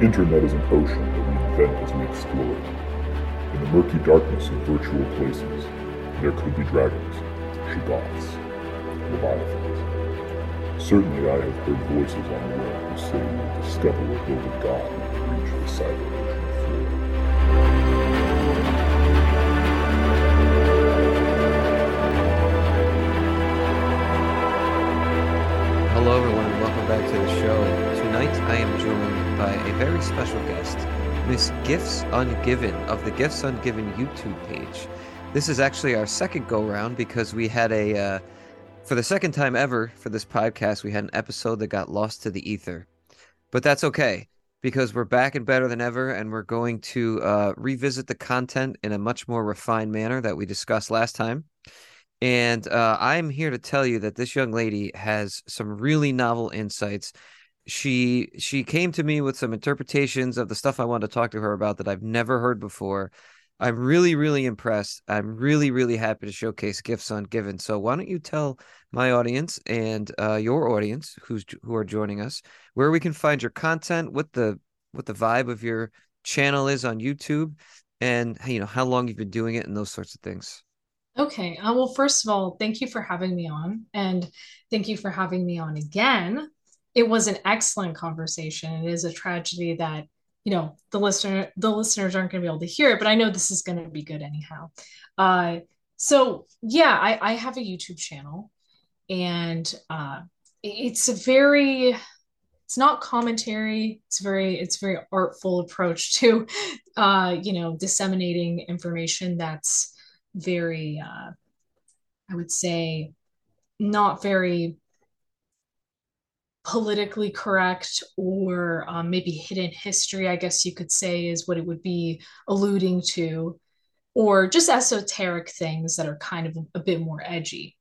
internet is an ocean that we invent as we explore it. In the murky darkness of virtual places, there could be dragons, shoggoths, leviathans. Certainly I have heard voices on the web who say you will discover a building god when you reach the cyber ocean floor. Hello, everyone, and welcome back to the show. Tonight, I am joined by a very special guest, Miss Gifts Ungiven of the Gifts Ungiven YouTube page. This is actually our second go round because we had a, uh, for the second time ever for this podcast, we had an episode that got lost to the ether. But that's okay because we're back and better than ever, and we're going to uh, revisit the content in a much more refined manner that we discussed last time. And uh, I'm here to tell you that this young lady has some really novel insights. She she came to me with some interpretations of the stuff I wanted to talk to her about that I've never heard before. I'm really really impressed. I'm really really happy to showcase Gifts Ungiven. So why don't you tell my audience and uh, your audience who's who are joining us where we can find your content, what the what the vibe of your channel is on YouTube, and you know how long you've been doing it and those sorts of things. Okay. Uh, well, first of all, thank you for having me on, and thank you for having me on again. It was an excellent conversation. It is a tragedy that you know the listener the listeners aren't going to be able to hear it, but I know this is going to be good anyhow. Uh, so yeah, I, I have a YouTube channel, and uh, it's a very it's not commentary it's very it's very artful approach to uh you know disseminating information that's very uh i would say not very politically correct or um, maybe hidden history i guess you could say is what it would be alluding to or just esoteric things that are kind of a, bit more edgy.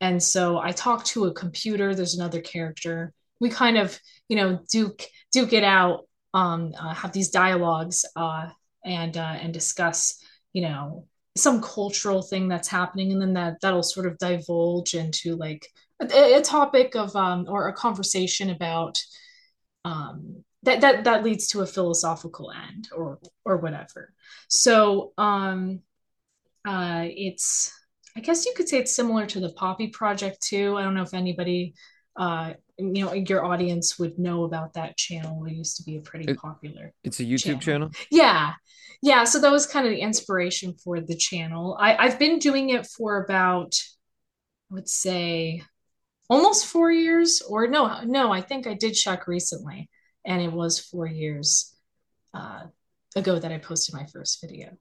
And so i talk to a computer there's another character. We kind of you know duke duke it out um uh, have these dialogues uh and uh and discuss you know some cultural thing that's happening and then that that'll sort of divulge into like a, a topic of um or a conversation about um that that that leads to a philosophical end or or whatever. So um uh it's i guess you could say it's similar to the poppy project too. I don't know if anybody uh you know your audience would know about that channel. It used to be a pretty It- popular It's a YouTube channel. yeah. Yeah so that was kind of the inspiration for the channel. I, i've been doing it for about i would say almost four years or no no i think i did check recently and it was four years uh, ago that i posted my first video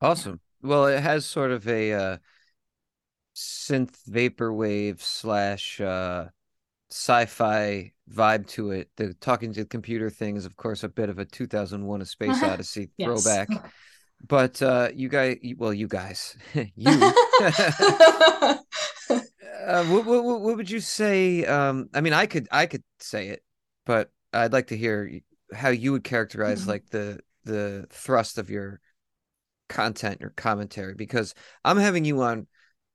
Awesome. Well, it has sort of a uh, synth vaporwave slash uh, sci-fi vibe to it. The talking to the computer thing is, of course, a bit of a 2001: A Space Odyssey Yes. throwback. But uh, you guys, well, you guys, you. Uh, what, what, what would you say? Um, I mean, I could I could say it, but I'd like to hear how you would characterize Mhm. like the the thrust of your content, your commentary, because I'm having you on.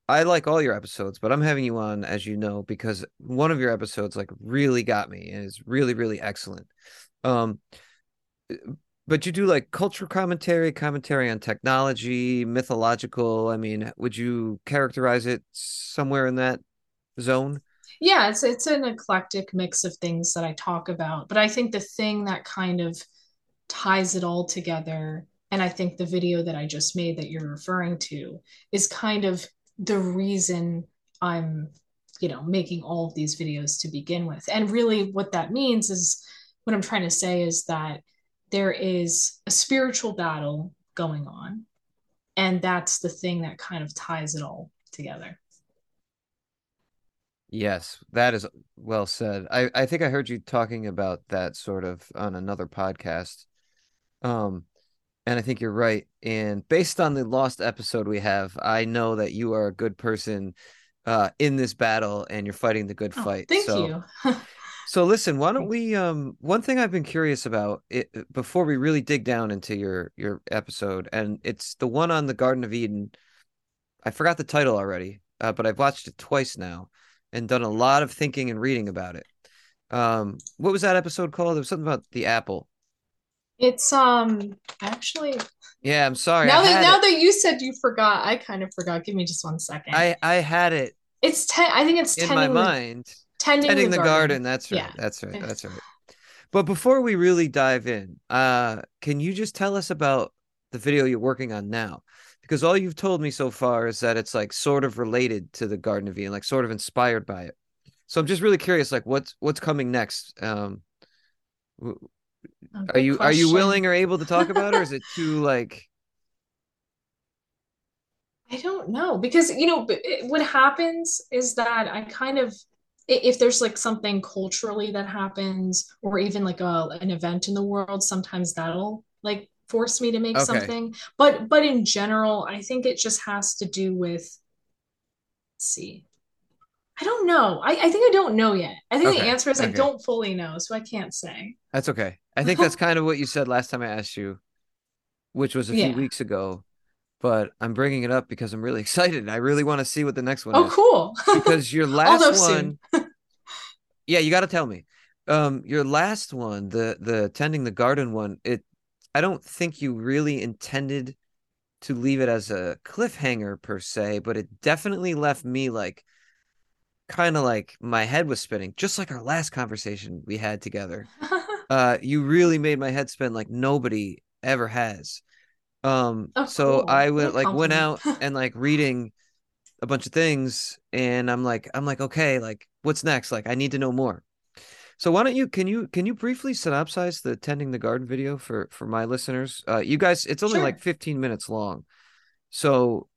I like all your episodes, but I'm having you on, as you know, because one of your episodes like really got me and is really really excellent. Um, but you do like cultural commentary, commentary on technology, mythological. I mean, would you characterize it somewhere in that zone? Yeah, it's it's an eclectic mix of things that I talk about, but I think the thing that kind of ties it all together, and I think the video that I just made that you're referring to is kind of the reason I'm, you know, making all of these videos to begin with. And really what that means is what I'm trying to say is that there is a spiritual battle going on, and that's the thing that kind of ties it all together. Yes, that is well said. I, I think I heard you talking about that sort of on another podcast. Um, and I think you're right. And based on the lost episode we have, I know that you are a good person uh in this battle and you're fighting the good Oh, fight. thank So you. so listen, why don't we um one thing I've been curious about it before we really dig down into your your episode, and it's the one on the Garden of Eden. I forgot the title already, uh, but I've watched it twice now and done a lot of thinking and reading about it. Um, what was that episode called? It was something about the apple. It's um actually Yeah, I'm sorry. now that now it. that you said you forgot, I kind of forgot. Give me just one second. I I had it it's ten. I think it's in tending my mind. Tending, Tending the, the garden. garden. That's right. Yeah. That's right. That's right. But before we really dive in, uh, can you just tell us about the video you're working on now? Because all you've told me so far is that it's like sort of related to the Garden of Eden, like sort of inspired by it. So I'm just really curious, like what's what's coming next? Um, are you are you willing or able to talk about, it, or is it too like? I don't know because you know what happens is that I kind of if there's like something culturally that happens or even like a an event in the world, sometimes that'll like force me to make Okay, something. But but in general, I think it just has to do with let's see. I don't know. I, I think I don't know yet. I think the answer is I don't fully know, so I can't say. That's okay. I think that's kind of what you said last time I asked you, which was a few Yeah. weeks ago. But I'm bringing it up because I'm really excited. I really want to see what the next one Oh, is. Oh, cool. Because your last one, yeah, you got to tell me. Um, your last one, the the tending the garden one, it I don't think you really intended to leave it as a cliffhanger per se, but it definitely left me like kind of like my head was spinning, just like our last conversation we had together. Uh, you really made my head spin like nobody ever has. Um, Oh, so cool. I went like went out and like reading a bunch of things, and I'm like I'm like okay, like what's next? Like I need to know more. So why don't you can you can you briefly synopsize the tending the garden video for for my listeners? Uh, you guys, it's only like 15 minutes long. So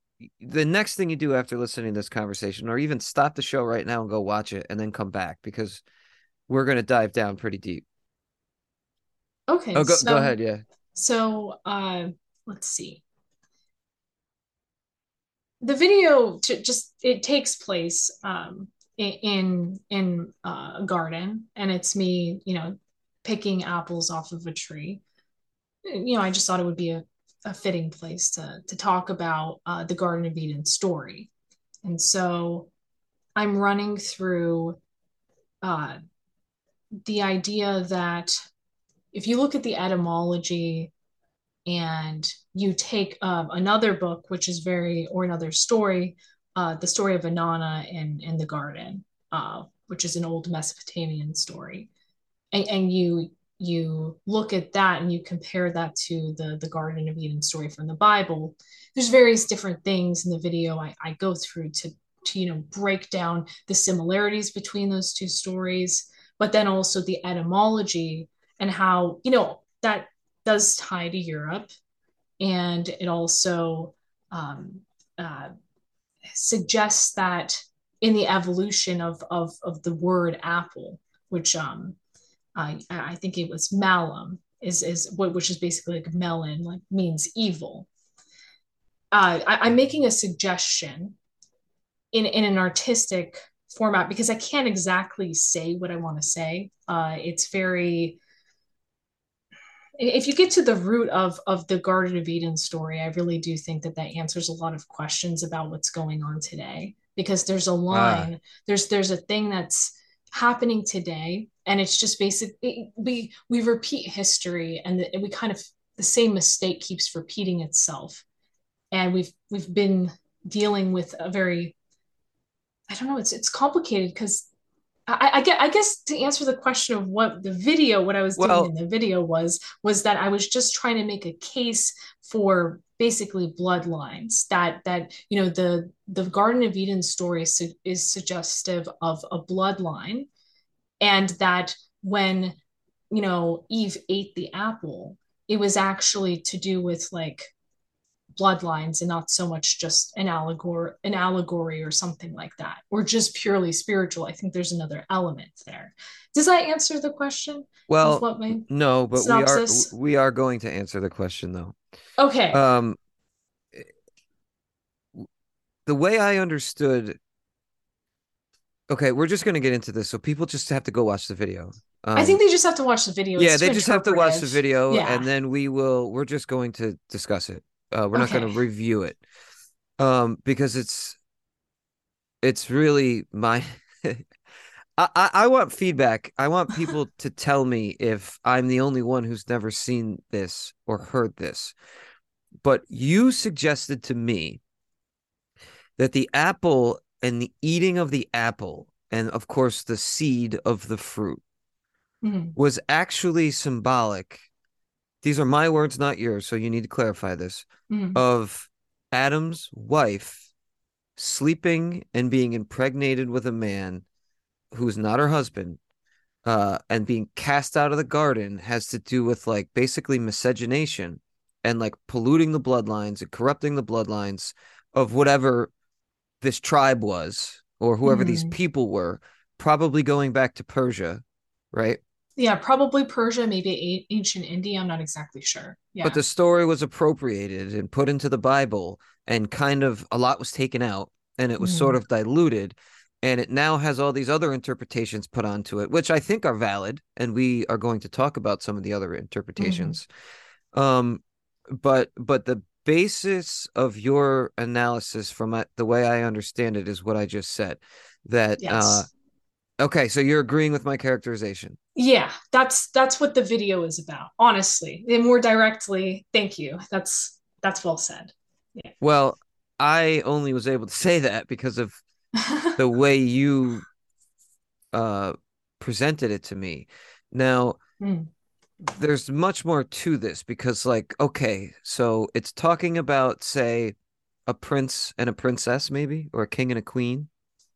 the next thing you do after listening to this conversation, or even stop the show right now and go watch it and then come back because we're gonna dive down pretty deep. Okay, Oh, go go ahead, yeah. so uh let's see. The video to just it takes place um in in uh, a garden and it's me, you know, picking apples off of a tree. You know, I just thought it would be a, a fitting place to to talk about uh, the Garden of Eden story. And so I'm running through uh, the idea that if you look at the etymology and you take um, another book, which is very, or another story, uh, the story of Inanna in, in the garden, uh, which is an old Mesopotamian story, and, and you you look at that and you compare that to the the Garden of Eden story from the Bible, there's various different things in the video I, I go through to to you know break down the similarities between those two stories, but then also the etymology and how you know that does tie to Europe, and it also um, uh, suggests that in the evolution of of of the word apple, which um, I I think it was malum is is what which is basically like melon like means evil. Uh, I, I'm making a suggestion in in an artistic format because I can't exactly say what I want to say. Uh, it's very if you get to the root of of the Garden of Eden story, I really do think that that answers a lot of questions about what's going on today. Because there's a Ah, line, there's there's a thing that's happening today, and it's just basically we we repeat history, and the, we kind of the same mistake keeps repeating itself, and we've we've been dealing with a very I don't know it's it's complicated because I, I get I guess to answer the question of what the video, what I was doing in the video was was that I was just trying to make a case for basically bloodlines that that you know the the Garden of Eden story su- is suggestive of a bloodline. And that when you know Eve ate the apple it was actually to do with like bloodlines and not so much just an allegory an allegory or something like that or just purely spiritual i think there's another element there does that answer the question well, no, but we are we are going to answer the question though. okay Um, the way I understood, okay, we're just gonna get into this, so people just have to go watch the video. i Um, think they just have to watch the video yeah, it's they just have to watch the video, yeah and then we will. We're just going to discuss it. Uh, we're not going to review it, um, because it's it's really my I, I, I want feedback. I want people to tell me if I'm the only one who's never seen this or heard this. But you suggested to me that the apple and the eating of the apple, and of course the seed of the fruit, Mhm. was actually symbolic. These are my words, not yours. So you need to clarify this Mhm. of Adam's wife sleeping and being impregnated with a man who's not her husband uh and being cast out of the garden has to do with like basically miscegenation and like polluting the bloodlines and corrupting the bloodlines of whatever this tribe was or whoever these Mhm. people were probably going back to Persia right Yeah, probably Persia, maybe ancient India. I'm not exactly sure. Yeah. but the story was appropriated and put into the Bible, and kind of a lot was taken out, and it was sort Mhm. of diluted, and it now has all these other interpretations put onto it, which I think are valid, and we are going to talk about some of the other interpretations. Um, but but the basis of your analysis, from uh, the way I understand it, is what I just said. That yes. uh, okay, so you're agreeing with my characterization. Yeah, that's that's what the video is about, honestly. And more directly, thank you. That's that's well said. Well, I only was able to say that because of the way you uh presented it to me. Now, Mm. there's much more to this because like okay, so it's talking about say a prince and a princess maybe or a king and a queen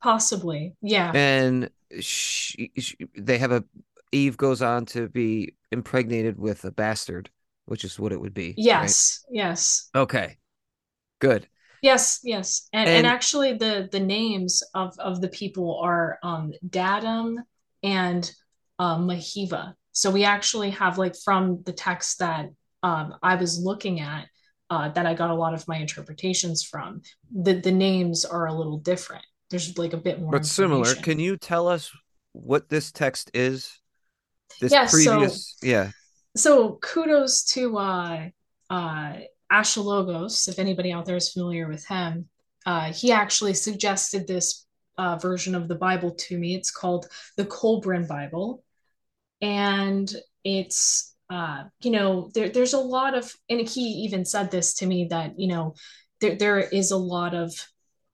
Possibly. Yeah. and she, she, they have a Eve goes on to be impregnated with a bastard, which is what it would be. right? Yes. Yes. Okay. Good. Yes, yes. And and And- actually the the names of of the people are um Dadam and um Mahiva. So we actually have like from the text that um I was looking at uh that I got a lot of my interpretations from, the the names are a little different. There's like a bit more But similar. Can you tell us what this text is? This Yeah, so- previous yeah. so kudos to uh uh Ashologos, if anybody out there is familiar with him. Uh he actually suggested this uh version of the Bible to me. It's called the Kolbrin Bible. And it's uh you know there there's a lot of and he even said this to me that you know there there is a lot of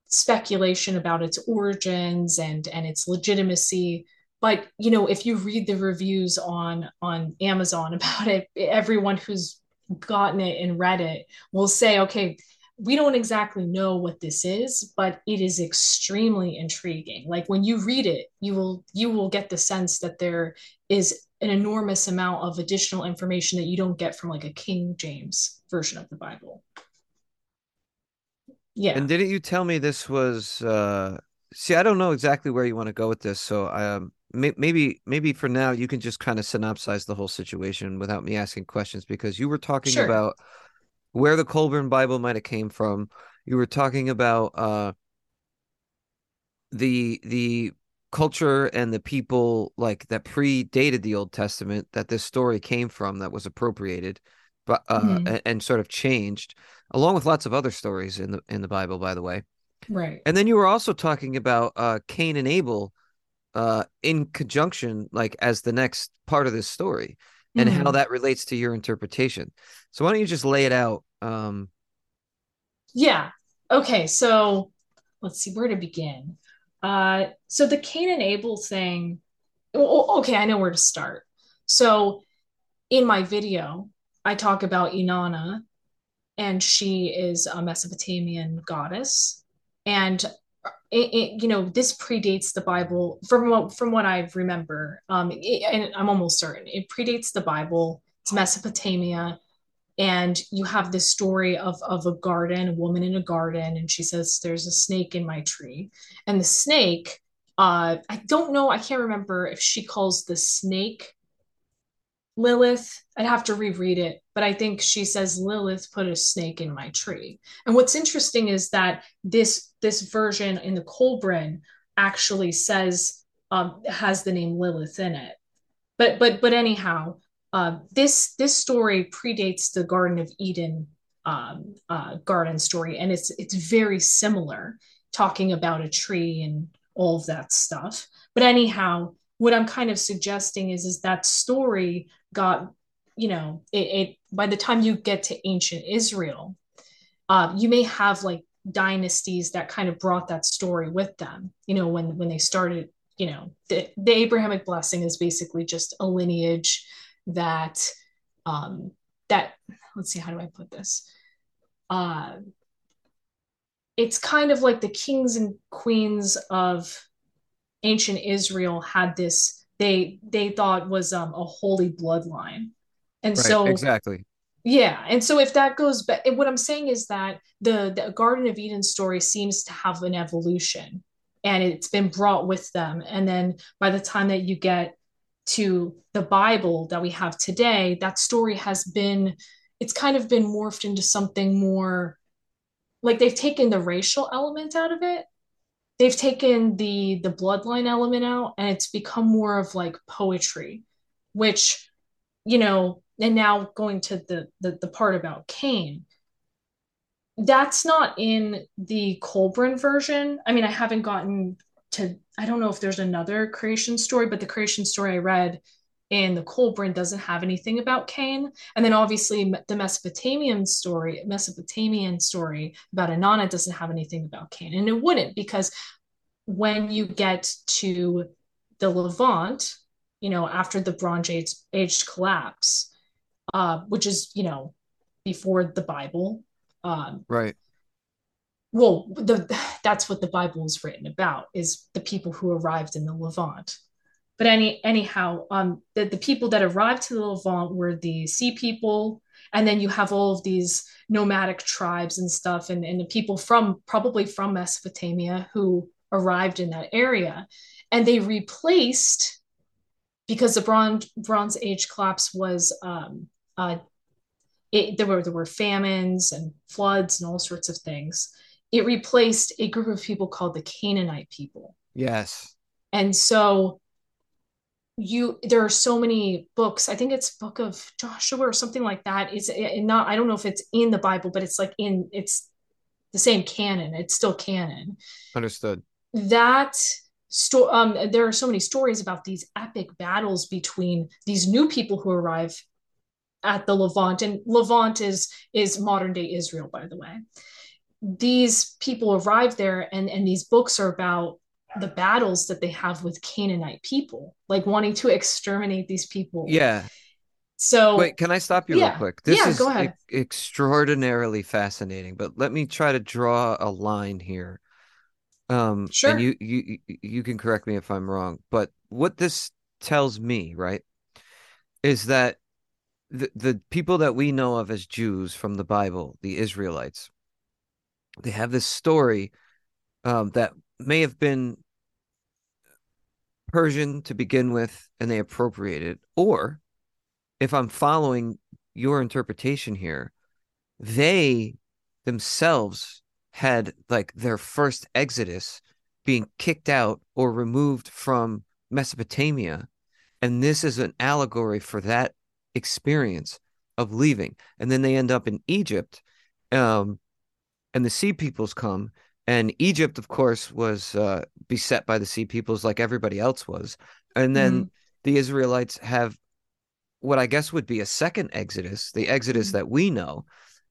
speculation about its origins and and its legitimacy. But you know if you read the reviews on on amazon about it everyone who's gotten it and read it will say okay we don't exactly know what this is but it is extremely intriguing. Like when you read it you will you will get the sense that there is an enormous amount of additional information that you don't get from like a king james version of the bible yeah And didn't you tell me this was uh see I don't know exactly where you want to go with this, so um may- maybe maybe for now you can just kind of synopsize the whole situation without me asking questions because you were talking Sure. about where the Kolbrin Bible might have came from. You were talking about uh the the culture and the people like that predated the Old Testament that this story came from that was appropriated but uh Mhm. and, and sort of changed along with lots of other stories in the in the Bible by the way. right And then you were also talking about uh Cain and Abel uh in conjunction like as the next part of this story and how Mhm. that relates to your interpretation. So why don't you just lay it out um Yeah. Okay. So let's see where to begin. Uh, so the Cain and Abel thing. Okay, I know where to start. So in my video, I talk about Inanna, and she is a Mesopotamian goddess, and it, it, you know this predates the Bible from what from what I remember. Um, it- and I'm almost certain it predates the Bible. It's Mesopotamia and you have this story of of a garden, a woman in a garden, and she says, "There's a snake in my tree," and the snake, uh, I don't know, I can't remember if she calls the snake Lilith. I'd have to reread it, but I think she says Lilith put a snake in my tree. And what's interesting is that this this version in the Kolbrin actually says um, has the name Lilith in it. But but but anyhow, uh, this this story predates the Garden of Eden um, uh, garden story, and it's it's very similar, talking about a tree and all of that stuff. But anyhow, what I'm kind of suggesting is is that story got, you know, it, it by the time you get to ancient Israel, uh, you may have like dynasties that kind of brought that story with them. You know, when when they started, you know, the, the Abrahamic blessing is basically just a lineage that um that let's see how do I put this? Uh it's kind of like the kings and queens of ancient Israel had this they they thought was um, a holy bloodline. And right, so exactly yeah, and so if that goes back, what I'm saying is that the the Garden of Eden story seems to have an evolution, and it's been brought with them. And then by the time that you get to the Bible that we have today, that story has been, it's kind of been morphed into something more, like they've taken the racial element out of it, they've taken the the bloodline element out, and it's become more of like poetry, which, you know and now going to the, the the part about Cain, that's not in the Kolbrin version. I mean, I haven't gotten to. I don't know if there's another creation story, but the creation story I read in the Kolbrin doesn't have anything about Cain. And then obviously the Mesopotamian story, Mesopotamian story about Inanna doesn't have anything about Cain, and it wouldn't because when you get to the Levant, you know, after the Bronze Age, age collapse, uh, which is you know before the Bible. Um, right. Well, the that's what the Bible is written about is the people who arrived in the Levant. But any anyhow, um, the, the people that arrived to the Levant were the sea people, and then you have all of these nomadic tribes and stuff, and, and the people from probably from Mesopotamia who arrived in that area, and they replaced because the bronze bronze age collapse was um, uh, it, there were there were famines and floods and all sorts of things. It replaced a group of people called the Canaanite people. Yes. And so you there are so many books. I think it's book of Joshua or something like that. It's not I don't know if it's in the Bible, but it's like in it's the same canon. It's still canon. Understood. That sto- um, there are so many stories about these epic battles between these new people who arrive at the Levant, and Levant is is modern day Israel, by the way. These people arrive there, and and these books are about the battles that they have with Canaanite people, like wanting to exterminate these people. Yeah. So wait, can I stop you yeah, real quick? This yeah, is go ahead. E- extraordinarily fascinating, but let me try to draw a line here. Um, sure. And you you you can correct me if I'm wrong, but what this tells me, right, is that the, the people that we know of as Jews from the Bible, the Israelites, they have this story um, that may have been Persian to begin with, and they appropriated, or if I'm following your interpretation here, they themselves had like their first exodus being kicked out or removed from Mesopotamia. And this is an allegory for that experience of leaving. And then they end up in Egypt. Um, and the sea peoples come. And Egypt, of course, was uh, beset by the sea peoples like everybody else was. And then mm-hmm. the Israelites have what I guess would be a second exodus, the exodus mm-hmm. that we know,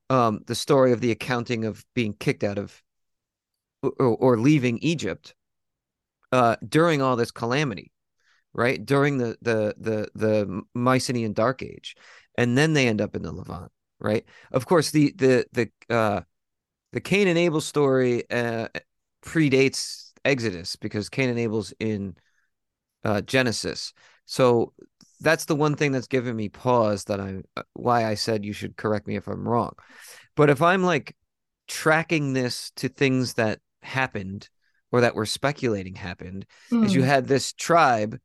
um, the story of the accounting of being kicked out of or, or leaving Egypt uh, during all this calamity right during the the the the Mycenaean Dark Age, and then they end up in the Levant, right? Of course, the the the uh, the Cain and Abel story uh, predates Exodus because Cain and Abel's in uh, Genesis, so that's the one thing that's given me pause that I uh, why I said you should correct me if I'm wrong. But if I'm like tracking this to things that happened or that we're speculating happened, mm. is you hmm. had this tribe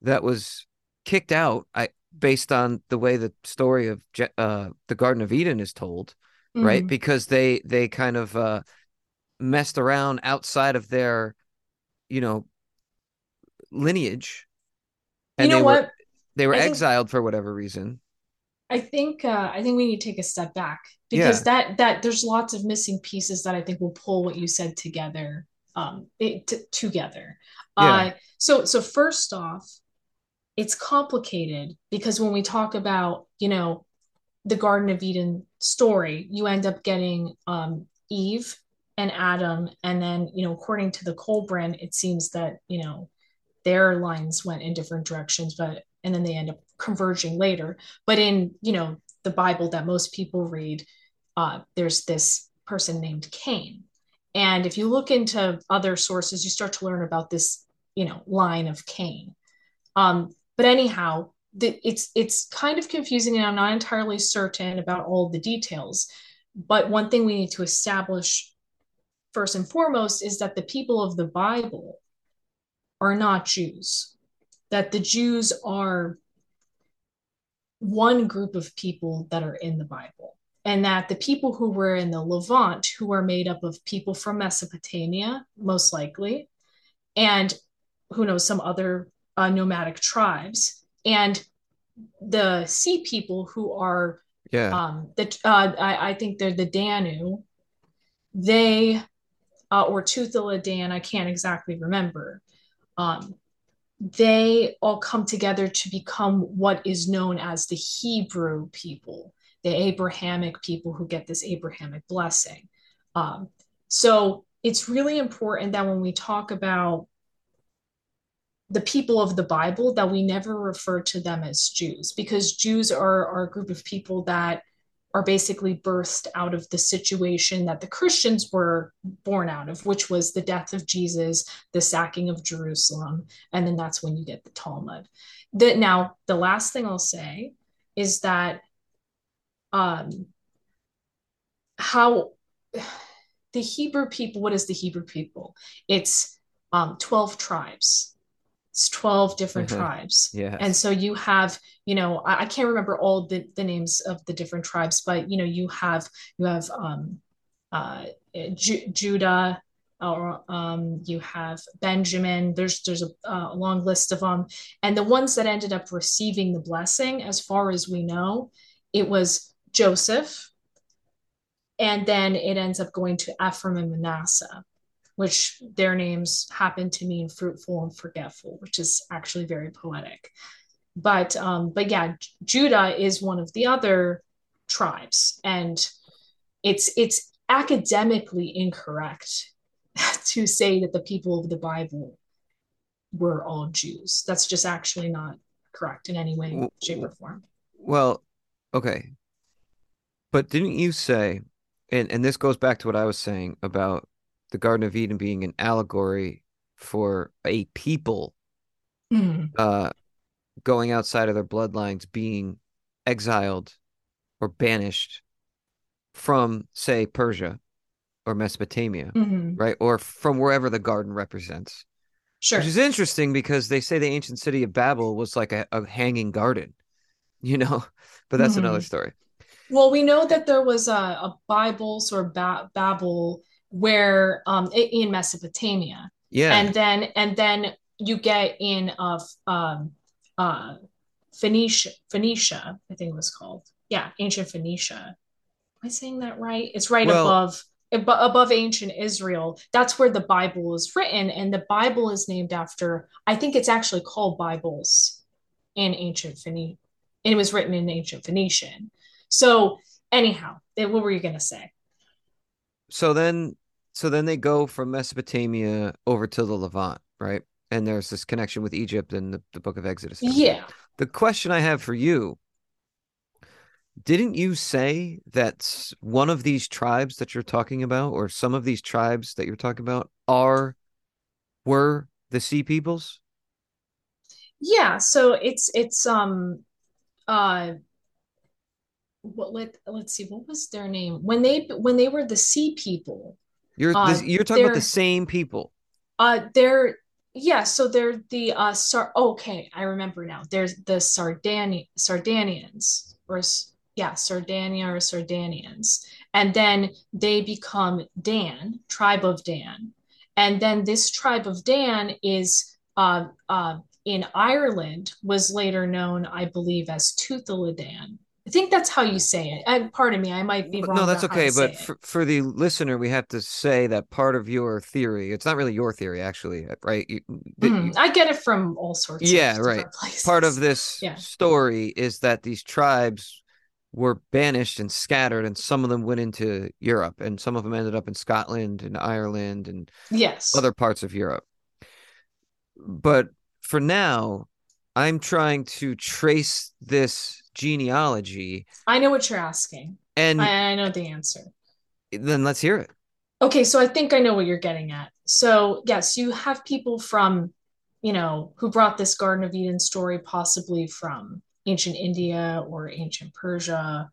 that was kicked out I, based on the way the story of uh, the Garden of Eden is told, mm-hmm. right? Because they they kind of uh, messed around outside of their, you know, lineage. And you know they what? Were, they were I exiled think, for whatever reason. I think uh, I think we need to take a step back because yeah. that that there's lots of missing pieces that I think will pull what you said together um, it, t- together. Yeah. Uh, so so first off, it's complicated because when we talk about you know the Garden of Eden story, you end up getting um, Eve and Adam, and then you know according to the Kolbrin, it seems that you know their lines went in different directions, but and then they end up converging later. But in you know the Bible that most people read, uh, there's this person named Cain, and if you look into other sources, you start to learn about this you know line of Cain. Um, but anyhow, it's it's kind of confusing, and I'm not entirely certain about all the details. But one thing we need to establish first and foremost is that the people of the Bible are not Jews. That the Jews are one group of people that are in the Bible, and that the people who were in the Levant, who are made up of people from Mesopotamia, most likely, and who knows some other uh, nomadic tribes, and the sea people who are Yeah. um, the uh, I, I think they're the Danu. They uh, or Tuthula Dan, I can't exactly remember. Um, they all come together to become what is known as the Hebrew people, the Abrahamic people who get this Abrahamic blessing. Um, so it's really important that when we talk about the people of the Bible, that we never refer to them as Jews, because Jews are, are a group of people that are basically birthed out of the situation that the Christians were born out of, which was the death of Jesus, the sacking of Jerusalem, and then that's when you get the Talmud. The, now, the last thing I'll say is that um, how the Hebrew people, what is the Hebrew people? It's um, 12 tribes. It's 12 different Mhm. tribes. And so you have, you know, I, I can't remember all the, the names of the different tribes, but you know, you have you have um uh Ju- Judah or um you have Benjamin. There's there's a, a long list of them. And the ones that ended up receiving the blessing, as far as we know, it was Joseph, and then it ends up going to Ephraim and Manasseh which their names happen to mean fruitful and forgetful, which is actually very poetic. But um, but yeah, Judah is one of the other tribes, and it's it's academically incorrect to say that the people of the Bible were all Jews. That's just actually not correct in any way, shape, or form. Well, okay. But didn't you say, and, and this goes back to what I was saying about the Garden of Eden being an allegory for a people Hmm. uh going outside of their bloodlines being exiled or banished from, say, Persia or Mesopotamia, Mhm. right? Or from wherever the garden represents. Sure. Which is interesting because they say the ancient city of Babel was like a, a hanging garden, you know, but that's another Mhm. story. Well, we know that there was a, a Bibles or ba- Babel where um in Mesopotamia, Yeah. and then and then you get in of um uh Phoenicia, Phoenicia, I think it was called. Yeah, ancient Phoenicia. Am I saying that right? It's right Well- above above ancient Israel. That's where the Bible is written, and the Bible is named after. I think it's actually called Byblos in ancient Phoenicia. It was written in ancient Phoenician. So anyhow, what were you gonna say? so then so then they go from Mesopotamia over to the Levant, right? And there's this connection with Egypt and the, the book of Exodus. Yeah. The question I have for you, didn't you say that one of these tribes that you're talking about, or some of these tribes that you're talking about, are were the sea peoples? Yeah, so it's it's um uh what let let's see what was their name when they when they were the sea people You're Uh, this, you're talking about the same people. uh they're yeah so they're the uh Sar okay I remember now. There's the Sardani Sardanians or yeah Sardinia or Sardanians. And then they become Dan tribe of Dan. And then this tribe of Dan is uh uh in Ireland was later known I believe as Tuthuladan I think that's how you say it. I, pardon me, I might be wrong. No, that's okay. But for, for the listener, we have to say that part of your theory, it's not really your theory, actually, right? You, Mhm. you- I get it from all sorts. Yeah, of right. Places. part of this Yeah. story is that these tribes were banished and scattered, and some of them went into Europe, and some of them ended up in Scotland and Ireland and yes, other parts of Europe. But for now, I'm trying to trace this genealogy, I know what you're asking. and I, I know the answer. then let's hear it. Okay, so I think I know what you're getting at. So, yes, you have people from, you know, who brought this Garden of Eden story possibly from ancient India or ancient Persia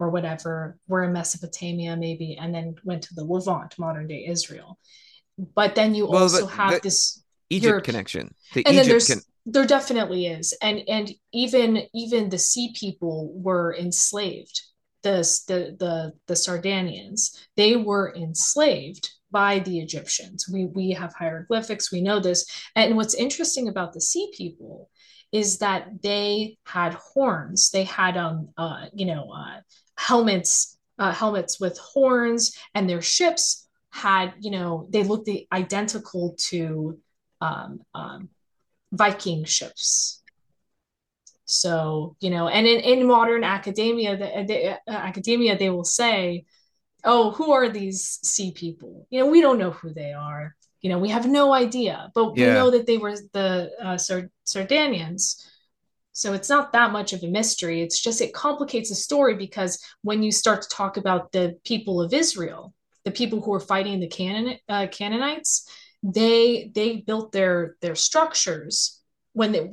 or whatever, were in Mesopotamia maybe, and then went to the Levant, modern day Israel. But then you Well, also have that- this Egypt Europe- connection. The and then Egypt there's con- there definitely is. And and even even the sea people were enslaved. The the the, the sardinians they were enslaved by the egyptians. We we have hieroglyphics we know this. And what's interesting about the sea people is that they had horns. They had um uh you know uh helmets uh helmets with horns and their ships had you know they looked identical to um, um, Viking ships. So you know, and in, in modern academia, the, the uh, academia they will say, "Oh, who are these sea people?" You know, we don't know who they are. You know, we have no idea, but we know that they were the uh, Sard- Sardinians. So it's not that much of a mystery. It's just it complicates the story because when you start to talk about the people of Israel, the people who are fighting the Canaan, uh, Canaanites, they they built their their structures when they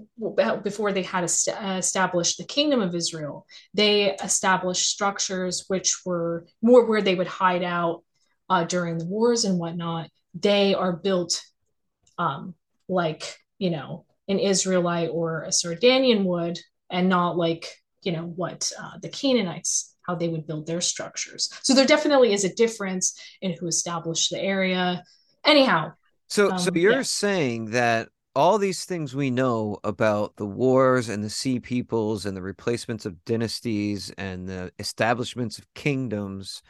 before they had uh, established the kingdom of Israel. They established structures which were more where they would hide out uh, during the wars and whatnot. They are built um, like you know an Israelite or a Sardinian would, and not like you know what uh, the Canaanites how they would build their structures. So there definitely is a difference in who established the area. Anyhow, So, so Um, you're yeah. saying that all these things we know about the wars and the sea peoples and the replacements of dynasties and the establishments of kingdoms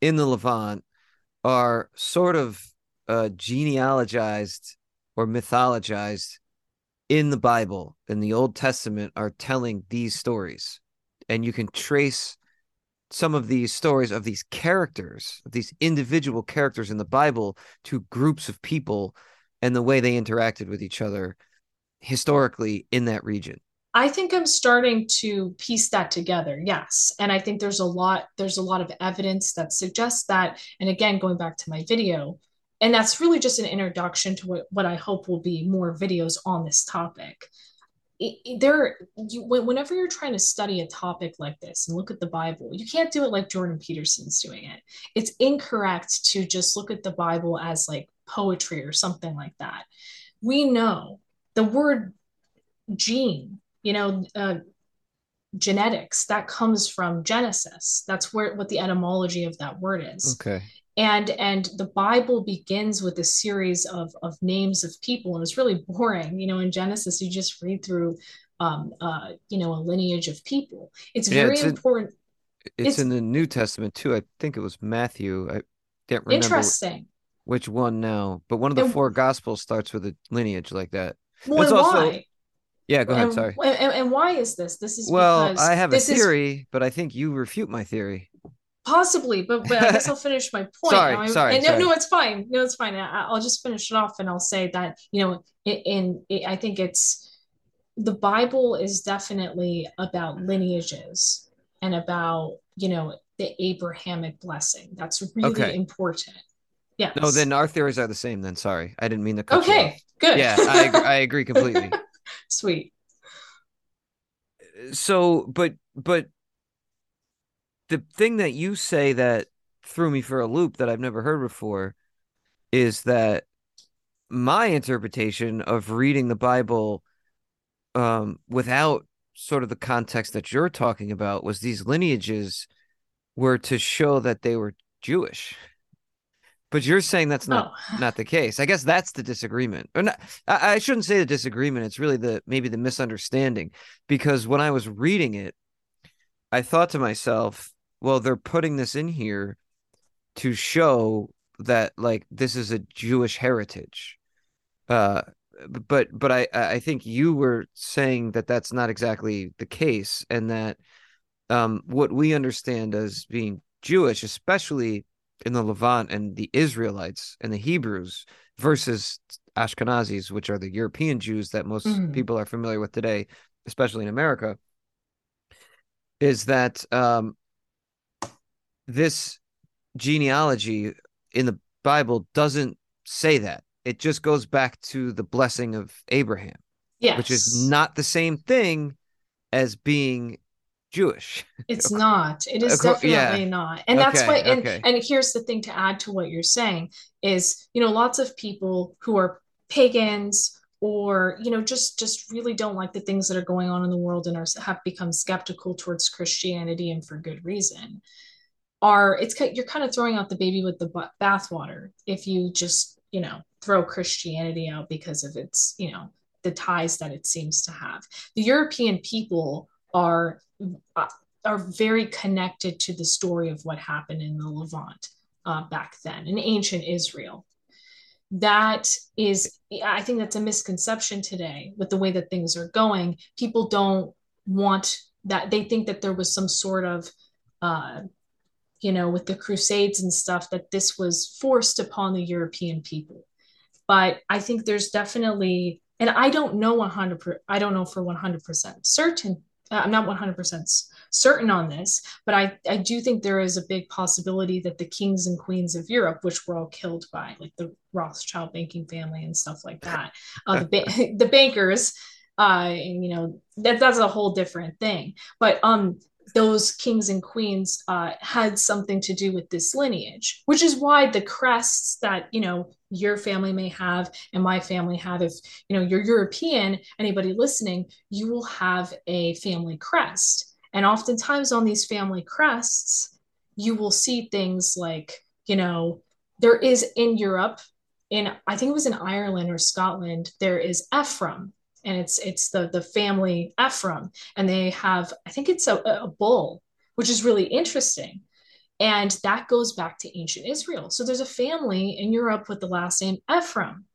in the Levant are sort of uh, genealogized or mythologized in the Bible, in the Old Testament, are telling these stories. And you can trace some of these stories of these characters, these individual characters in the Bible to groups of people and the way they interacted with each other historically in that region. I think I'm starting to piece that together. Yes. And I think there's a lot there's a lot of evidence that suggests that and again going back to my video and that's really just an introduction to what, what I hope will be more videos on this topic. There you whenever you're trying to study a topic like this and look at the Bible, you can't do it like Jordan Peterson's doing it. It's incorrect to just look at the Bible as like poetry or something like that. We know the word gene, you know, uh, genetics that comes from Genesis. That's where what the etymology of that word is. Okay. And and the Bible begins with a series of of names of people, and it's really boring. You know, in Genesis, you just read through, um, uh, you know, a lineage of people. It's Yeah, very it's in- important. It's, It's- in the New Testament too. I think it was Matthew. I can't remember Interesting. which one now, but one of the And- four gospels starts with a lineage like that. Well, It's also- why? Yeah, go ahead. And, Sorry. and, and why is this? This is Well, because I have a this is theory, but I think you refute my theory. Possibly, but, but I guess I'll finish my point. Sorry, I- sorry, and no, sorry. no, it's fine. No, it's fine. I, I'll just finish it off, and I'll say that you know, in, in I think it's the Bible is definitely about lineages and about you know the Abrahamic blessing. That's really Okay. important. Yeah. No, then our theories are the same. Then sorry, I didn't mean to cut okay, good. Yeah, I I agree completely. Sweet. so but but the thing that you say that threw me for a loop that I've never heard before is that my interpretation of reading the Bible um without sort of the context that you're talking about was these lineages were to show that they were Jewish. But you're saying that's not oh, not the case. I guess that's the disagreement. Or not, I, I shouldn't say the disagreement. It's really the maybe the misunderstanding because when I was reading it, I thought to myself, well, they're putting this in here to show that like this is a Jewish heritage. Uh, but but I I think you were saying that that's not exactly the case, and that um, what we understand as being Jewish, especially in the Levant and the Israelites and the Hebrews versus Ashkenazis, which are the European Jews that most mm. people are familiar with today, especially in America, is that um, this genealogy in the Bible doesn't say that. It just goes back to the blessing of Abraham, yes. which is not the same thing as being Jewish. It's not. It is definitely yeah. not. And that's okay, why and, okay. and here's the thing to add to what you're saying is, you know, lots of people who are pagans or, you know, just just really don't like the things that are going on in the world and are have become skeptical towards Christianity and for good reason. Are it's you're kind of throwing out the baby with the bathwater if you just, you know, throw Christianity out because of its, you know, the ties that it seems to have. The European people are are very connected to the story of what happened in the Levant uh, back then in ancient Israel. That is, I think that's a misconception today with the way that things are going. People don't want that, they think that there was some sort of, uh, you know, with the Crusades and stuff, that this was forced upon the European people. But I think there's definitely, and I don't know 100, I don't know for 100% certain uh, I'm not 100% certain on this, but I, I do think there is a big possibility that the kings and queens of Europe, which were all killed by like the Rothschild banking family and stuff like that, uh, the, ba- the bankers, uh, and, you know, that, that's a whole different thing. But um, those kings and queens uh, had something to do with this lineage, which is why the crests that you know your family may have and my family have, if you know you're European, anybody listening, you will have a family crest, and oftentimes on these family crests, you will see things like you know there is in Europe, in I think it was in Ireland or Scotland, there is Ephraim, and it's it's the the family Ephraim, and they have I think it's a, a bull, which is really interesting, and that goes back to ancient Israel. So there's a family in Europe with the last name Ephraim,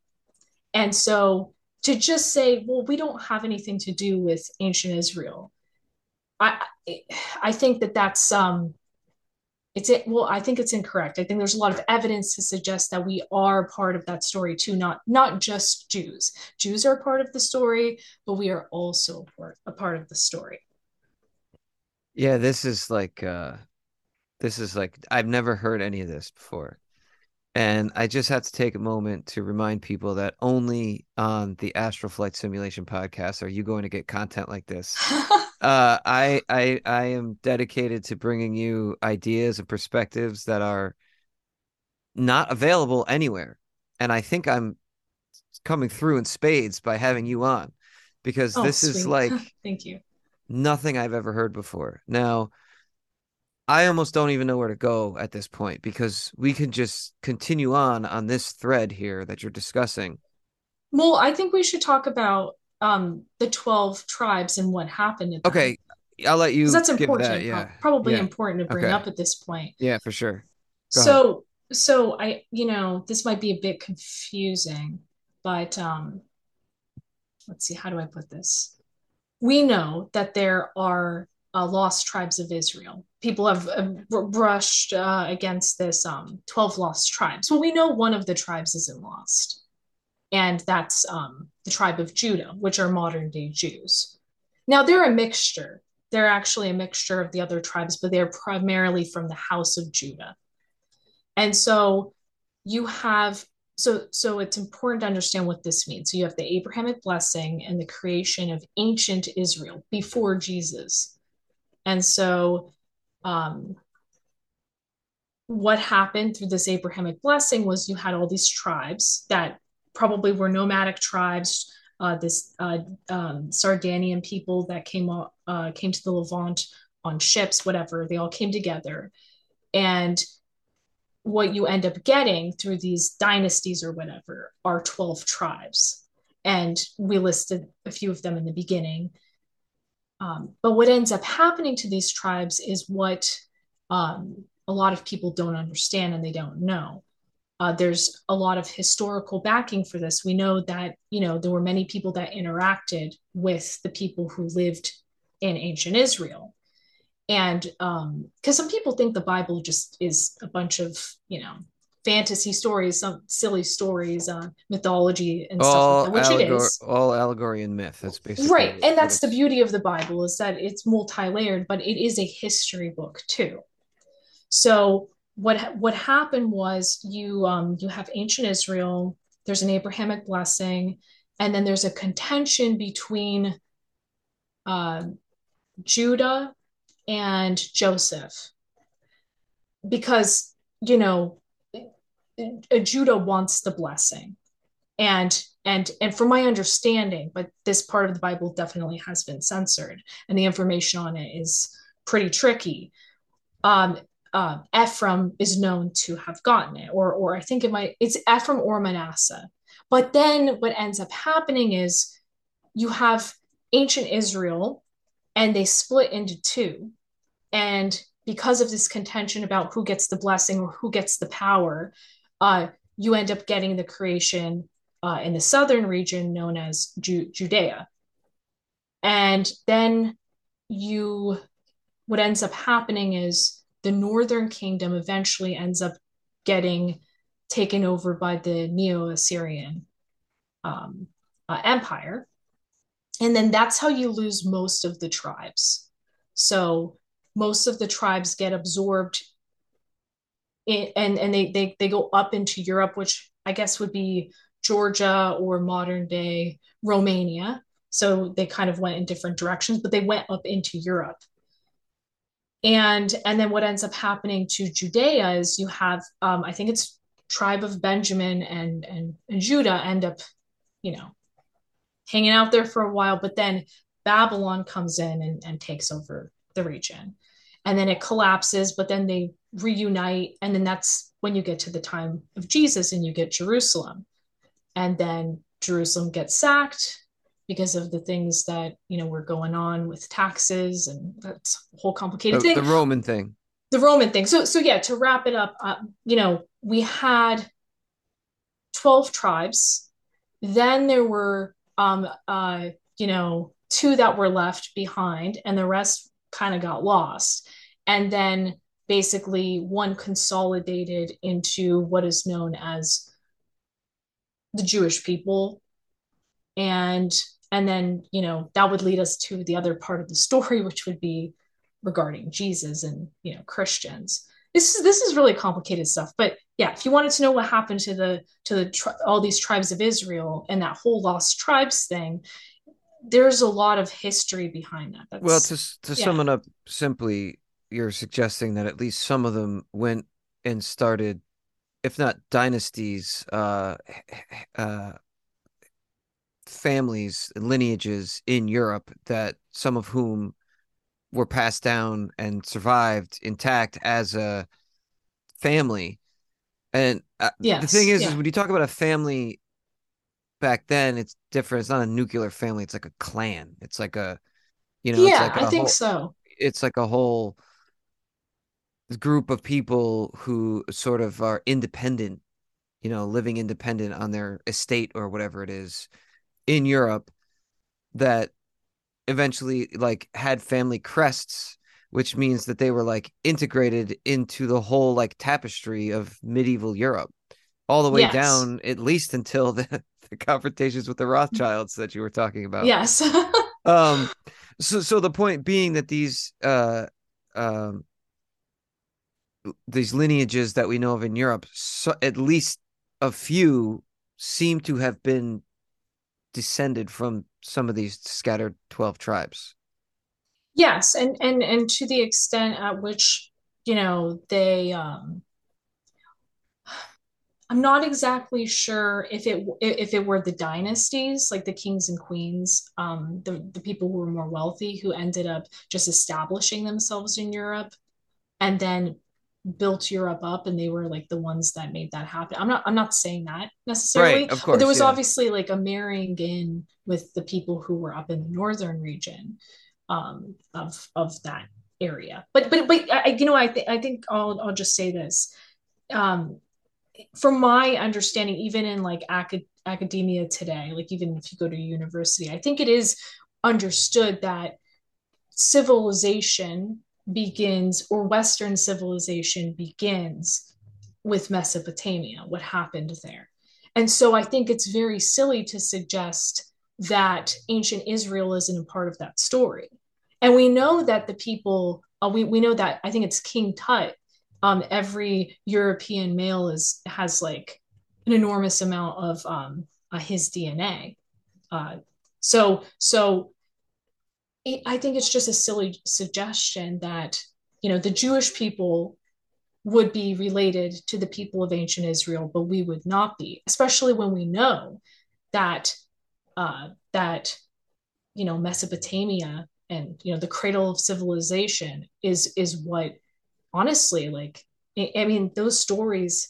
and so to just say, well, we don't have anything to do with ancient Israel, I I think that that's um it's it well i think it's incorrect. I think there's a lot of evidence to suggest that we are part of that story too not not just jews. Jews are part of the story but we are also part, a part of the story. Yeah this is like uh this is like i've never heard any of this before and i just have to take a moment to remind people that only on the astral flight simulation podcast are you going to get content like this uh, I I I am dedicated to bringing you ideas and perspectives that are not available anywhere, and I think I'm coming through in spades by having you on because oh, this sweet. is like thank you nothing I've ever heard before. Now, I almost don't even know where to go at this point because we can just continue on on this thread here that you're discussing. Well, I think we should talk about um, the 12 tribes and what happened. Okay. I'll let you. That's important. That, yeah. Probably yeah. important to bring okay. up at this point. Yeah, for sure. Go so, ahead. so I, you know, this might be a bit confusing, but um, let's see, how do I put this? We know that there are uh, lost tribes of Israel. People have uh, brushed uh, against this um, 12 lost tribes. Well, we know one of the tribes isn't lost and that's um, the tribe of Judah, which are modern day Jews. Now, they're a mixture. They're actually a mixture of the other tribes, but they're primarily from the house of Judah. And so you have so so it's important to understand what this means. So you have the Abrahamic blessing and the creation of ancient Israel before Jesus. And so um, what happened through this Abrahamic blessing was you had all these tribes that probably were nomadic tribes. Uh, this uh, um, Sardinian people that came uh, came to the Levant on ships, whatever. They all came together, and what you end up getting through these dynasties or whatever are twelve tribes, and we listed a few of them in the beginning. Um, but what ends up happening to these tribes is what um, a lot of people don't understand and they don't know. Uh, there's a lot of historical backing for this. We know that you know there were many people that interacted with the people who lived in ancient Israel, and because um, some people think the Bible just is a bunch of you know fantasy stories, some silly stories, uh, mythology and all stuff like that, which allegor- it is. All allegory and myth. That's basically right, and that's the beauty of the Bible is that it's multi-layered, but it is a history book too. So what what happened was you um, you have ancient Israel. There's an Abrahamic blessing, and then there's a contention between uh, Judah and Joseph because you know Judah wants the blessing. And and and from my understanding, but this part of the Bible definitely has been censored, and the information on it is pretty tricky. Um, uh, Ephraim is known to have gotten it, or or I think it might it's Ephraim or Manasseh. But then what ends up happening is you have ancient Israel, and they split into two, and because of this contention about who gets the blessing or who gets the power, uh, you end up getting the creation uh, in the southern region known as Ju- Judea. And then you, what ends up happening is the northern kingdom eventually ends up getting taken over by the Neo Assyrian um, uh, Empire. And then that's how you lose most of the tribes. So most of the tribes get absorbed and and they, they they go up into Europe, which I guess would be Georgia or modern day Romania. So they kind of went in different directions, but they went up into Europe. And and then what ends up happening to Judea is you have um, I think it's tribe of Benjamin and and, and Judah end up, you know, hanging out there for a while, but then Babylon comes in and, and takes over the region and then it collapses but then they reunite and then that's when you get to the time of jesus and you get jerusalem. And then jerusalem gets sacked because of the things that you know were going on with taxes and that's a whole complicated the, thing. The roman thing. The roman thing. So so yeah to wrap it up uh, you know we had 12 tribes. Then there were um uh you know two that were left behind and the rest kind of got lost. And then basically one consolidated into what is known as the Jewish people. And and then, you know, that would lead us to the other part of the story, which would be regarding Jesus and, you know, Christians. This is this is really complicated stuff, but yeah, if you wanted to know what happened to the to the tri- all these tribes of Israel and that whole lost tribes thing, there's a lot of history behind that. That's, well, to to yeah. sum it up simply, you're suggesting that at least some of them went and started, if not dynasties, uh, uh, families and lineages in Europe that some of whom were passed down and survived intact as a family. And uh, yes, the thing is, yeah. is when you talk about a family back then it's different. It's not a nuclear family. It's like a clan. It's like a, you know, yeah, like I think whole, so. It's like a whole group of people who sort of are independent, you know, living independent on their estate or whatever it is in Europe that eventually like had family crests which means that they were like integrated into the whole like tapestry of medieval Europe all the way yes. down at least until the the confrontations with the Rothschilds that you were talking about. Yes. um so so the point being that these uh um these lineages that we know of in Europe so at least a few seem to have been descended from some of these scattered 12 tribes. Yes, and and and to the extent at which you know they um I'm not exactly sure if it if it were the dynasties, like the kings and queens, um, the the people who were more wealthy who ended up just establishing themselves in Europe, and then built Europe up, and they were like the ones that made that happen. I'm not I'm not saying that necessarily. Right, of course. But there was yeah. obviously like a marrying in with the people who were up in the northern region. um, of of that area. But but but I, you know I think I think I'll I'll just say this. Um, from my understanding, even in like acad- academia today, like even if you go to university, I think it is understood that civilization begins or Western civilization begins with Mesopotamia, what happened there. And so I think it's very silly to suggest that ancient Israel isn't a part of that story. And we know that the people, uh, we, we know that I think it's King Tut, um, every European male is has like an enormous amount of um, uh, his DNA. Uh, so so it, I think it's just a silly suggestion that you know the Jewish people would be related to the people of ancient Israel, but we would not be, especially when we know that uh, that you know Mesopotamia and you know the cradle of civilization is is what honestly like I mean those stories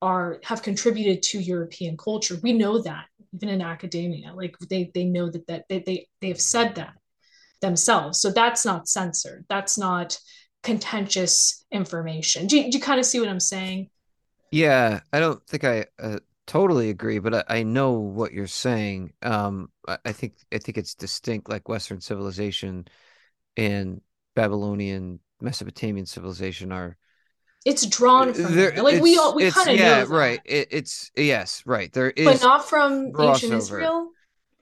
are have contributed to European culture. We know that even in academia, like they they know that that they they they've said that themselves. So that's not censored. That's not contentious information. Do you, do you kind of see what I'm saying? Yeah, I don't think I uh, totally agree, but I, I, know what you're saying. Um, I, I, think I think it's distinct, like Western civilization and Babylonian, Mesopotamian civilization are. It's drawn from there. like we all we kind of yeah, know right. It, it's yes, right. There is, but not from ancient Israel.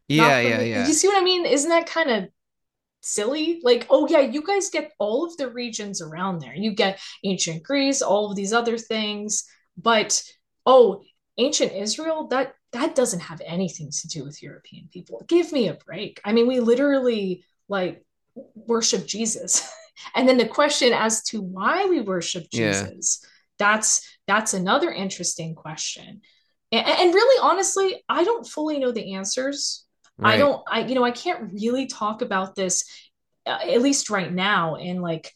Yeah, yeah, yeah. Do you see what I mean? Isn't that kind of silly. Like, oh yeah, you guys get all of the regions around there. You get ancient Greece, all of these other things, but oh, ancient Israel, that that doesn't have anything to do with European people. Give me a break. I mean, we literally like worship Jesus. and then the question as to why we worship Jesus, yeah. that's that's another interesting question. And, and really honestly, I don't fully know the answers Right. I don't, I, you know, I can't really talk about this, uh, at least right now, in like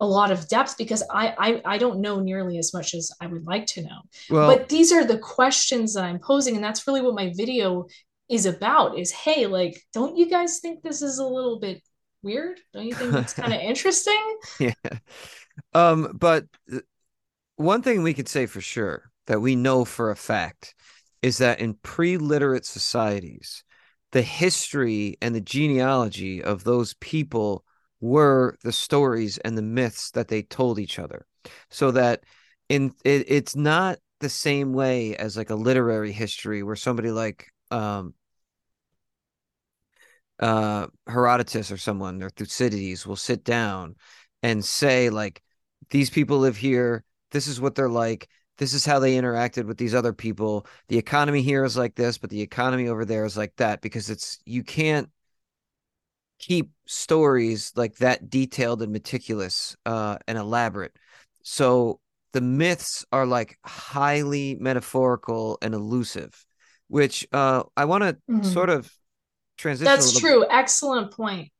a lot of depth because I, I, I don't know nearly as much as I would like to know. Well, but these are the questions that I'm posing, and that's really what my video is about. Is hey, like, don't you guys think this is a little bit weird? Don't you think it's kind of interesting? Yeah. Um, but one thing we could say for sure that we know for a fact is that in pre-literate societies the history and the genealogy of those people were the stories and the myths that they told each other. So that in it, it's not the same way as like a literary history where somebody like um uh herodotus or someone or thucydides will sit down and say like these people live here. This is what they're like this is how they interacted with these other people. The economy here is like this, but the economy over there is like that because it's you can't keep stories like that detailed and meticulous uh, and elaborate. So the myths are like highly metaphorical and elusive, which uh, I want to mm-hmm. sort of transition. That's true. Bit. Excellent point.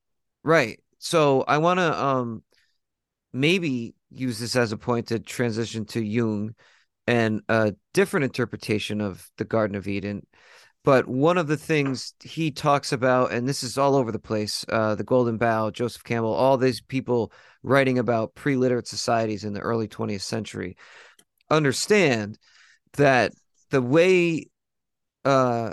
Right. So I want to um maybe use this as a point to transition to Jung and a different interpretation of the Garden of Eden. But one of the things he talks about, and this is all over the place, uh, the Golden Bough, Joseph Campbell, all these people writing about pre-literate societies in the early 20th century, understand that the way uh,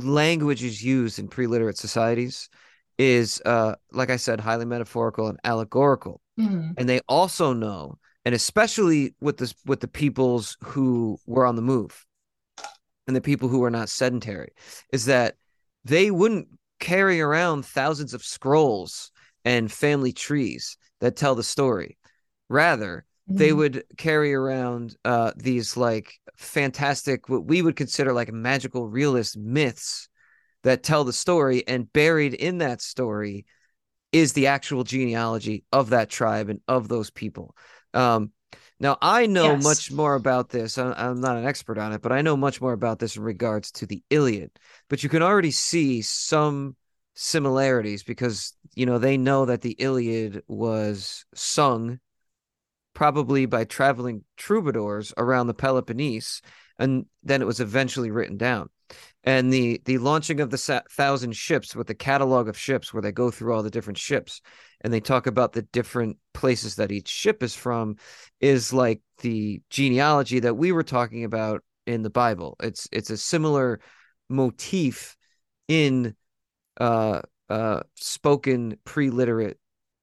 language is used in pre-literate societies is, uh, like I said, highly metaphorical and allegorical. Mm-hmm. And they also know and especially with this with the peoples who were on the move and the people who were not sedentary is that they wouldn't carry around thousands of scrolls and family trees that tell the story rather mm-hmm. they would carry around uh, these like fantastic what we would consider like magical realist myths that tell the story and buried in that story is the actual genealogy of that tribe and of those people um, now I know yes. much more about this. I'm not an expert on it, but I know much more about this in regards to the Iliad. But you can already see some similarities because you know they know that the Iliad was sung probably by traveling troubadours around the Peloponnese, and then it was eventually written down. and the the launching of the sa- thousand ships with the catalog of ships where they go through all the different ships and they talk about the different places that each ship is from is like the genealogy that we were talking about in the bible it's it's a similar motif in uh uh spoken pre-literate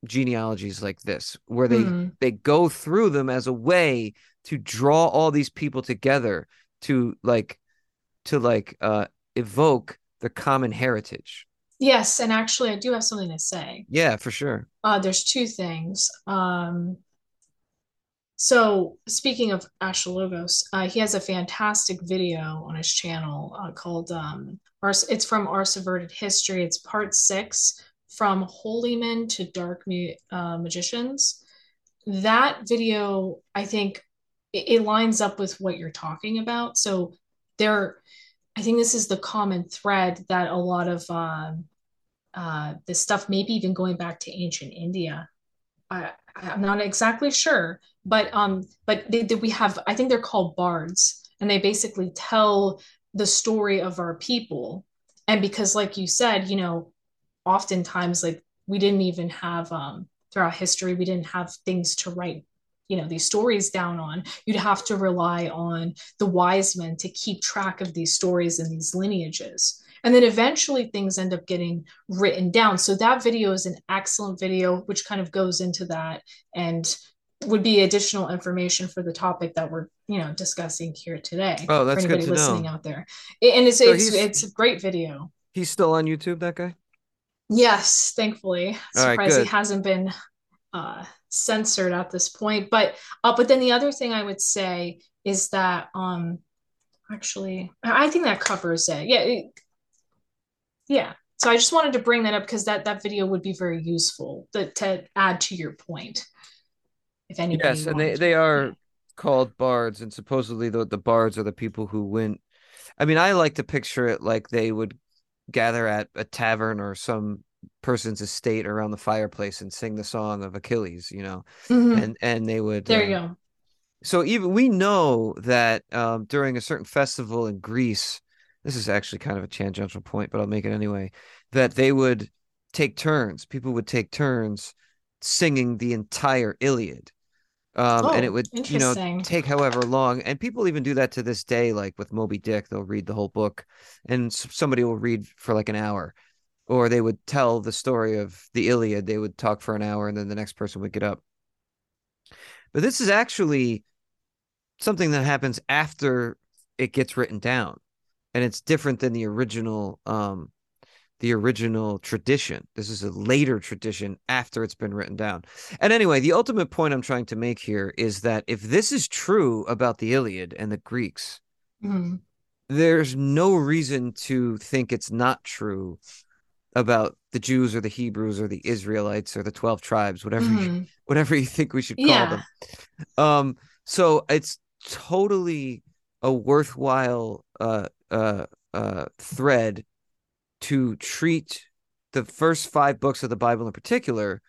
genealogies like this where they Mhm. they go through them as a way to draw all these people together to like to like uh evoke the common heritage Yes, and actually, I do have something to say. yeah for sure Uh, there's two things. Um, so speaking of Asha Logos, uh, he has a fantastic video on his channel uh, called um, Ars it's from Our Subverted History. It's part six from Holy Men to Dark uh, Magicians. That video, I think, it, it lines up with what you're talking about. So there, I think this is the common thread that a lot of um, uh, this stuff, maybe even going back to ancient India. I, I'm not exactly sure, but um, but they, they, we have, I think they're called bards, and they basically tell the story of our people. And because, like you said, you know, oftentimes like we didn't even have um throughout history, we didn't have things to write, you know, these stories down on. You'd have to rely on the wise men to keep track of these stories and these lineages. And then eventually things end up getting written down. So that video is an excellent video, which kind of goes into that and would be additional information for the topic that we're, you know, discussing here today. Oh, that's for good anybody to listening know. out there. And it's So it's it's a great video. he's still on youtube that guy Yes, thankfully. All right, Surprised he hasn't been uh, censored at this point. But uh, but then the other thing I would say is that um actually I I think that covers it. Yeah, it- yeah. So I just wanted to bring that up because that that video would be very useful to, to add to your point. If anybody yes and they they are called bards and supposedly the, the bards are the people who went i mean i like to picture it like they would gather at a tavern or some person's estate around the fireplace and sing the song of achilles you know Mhm. and and they would There uh, you go. so even we know that um, during a certain festival in Greece, this is actually kind of a tangential point, but I'll make it anyway. That they would take turns. People would take turns singing the entire Iliad, um, and it Oh, would you know take however long. And people even do that to this day. Like with Moby Dick, they'll read the whole book, and somebody will read for like an hour. Or they would tell the story of the Iliad. They would talk for an hour, and then the next person would get up. But this is actually something that happens after it gets written down and it's different than the original um the original tradition this is a later tradition after it's been written down and anyway the ultimate point i'm trying to make here is that if this is true about the iliad and the greeks Mhm. there's no reason to think it's not true about the jews or the hebrews or the israelites or the 12 tribes whatever you, Mhm. whatever you think we should call Yeah. them um so it's totally a worthwhile uh uh uh thread to treat the first five books of the bible in particular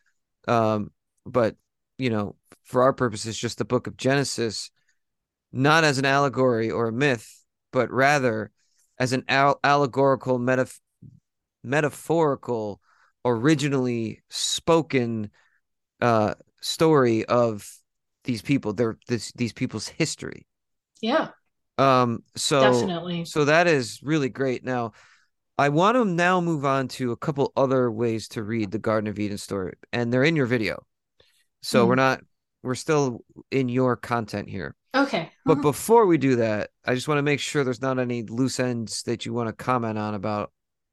um but you know for our purposes just the book of genesis not as an allegory or a myth but rather as an al- allegorical metaf- metaphorical originally spoken uh story of these people their this these people's history. Yeah, um so definitely. so that is really great now i want to now move on to a couple other ways to read the garden of eden story and they're in your video so Mhm. we're not we're still in your content here Okay. but Mhm. before we do that i just want to make sure there's not any loose ends that you want to comment on about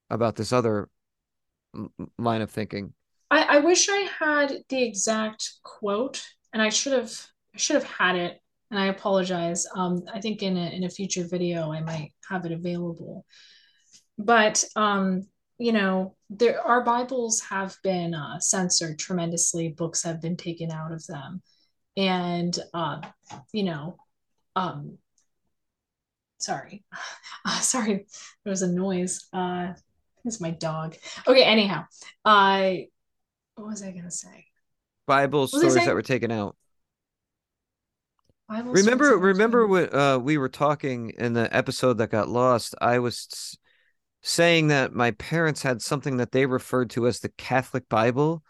about this other line of thinking I, I wish I had the exact quote, and I should have I should have had it, and I apologize. Um, I think in a in a future video I might have it available. But um, you know, there our Bibles have been uh, censored tremendously. Books have been taken out of them, and uh, you know, um, sorry, uh, sorry, there was a noise. Uh, it's my dog. Okay, anyhow, I what was I gonna say? bible stories that were taken out Remember remember 20. when uh, we were talking in the episode that got lost i was saying that my parents had something that they referred to as the catholic bible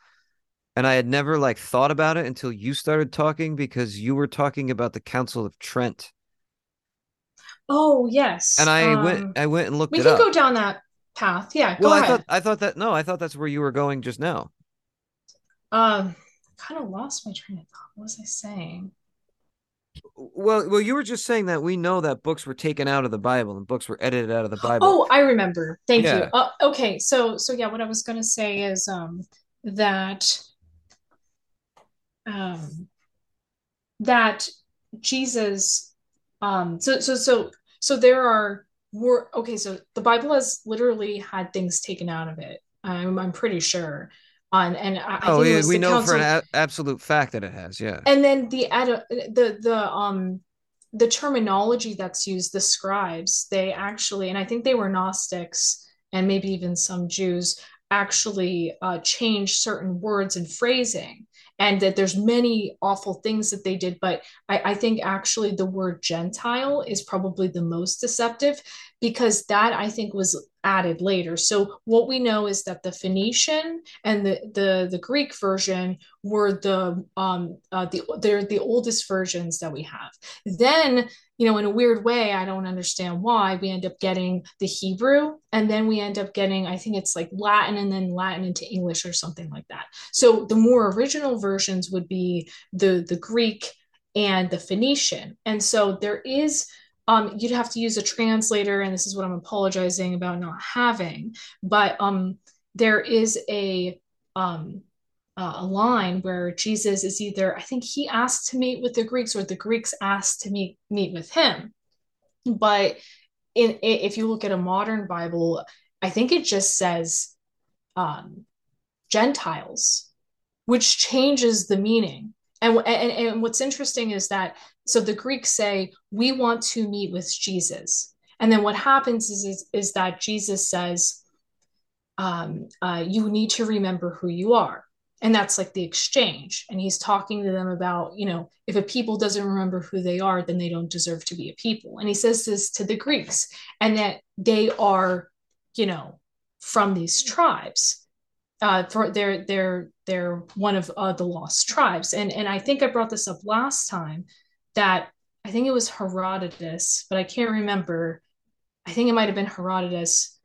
and i had never like thought about it until you started talking because you were talking about the council of trent Oh yes. and i um, went i went and looked we it can up go down that path. Yeah, well go i ahead. thought i thought that no i thought that's where you were going just now Um, kind of lost my train of thought. What was I saying? Well well you were just saying that we know that books were taken out of the bible and books were edited out of the bible Oh, I remember. Thank you. Uh, okay, so so yeah, what I was gonna say is um that um that Jesus um so so so so there are were okay so the Bible has literally had things taken out of it. I'm I'm pretty sure. On and I, I oh think yeah, we know for an a- absolute fact that it has yeah. And then the ad the the um the terminology that's used the scribes they actually and i think they were gnostics and maybe even some jews actually uh, changed certain words and phrasing and that there's many awful things that they did but I, I think actually the word gentile is probably the most deceptive because that i think was added later so what we know is that the phoenician and the the, the greek version were the um uh, the they're the oldest versions that we have. Then, you know, in a weird way, I don't understand why we end up getting the Hebrew and then we end up getting I think it's like Latin and then Latin into English or something like that. So the more original versions would be the the Greek and the Phoenician. And so there is um, you'd have to use a translator, and this is what I'm apologizing about not having. But um, there is a um, uh, a line where Jesus is either, I think he asked to meet with the Greeks or the Greeks asked to meet meet with him. But in if you look at a modern Bible, I think it just says um, Gentiles, which changes the meaning. And, and and what's interesting is that so the Greeks say we want to meet with Jesus, and then what happens is is, is that Jesus says um, uh, you need to remember who you are. And that's like the exchange. And he's talking to them about you know if a people doesn't remember who they are then they don't deserve to be a people. And he says this to the greeks and that they are you know from these tribes. Uh for they're they're they're one of uh, the lost tribes. And and i think i brought this up last time that i think it was herodotus but i can't remember i think it might have been herodotus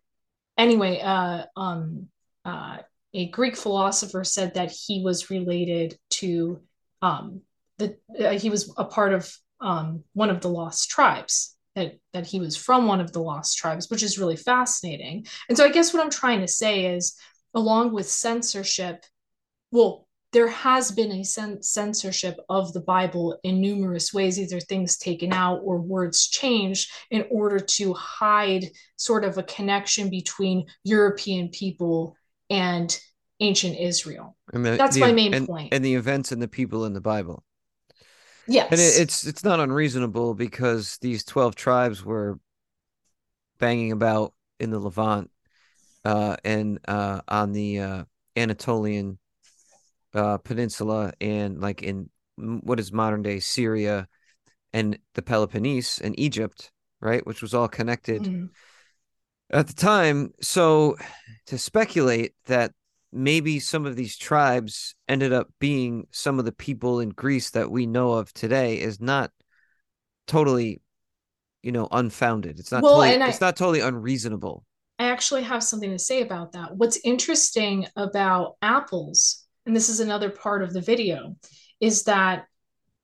anyway uh um uh a Greek philosopher said that he was related to um, the uh, he was a part of um, one of the lost tribes that that he was from one of the lost tribes, which is really fascinating. And so I guess what I'm trying to say is, along with censorship, well, there has been a censorship of the Bible in numerous ways, either things taken out or words changed in order to hide sort of a connection between European people and ancient Israel. And the- That's the- my main and, point. and the events and the people in the bible Yes. and it, it's it's not unreasonable because these 12 tribes were banging about in the levant uh and uh on the uh anatolian uh peninsula and like in what is modern day syria and the peloponnese and egypt right which was all connected Mhm. at the time. So to speculate that maybe some of these tribes ended up being some of the people in Greece that we know of today is not totally, you know, unfounded. It's not Well, totally, I- it's not totally unreasonable. I actually have something to say about that. What's interesting about apples, and this is another part of the video, is that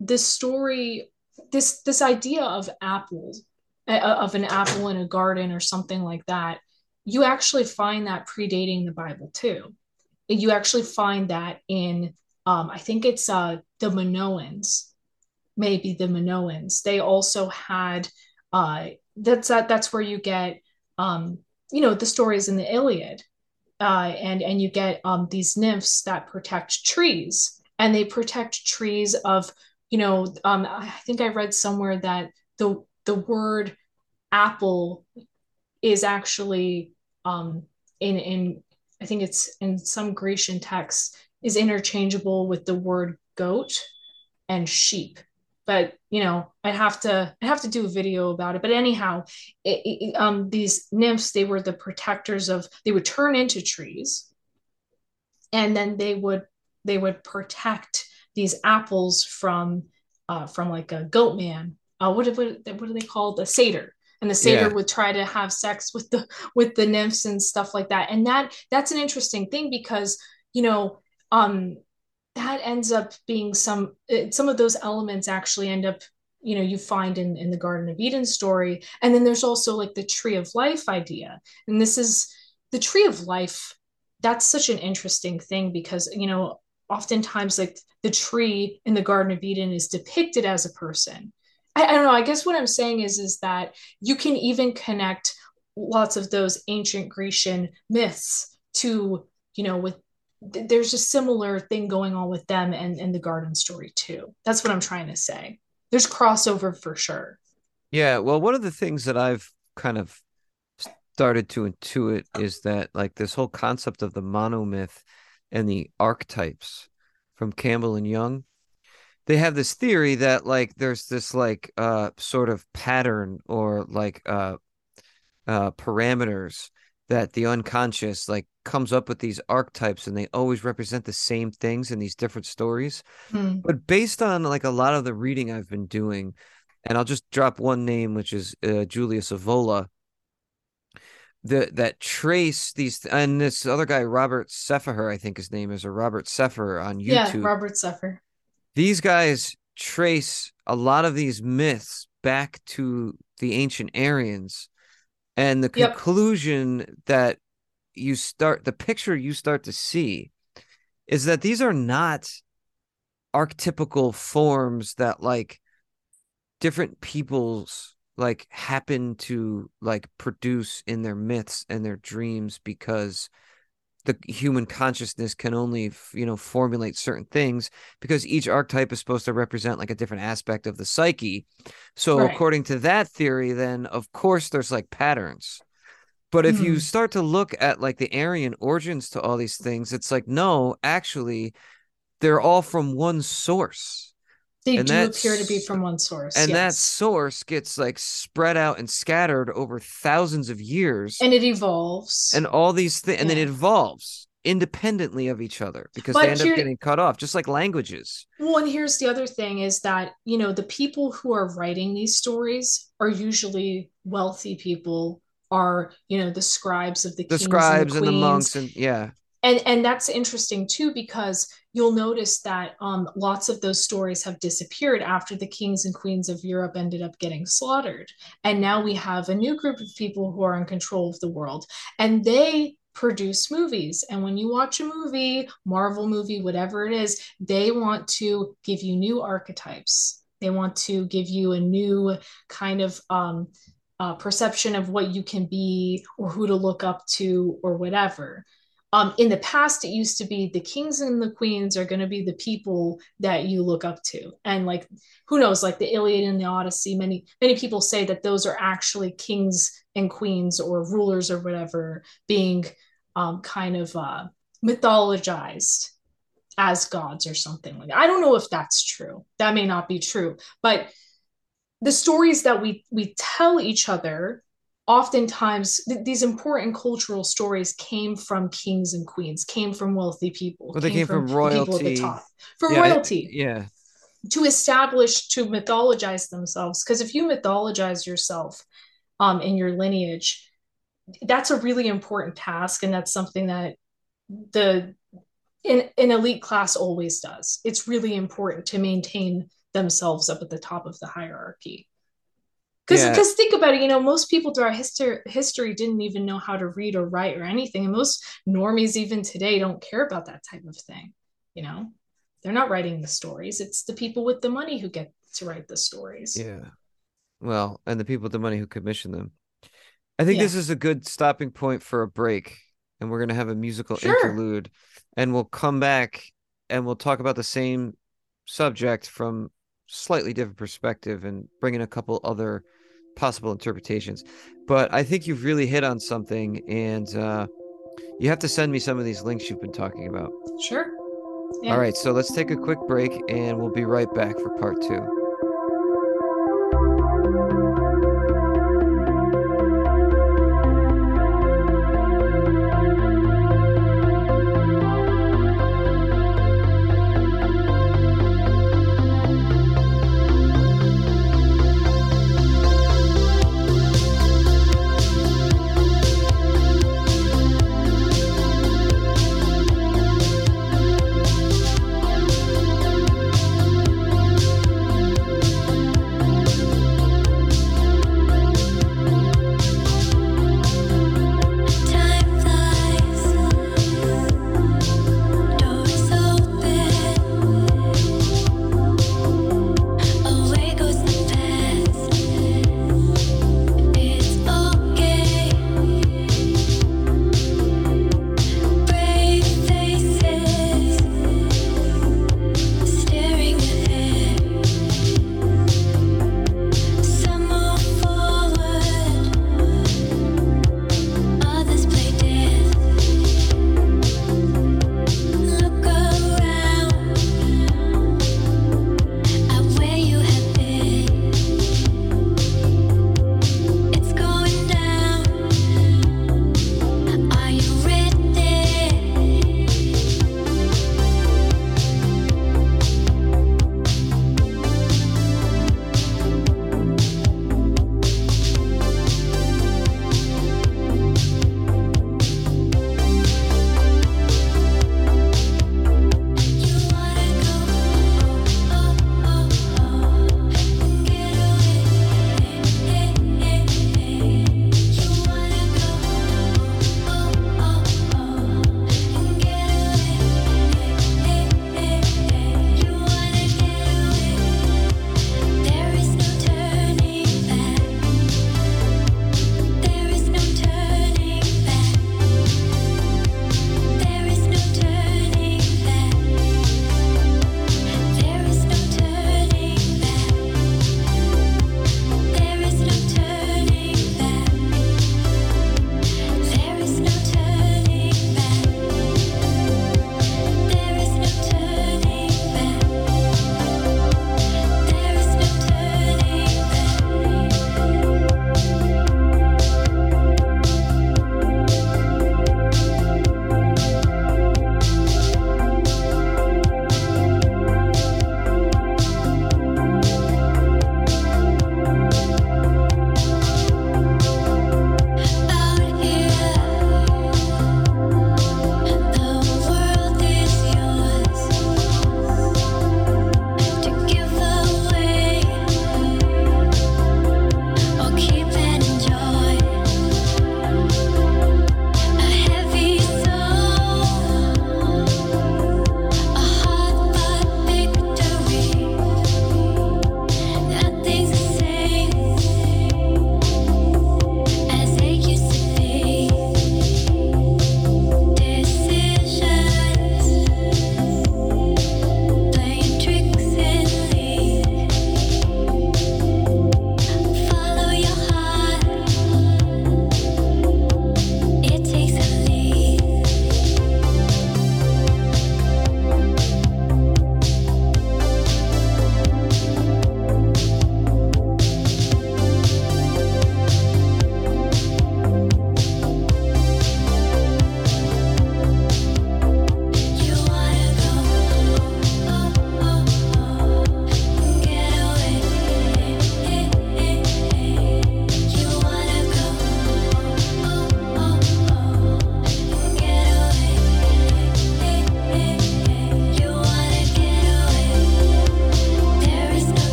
this story, this this idea of apples, uh, of an apple in a garden or something like that, you actually find that predating the Bible too. You actually find that in, um, I think it's uh, the Minoans, maybe the Minoans. They also had, uh, that's that that's where you get. Um, you know the stories in the Iliad, uh, and and you get um, these nymphs that protect trees, and they protect trees of you know um, I think I read somewhere that the the word apple is actually um, in in I think it's in some Grecian texts is interchangeable with the word goat and sheep. But you know i'd have to i'd have to do a video about it. But anyhow it, it, um these nymphs they were the protectors of they would turn into trees and then they would they would protect these apples from uh from like a goat man. Uh what, what, what do they call the satyr. And the satyr yeah. would try to have sex with the with the nymphs and stuff like that. And that that's an interesting thing because you know um that ends up being some uh, some of those elements actually end up you know you find in in the garden of eden story. And then there's also like the tree of life idea. And this is the tree of life that's such an interesting thing because you know oftentimes like the tree in the garden of eden is depicted as a person. I, I don't know i guess what i'm saying is is that you can even connect lots of those ancient grecian myths to you know with there's a similar thing going on with them and, and the garden story too. That's what I'm trying to say. There's crossover for sure. Yeah. Well, one of the things that I've kind of started to intuit is that like this whole concept of the monomyth and the archetypes from Campbell and Jung, they have this theory that like there's this like uh sort of pattern or like uh uh parameters that the unconscious like comes up with these archetypes and they always represent the same things in these different stories. Mm. but based on like a lot of the reading i've been doing and i'll just drop one name which is uh, julius evola the, that trace these and this other guy robert sepehr i think his name is or robert sepehr on youtube. Yeah robert sepehr these guys trace a lot of these myths back to the ancient aryans and the conclusion yep. that you start the picture you start to see is that these are not archetypical forms that like different peoples like happen to like produce in their myths and their dreams because the human consciousness can only you know formulate certain things because each archetype is supposed to represent like a different aspect of the psyche so right. according to that theory then of course there's like patterns but if mm. you start to look at like the aryan origins to all these things it's like no actually they're all from one source they and do appear to be from one source. And yes. that source gets like spread out and scattered over thousands of years. And it evolves. And all these things, yeah. and then it evolves independently of each other because but they end up getting cut off, just like languages. Well, and here's the other thing is that, you know, the people who are writing these stories are usually wealthy people, are, you know, the scribes of the, the scribes and the, and the monks and yeah and and that's interesting too because you'll notice that um, lots of those stories have disappeared after the kings and queens of Europe ended up getting slaughtered, and now we have a new group of people who are in control of the world, and they produce movies. And when you watch a movie, Marvel movie, whatever it is, they want to give you new archetypes. They want to give you a new kind of um, uh, perception of what you can be or who to look up to or whatever. Um, in the past, it used to be the kings and the queens are going to be the people that you look up to, and like who knows, like the Iliad and the Odyssey. Many many people say that those are actually kings and queens or rulers or whatever being um, kind of uh, mythologized as gods or something like that. I don't know if that's true. That may not be true, but the stories that we we tell each other oftentimes th- these important cultural stories came from kings and queens, came from wealthy people. Well, they came, came from, from royalty. People at the top. From yeah, royalty. yeah. To establish, to mythologize themselves. Because if you mythologize yourself um, in your lineage, that's a really important task. And that's something that the in, an elite class always does. It's really important to maintain themselves up at the top of the hierarchy because because yeah. think about it you know most people through our history history didn't even know how to read or write or anything and most normies even today don't care about that type of thing you know they're not writing the stories it's the people with the money who get to write the stories yeah well and the people with the money who commission them i think yeah. this is a good stopping point for a break and we're going to have a musical sure. interlude and we'll come back and we'll talk about the same subject from slightly different perspective and bring in a couple other possible interpretations. But I think you've really hit on something, and uh, you have to send me some of these links you've been talking about. Sure. Yeah. All right, so let's take a quick break, and we'll be right back for part two.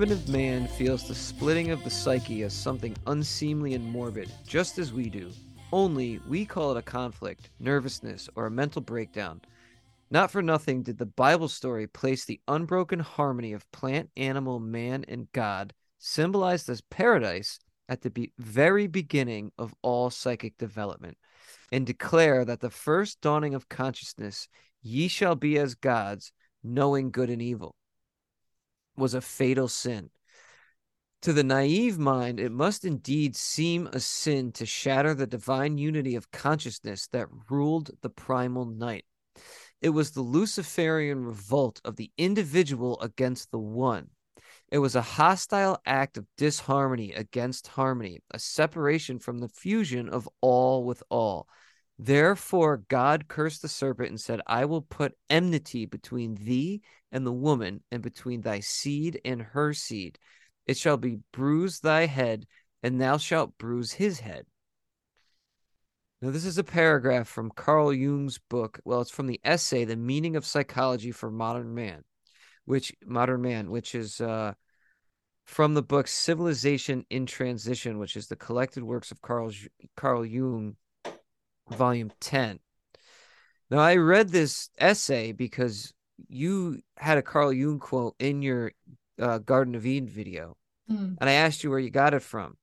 Primitive man feels the splitting of the psyche as something unseemly and morbid, just as we do. Only we call it a conflict, nervousness, or a mental breakdown. Not for nothing did the Bible story place the unbroken harmony of plant, animal, man, and God, symbolized as paradise, at the be- very beginning of all psychic development, and declare that the first dawning of consciousness, ye shall be as gods, knowing good and evil was a fatal sin. To the naive mind, it must indeed seem a sin to shatter the divine unity of consciousness that ruled the primal night. It was the Luciferian revolt of the individual against the one. It was a hostile act of disharmony against harmony, a separation from the fusion of all with all. Therefore, God cursed the serpent and said, I will put enmity between thee and the woman, and between thy seed and her seed. It shall be bruise thy head, and thou shalt bruise his head. Now, this is a paragraph from Carl Jung's book. Well, it's from the essay, The Meaning of Psychology for Modern Man, which modern man, which is uh, from the book Civilization in Transition, which is the collected works of Carl Carl Jung volume 10. Now, I read this essay because you had a Carl Jung quote in your uh, Garden of Eden video, mm. and I asked you where you got it from.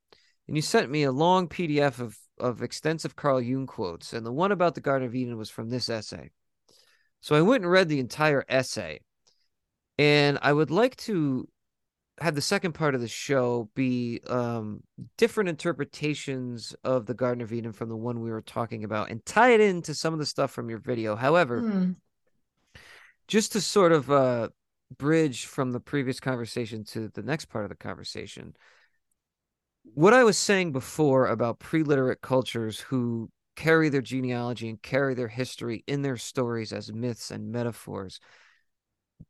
And you sent me a long PDF of, of extensive Carl Jung quotes, and the one about the Garden of Eden was from this essay. So I went and read the entire essay, and I would like to have the second part of the show be um, different interpretations of the Garden of Eden from the one we were talking about and tie it into some of the stuff from your video. However, mm. just to sort of uh, bridge from the previous conversation to the next part of the conversation, what I was saying before about pre literate cultures who carry their genealogy and carry their history in their stories as myths and metaphors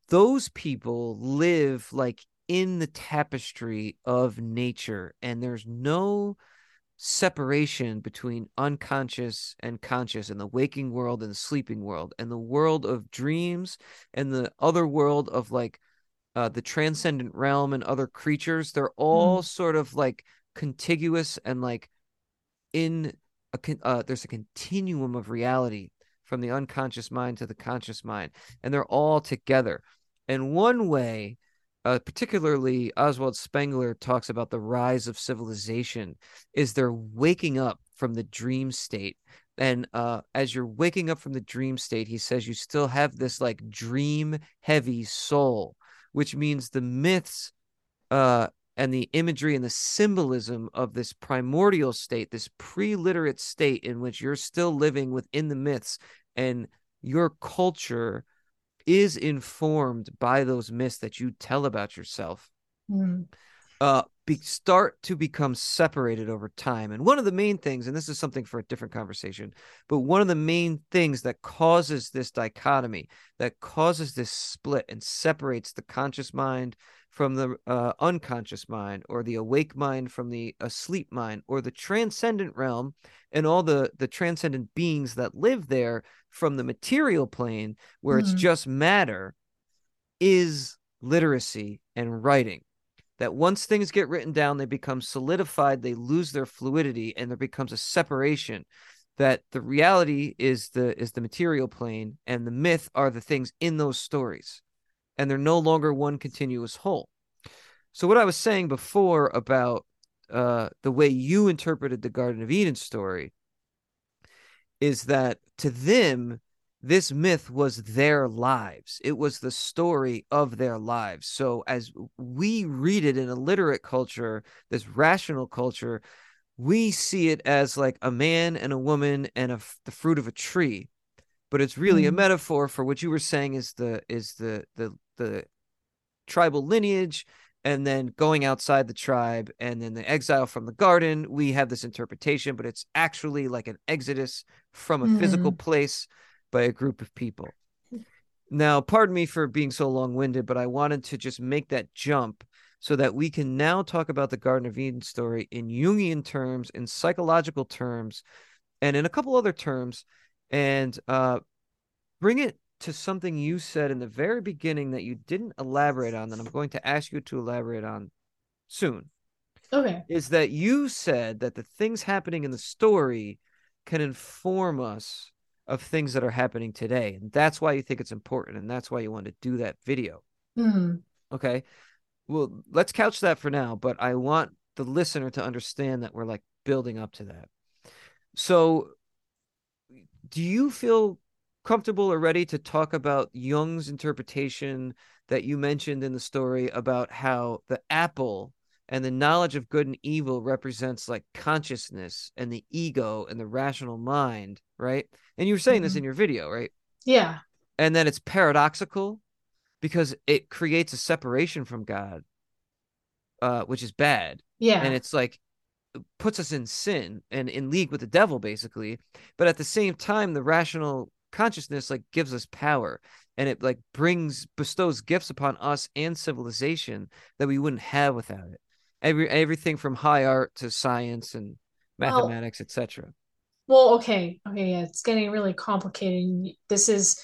those people live like in the tapestry of nature and there's no separation between unconscious and conscious and the waking world and the sleeping world and the world of dreams and the other world of like uh, the transcendent realm and other creatures they're all mm. sort of like contiguous and like in a uh, there's a continuum of reality from the unconscious mind to the conscious mind and they're all together and one way uh, particularly Oswald Spengler talks about the rise of civilization, is they're waking up from the dream state. And uh, as you're waking up from the dream state, he says you still have this like dream heavy soul, which means the myths uh, and the imagery and the symbolism of this primordial state, this pre literate state in which you're still living within the myths and your culture is informed by those myths that you tell about yourself mm. uh be, start to become separated over time and one of the main things and this is something for a different conversation but one of the main things that causes this dichotomy that causes this split and separates the conscious mind from the uh, unconscious mind or the awake mind from the asleep mind or the transcendent realm and all the the transcendent beings that live there from the material plane where mm-hmm. it's just matter is literacy and writing that once things get written down they become solidified they lose their fluidity and there becomes a separation that the reality is the is the material plane and the myth are the things in those stories and they're no longer one continuous whole so what i was saying before about uh, the way you interpreted the Garden of Eden story is that to them, this myth was their lives. It was the story of their lives. So as we read it in a literate culture, this rational culture, we see it as like a man and a woman and a, the fruit of a tree. But it's really mm-hmm. a metaphor for what you were saying is the is the the the tribal lineage and then going outside the tribe and then the exile from the garden we have this interpretation but it's actually like an exodus from a mm-hmm. physical place by a group of people now pardon me for being so long-winded but i wanted to just make that jump so that we can now talk about the garden of eden story in jungian terms in psychological terms and in a couple other terms and uh, bring it to something you said in the very beginning that you didn't elaborate on that I'm going to ask you to elaborate on soon. Okay. Is that you said that the things happening in the story can inform us of things that are happening today. And that's why you think it's important. And that's why you want to do that video. hmm Okay. Well, let's couch that for now, but I want the listener to understand that we're like building up to that. So, do you feel comfortable or ready to talk about Jung's interpretation that you mentioned in the story about how the apple and the knowledge of good and evil represents like consciousness and the ego and the rational mind, right? And you were saying this Mhm. in your video, right? Yeah. And then it's paradoxical because it creates a separation from God, uh, which is bad. Yeah. And it's like puts us in sin and in league with the devil, basically. But at the same time, the rational consciousness like gives us power and it like brings bestows gifts upon us and civilization that we wouldn't have without it. Every everything from high art to science and Well- mathematics, etc. Well, okay. Okay, yeah, it's getting really complicated. This is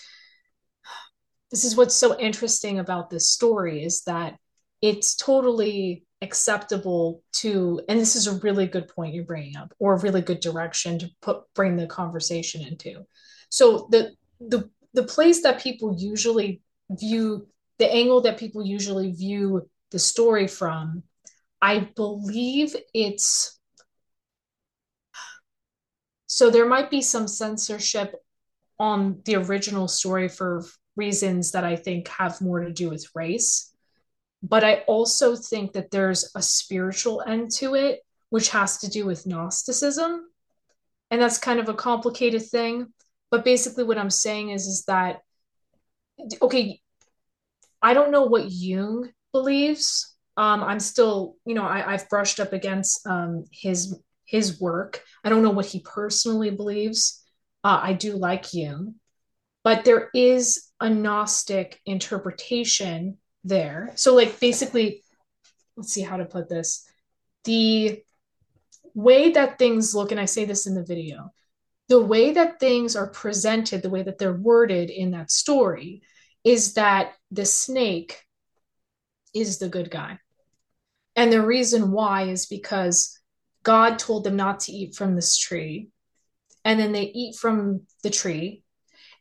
this is what's so interesting about this story is that it's totally acceptable to, and this is a really good point you're bringing up, or a really good direction to put bring the conversation into. So the the the place that people usually view the angle that people usually view the story from, I believe it's so there might be some censorship on the original story for reasons that I think have more to do with race. But I also think that there's a spiritual end to it, which has to do with Gnosticism. And that's kind of a complicated thing. But basically, what I'm saying is, is that, okay, I don't know what Jung believes. Um, I'm still, you know, I, I've brushed up against um, his his work. I don't know what he personally believes. Uh, I do like Jung, but there is a Gnostic interpretation there. So, like, basically, let's see how to put this. The way that things look, and I say this in the video, the way that things are presented, the way that they're worded in that story, is that the snake is the good guy. And the reason why is because God told them not to eat from this tree. And then they eat from the tree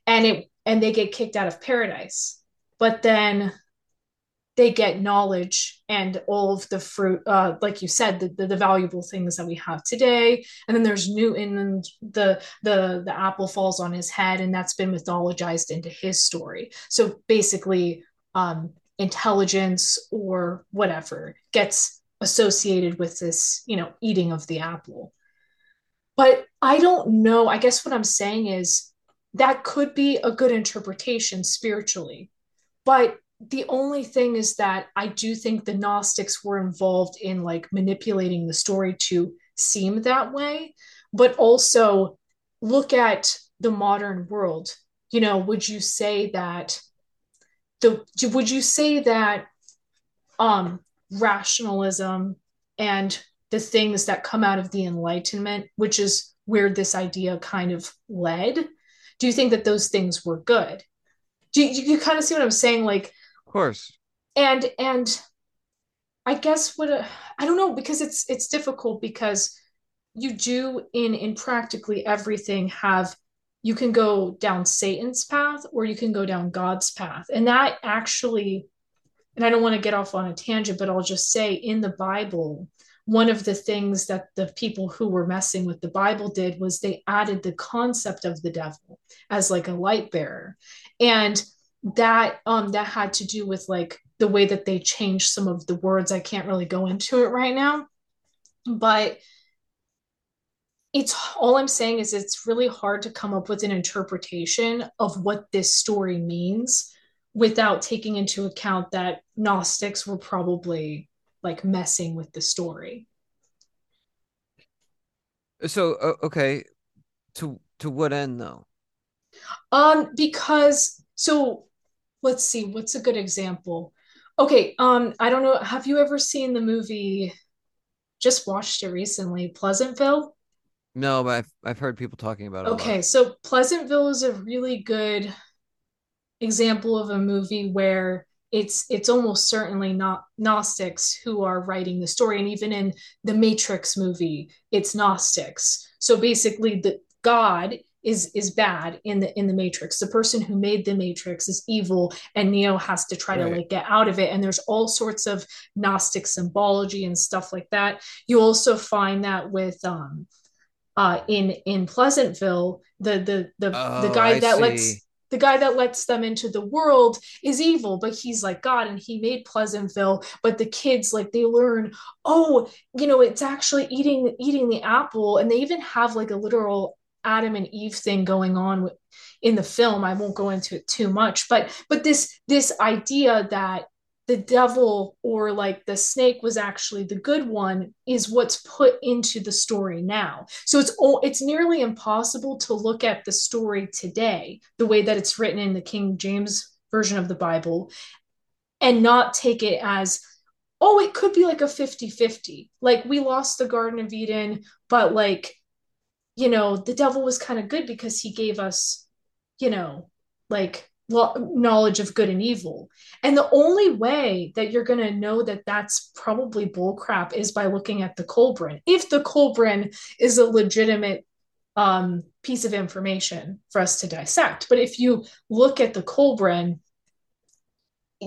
and it and they get kicked out of paradise. But then they get knowledge and all of the fruit, uh, like you said, the, the, the valuable things that we have today. And then there's Newton, and the the the apple falls on his head, and that's been mythologized into his story. So basically, um, intelligence or whatever gets associated with this, you know, eating of the apple. But I don't know. I guess what I'm saying is that could be a good interpretation spiritually. But the only thing is that I do think the Gnostics were involved in like manipulating the story to seem that way, but also look at the modern world. You know, would you say that the would you say that um rationalism and the things that come out of the enlightenment which is where this idea kind of led do you think that those things were good? Do you, you kind of see what i'm saying? Like Course. and and i guess what a, i don't know because it's it's difficult because you do in in practically everything have you can go down satan's path or you can go down god's path and that actually and i don't want to get off on a tangent but i'll just say in the bible one of the things that the people who were messing with the bible did was they added the concept of the devil as like a light bearer and that um that had to do with like the way that they changed some of the words i can't really go into it right now but it's all i'm saying is it's really hard to come up with an interpretation of what this story means without taking into account that gnostics were probably like messing with the story So uh, okay, to to what end though? Um, because so let's see, what's a good example? Okay, um, I don't know. Have you ever seen the movie? Just watched it recently, Pleasantville. No, but I've I've heard people talking about it. Okay, so Pleasantville is a really good example of a movie where it's it's almost certainly not Gnostics who are writing the story, and even in the Matrix movie, it's Gnostics. So basically, the God is is bad in the in the matrix. The person who made the matrix is evil and neo has to try right. to like get out of it. And there's all sorts of gnostic symbology and stuff like that. You also find that with um uh in in pleasantville the the the, oh, the guy I that see. lets the guy that lets them into the world is evil but he's like god and he made pleasantville. But the kids like they learn oh you know it's actually eating eating the apple. And they even have like a literal Adam and Eve thing going on in the film. I won't go into it too much, but but this this idea that the devil or like the snake was actually the good one is what's put into the story now. So it's it's nearly impossible to look at the story today the way that it's written in the King James version of the Bible and not take it as oh it could be like a 50-50 like we lost the garden of eden but like you know, the devil was kind of good because he gave us, you know, like knowledge of good and evil. And the only way that you're going to know that that's probably bullcrap is by looking at the Kolbrin. If the Kolbrin is a legitimate um, piece of information for us to dissect. But if you look at the Kolbrin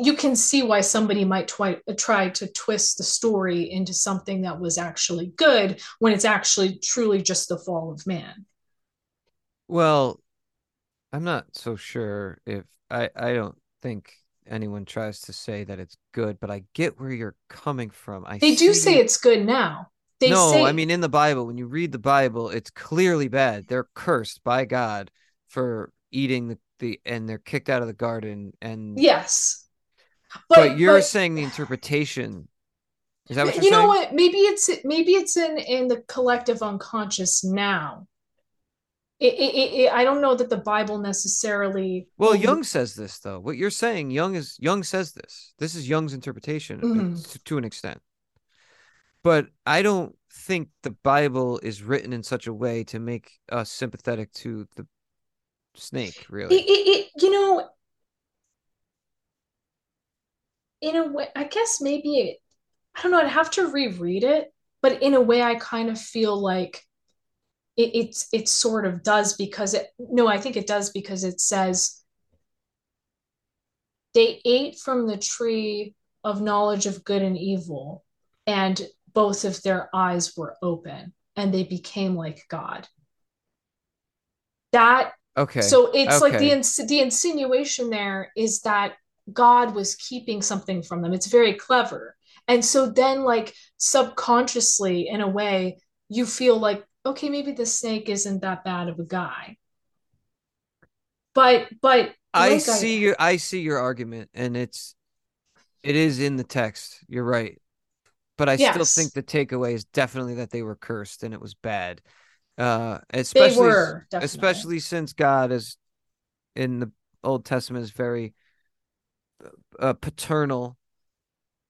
you can see why somebody might try, try to twist the story into something that was actually good when it's actually truly just the fall of man. Well, I'm not so sure if I I don't think anyone tries to say that it's good, but I get where you're coming from. I They do say it's good now. They no, say... I mean in the Bible, when you read the Bible, it's clearly bad. They're cursed by God for eating the, the and they're kicked out of the garden and Yes but, but you're but, saying the interpretation. Is that what you're you saying? know what? Maybe it's maybe it's in in the collective unconscious now. It, it, it, I don't know that the Bible necessarily. Well, Jung says this though. What you're saying, Jung is Jung says this. This is Jung's interpretation mm-hmm. to, to an extent. But I don't think the Bible is written in such a way to make us sympathetic to the snake. Really, it, you know, in a way, I guess maybe it, I don't know, I'd have to reread it, but in a way, I kind of feel like it, it's it sort of does because it no, I think it does because it says they ate from the tree of knowledge of good and evil, and both of their eyes were open, and they became like God. That okay. So it's okay. like the ins- the insinuation there is that God was keeping something from them. It's very clever. And so then, like, subconsciously, in a way, you feel like, okay, maybe the snake isn't that bad of a guy. But, but, I like see I, your, I see your argument, and it's, it is in the text. You're right. But I yes. still think the takeaway is definitely that they were cursed and it was bad. Uh, especially, were, especially since God is in the Old Testament is very uh, paternal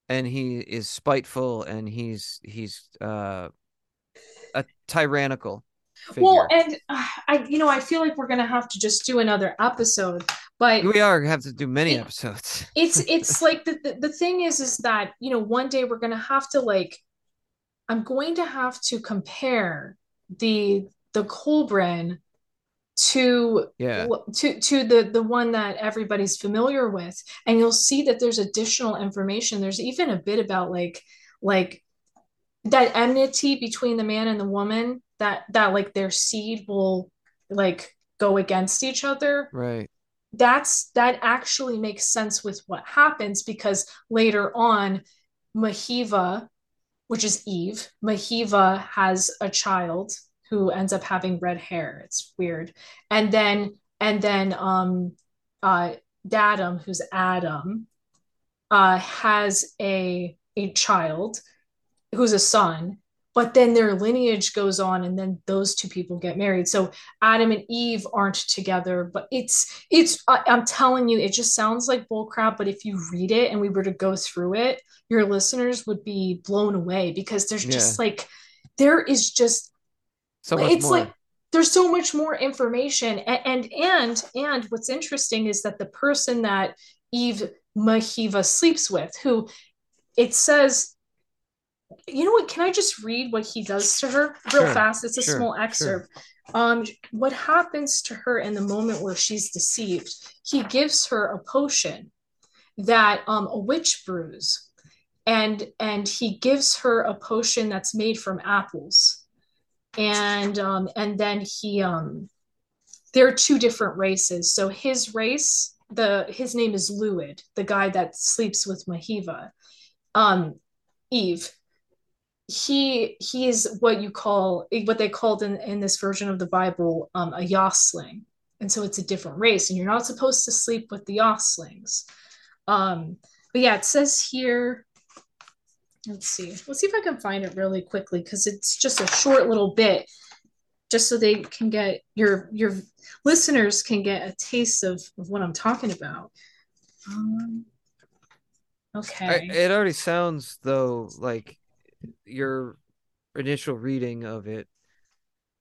and he is spiteful and he's he's uh a tyrannical figure. well and uh, i you know i feel like we're gonna have to just do another episode but we are have to do many it, episodes it's it's like the, the the thing is is that you know one day we're gonna have to like i'm going to have to compare the the kolbrin to yeah. to to the the one that everybody's familiar with and you'll see that there's additional information. There's even a bit about like like that enmity between the man and the woman that that like their seed will like go against each other. Right. That's that actually makes sense with what happens because later on mahiva which is eve mahiva has a child who ends up having red hair. It's weird. And then and then um uh Dadam, who's Adam, uh has a a child who's a son, but then their lineage goes on and then those two people get married. So Adam and Eve aren't together, but it's it's I, I'm telling you, it just sounds like bullcrap. But if you read it and we were to go through it, your listeners would be blown away because there's just yeah. like there is just so much it's more. like there's so much more information. And and and, and what's interesting is that the person that eve mahiva sleeps with who it says you know what? Can i just read what he does to her real sure, fast? It's a sure, small excerpt. Sure. um what happens to her in the moment where she's deceived? He gives her a potion that um a witch brews and and he gives her a potion that's made from apples and um and then he um there are two different races. So his race the his name is Luid, the guy that sleeps with Mahiva. Um Eve. He he is what you call what they called in in this version of the Bible um a Yosling. And so it's a different race and you're not supposed to sleep with the Yoslings. Um but yeah it says here let's see. Let's see if i can find it really quickly because it's just a short little bit just so they can get your your listeners can get a taste of, of what i'm talking about. Um, okay. I, it already sounds though like your initial reading of it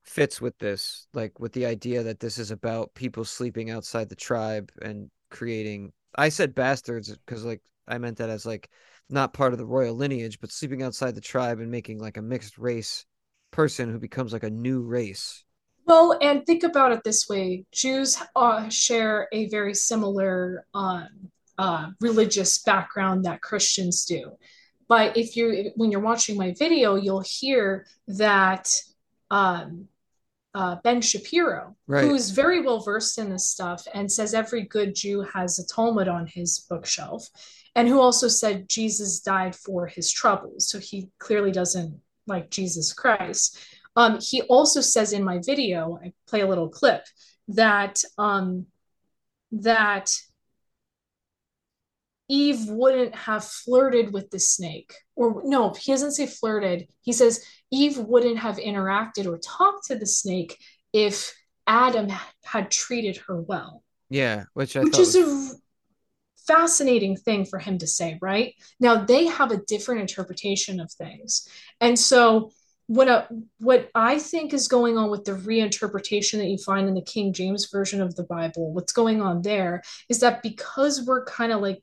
fits with this like with the idea that this is about people sleeping outside the tribe and creating i said bastards because like i meant that as like not part of the royal lineage, but sleeping outside the tribe and making like a mixed race person who becomes like a new race. Well, and think about it this way: Jews uh, share a very similar um, uh, religious background that Christians do. But if you, when you're watching my video, you'll hear that um, uh, Ben Shapiro, right. who's very well versed in this stuff and says every good Jew has a Talmud on his bookshelf and who also said Jesus died for his troubles. So he clearly doesn't like Jesus Christ. Um, he also says in my video, I play a little clip that um, that Eve wouldn't have flirted with the snake, or no, he doesn't say flirted. He says Eve wouldn't have interacted or talked to the snake if Adam had treated her well. Yeah, which I which is a fascinating thing for him to say, right? Now they have a different interpretation of things. And so what a, what I think is going on with the reinterpretation that you find in the King James version of the Bible, what's going on there is that because we're kind of like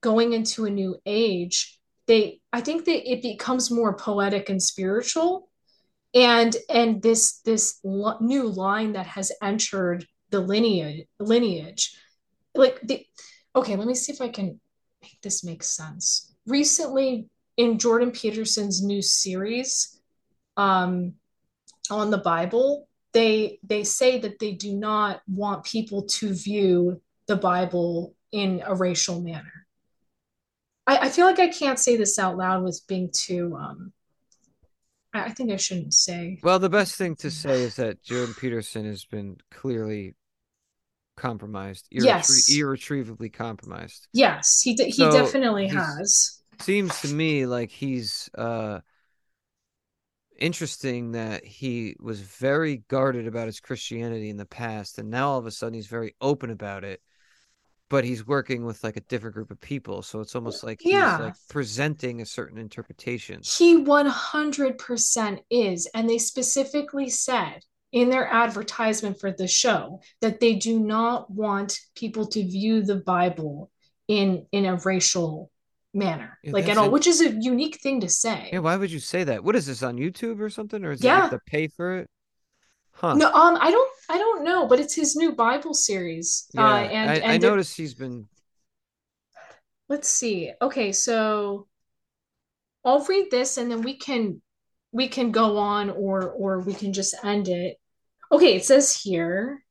going into a new age, they I think that it becomes more poetic and spiritual. And and this this lo- new line that has entered the lineage lineage like the okay, let me see if I can make this make sense. Recently, in Jordan Peterson's new series um, on the Bible, they they say that they do not want people to view the Bible in a racial manner. I, I feel like I can't say this out loud with being too um, I think I shouldn't say. Well, the best thing to say is that Jordan Peterson has been clearly compromised. Yes, irretrievably compromised. Yes, he d- he so definitely has. Seems to me like he's uh interesting that he was very guarded about his Christianity in the past, and now all of a sudden he's very open about it. But he's working with like a different group of people, so it's almost like he's yeah. like presenting a certain interpretation. He one hundred percent is, and they specifically said in their advertisement for the show that they do not want people to view the Bible in in a racial manner, yeah, like at all, a, which is a unique thing to say. Yeah, why would you say that? What is this on YouTube or something, or is yeah. it have to pay for it? Huh? No, um, I don't, I don't know, but it's his new Bible series. Yeah, uh, and, I, and I noticed he's been. Let's see. Okay, so I'll read this, and then we can we can go on or or we can just end it. Okay, it says here.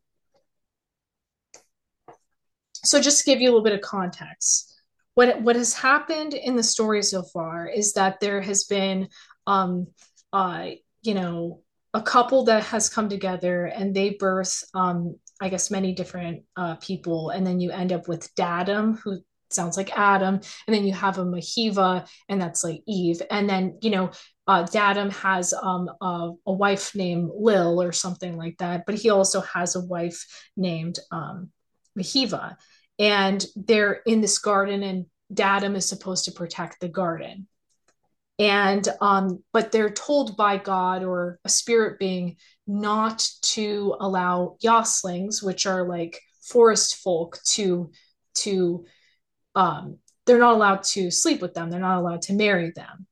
So just to give you a little bit of context, what what has happened in the story so far is that there has been um uh you know a couple that has come together and they birth um I guess many different uh, people, and then you end up with Dadam, who sounds like Adam, and then you have a Mahiva, and that's like Eve, and then you know uh, has um, a, a, wife named Lil or something like that, but he also has a wife named um, Mahiva. And they're in this garden, and Dadam is supposed to protect the garden. and um but they're told by god or a spirit being not to allow yoslings which are like forest folk to to um they're not allowed to sleep with them they're not allowed to marry them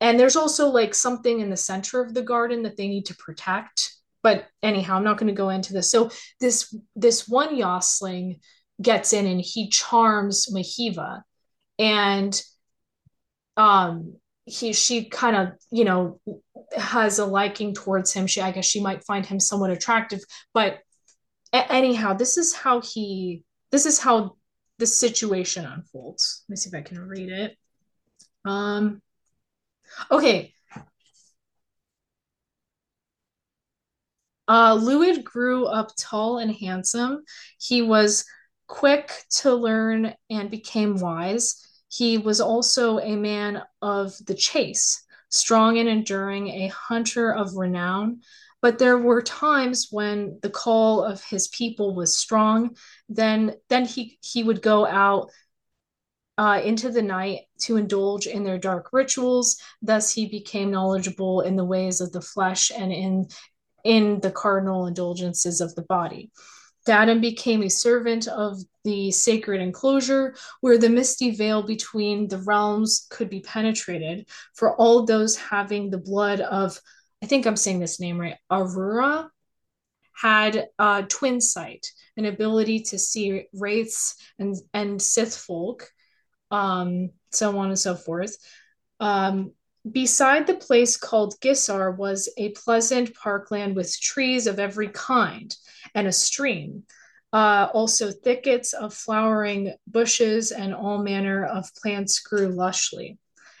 and there's also like something in the center of the garden that they need to protect. But anyhow i'm not going to go into this. So this this one yosling gets in and he charms mahiva. And um he she kind of you know has a liking towards him. She i guess she might find him somewhat attractive. But a- anyhow this is how he this is how the situation unfolds. Let me see if i can read it. Um okay uh Luid grew up tall and handsome he was quick to learn and became wise he was also a man of the chase, strong and enduring, a hunter of renown. But there were times when the call of his people was strong. Then, then he he would go out uh, into the night to indulge in their dark rituals. Thus, he became knowledgeable in the ways of the flesh and in in the cardinal indulgences of the body. Dadam became a servant of the sacred enclosure where the misty veil between the realms could be penetrated for all those having the blood of, I think I'm saying this name right, Aurora, had a twin sight, an ability to see wraiths and, and Sith folk, um, so on and so forth. Um, beside the place called Gisar was a pleasant parkland with trees of every kind and a stream. Uh, also, thickets of flowering bushes and all manner of plants grew lushly.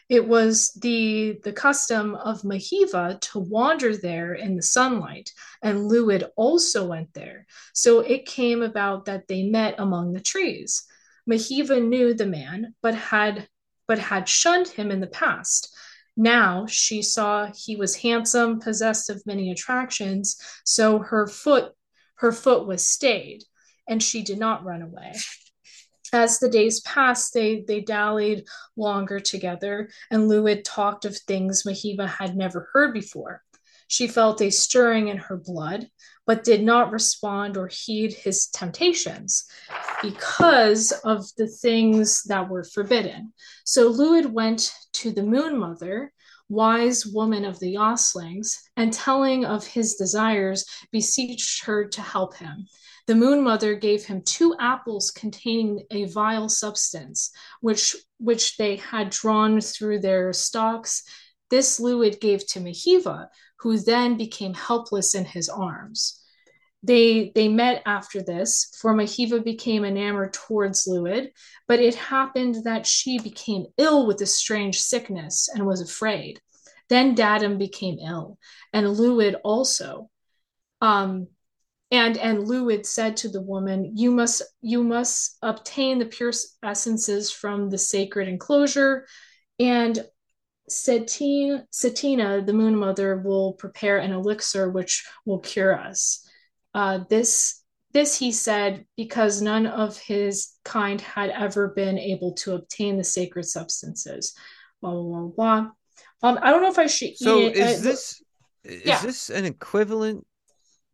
It was the, the custom of Mahiva to wander there in the sunlight, and Luid also went there. So it came about that they met among the trees. Mahiva knew the man, but had but had shunned him in the past. Now she saw he was handsome, possessed of many attractions, so her foot her foot was stayed, and she did not run away. As the days passed, they, they dallied longer together, and Luid talked of things Mahiva had never heard before. She felt a stirring in her blood, but did not respond or heed his temptations because of the things that were forbidden. So Luid went to the Moon Mother wise woman of the Yoslings, and telling of his desires, beseeched her to help him. The Moon Mother gave him two apples containing a vile substance, which, which they had drawn through their stalks. This Luid gave to Mahiva, who then became helpless in his arms. They, they met after this, for Mahiva became enamored towards Luid, but it happened that she became ill with a strange sickness and was afraid. Then Dadam became ill, and Luid also. Um, and and Luid said to the woman, "You must you must obtain the pure essences from the sacred enclosure, and Setina, Setina, the Moon Mother, will prepare an elixir which will cure us." Uh, this this he said because none of his kind had ever been able to obtain the sacred substances. Blah blah blah blah. Um, I don't know if I should. So eat it. is this is yeah. this an equivalent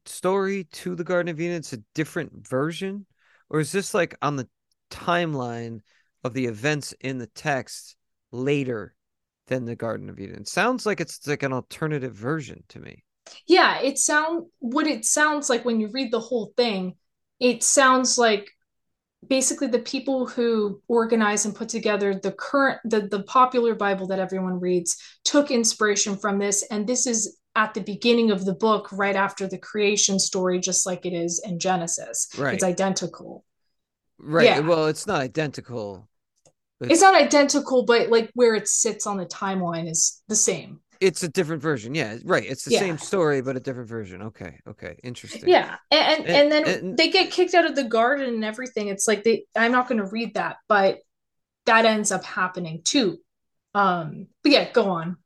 story to the Garden of Eden? It's a different version, or is this like on the timeline of the events in the text later than the Garden of Eden? Sounds like it's like an alternative version to me. Yeah, it sound what it sounds like when you read the whole thing. It sounds like basically the people who organize and put together the current the the popular Bible that everyone reads took inspiration from this, and this is at the beginning of the book, right after the creation story, just like it is in Genesis. Right. It's identical. Right. Yeah. Well, it's not identical. It's not identical, but like where it sits on the timeline is the same. It's a different version. Yeah. Right. It's the Yeah. same story, but a different version. Okay. Okay. Interesting. Yeah, and and, And- and then and- they get kicked out of the garden and everything. It's like they. I'm not going to read that, but that ends up happening too. Um, but yeah, go on.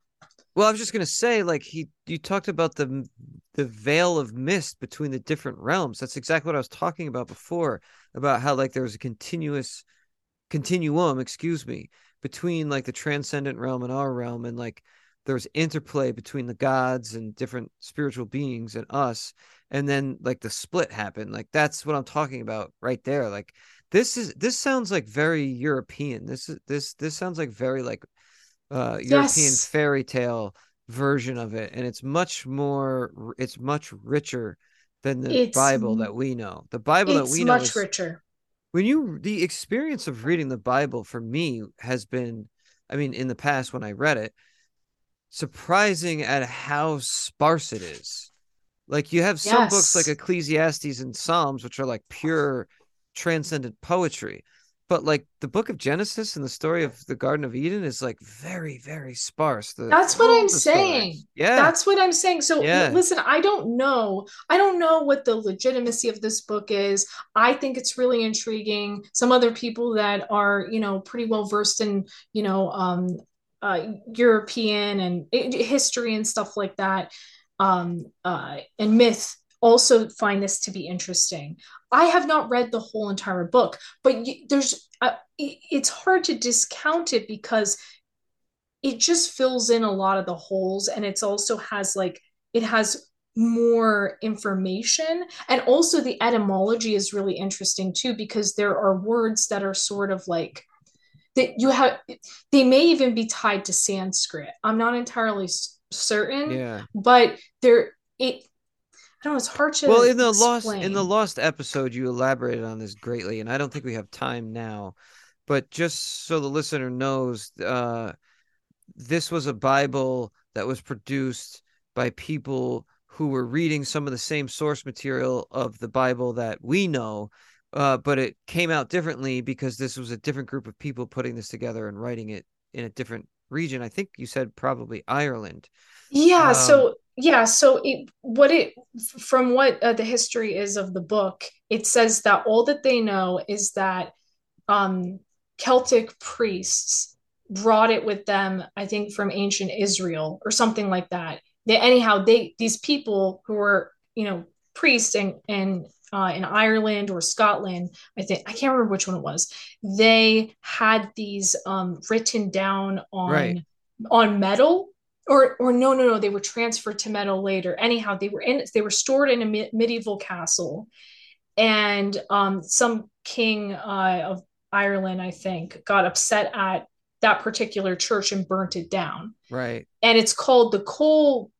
Well, I was just gonna say, like he, you talked about the the veil of mist between the different realms. That's exactly what I was talking about before, about how like there was a continuous continuum, excuse me, between like the transcendent realm and our realm and like there's interplay between the gods and different spiritual beings and us and then like the split happened like that's what i'm talking about right there like this is this sounds like very european this is this this sounds like very like uh european Yes. fairy tale version of it and it's much more it's much richer than the It's bible that we know the bible that we know much is richer. When you the experience of reading the bible for me has been i mean in the past when i read it surprising at how sparse it is. Like you have some books like ecclesiastes and psalms which are like pure transcendent poetry but like the book of genesis and the story of the garden of eden is like very very sparse the, That's what I'm the stories. saying. yeah That's what I'm saying. So Yeah. listen, I don't know. I don't know what the legitimacy of this book is. I think it's really intriguing. Some other people that are, you know, pretty well versed in, you know, um, uh, European and history and stuff like that, um, uh, and myth also find this to be interesting. I have not read the whole entire book, but there's, uh, it's hard to discount it because it just fills in a lot of the holes and it's also has like it has more information. And also the etymology is really interesting too because there are words that are sort of like that you have they may even be tied to sanskrit. I'm not entirely certain yeah. but there it know it's hard to well in the lost in the lost episode you elaborated on this greatly and i don't think we have time now but just so the listener knows uh this was a bible that was produced by people who were reading some of the same source material of the bible that we know uh, but it came out differently because this was a different group of people putting this together and writing it in a different region. I think you said probably ireland. Yeah, um so yeah, so it what it from what uh, the history is of the book, it says that all that they know is that um Celtic priests brought it with them, I think from ancient Israel or something like that. They anyhow they these people who were, you know, priests in in uh, in Ireland or Scotland, I think I can't remember which one it was. They had these um written down right on on metal or or no no no they were transferred to metal later. Anyhow they were in they were stored in a me- medieval castle. And um some king uh, of Ireland I think got upset at that particular church and burnt it down. Right. And it's called the Col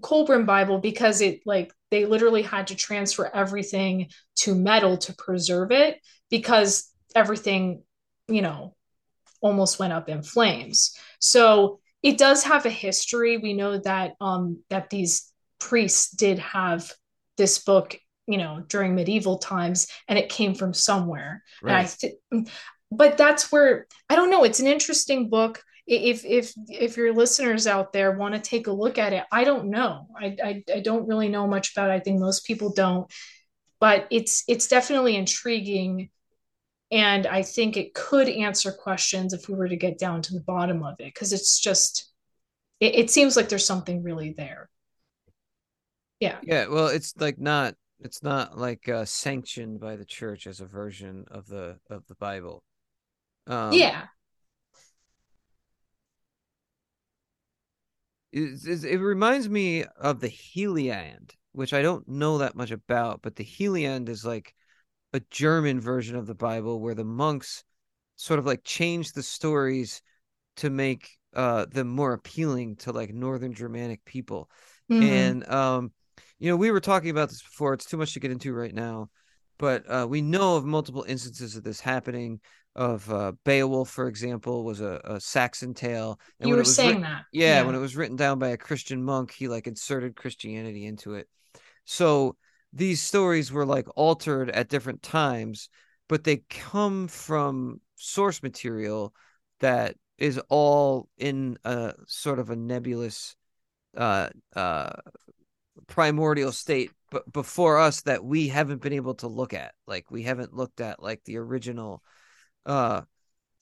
Kolbrin Bible because it like they literally had to transfer everything to metal to preserve it because everything you know almost went up in flames. So it does have a history. We know that um that these priests did have this book, you know, during medieval times, and it came from somewhere. And I, right th- but that's where I don't know. It's an interesting book. If if if your listeners out there want to take a look at it, I don't know. I, I I don't really know much about it. I think most people don't, but it's it's definitely intriguing and I think it could answer questions if we were to get down to the bottom of it, because it's just, it, it seems like there's something really there. Yeah. Yeah, well, it's like not it's not like uh, sanctioned by the church as a version of the of the Bible. Um, Yeah. it, it, it reminds me of the Heliand, which I don't know that much about, but the Heliand is like a German version of the Bible where the monks sort of like changed the stories to make uh them more appealing to like northern Germanic people. Mhm. And um, you know, we were talking about this before. It's too much to get into right now, but uh, we know of multiple instances of this happening. Of uh, Beowulf, for example, was a, a Saxon tale, and You were it was saying that. yeah, when it was written down by a Christian monk, he like inserted Christianity into it. So these stories were like altered at different times, but they come from source material that is all in a sort of a nebulous uh uh primordial state but before us that we haven't been able to look at. Like we haven't looked at like the original uh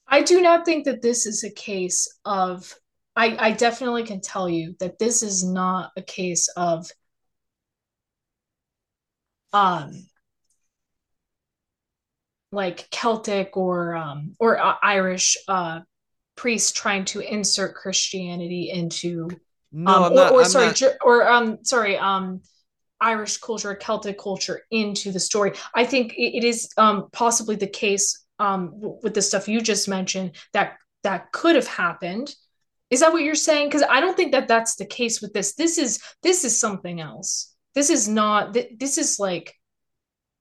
I do not think that this is a case of, I, I definitely can tell you that this is not a case of, um, like Celtic or, um, or uh, Irish, uh, priests trying to insert Christianity into No, um I'm or, not. or sorry not. Or um sorry um Irish culture, Celtic culture into the story. I think it, is um possibly the case um with the stuff you just mentioned that that could have happened. Is that what you're saying? Because I don't think that that's the case with this. This is this is something else. This is not. th- This is like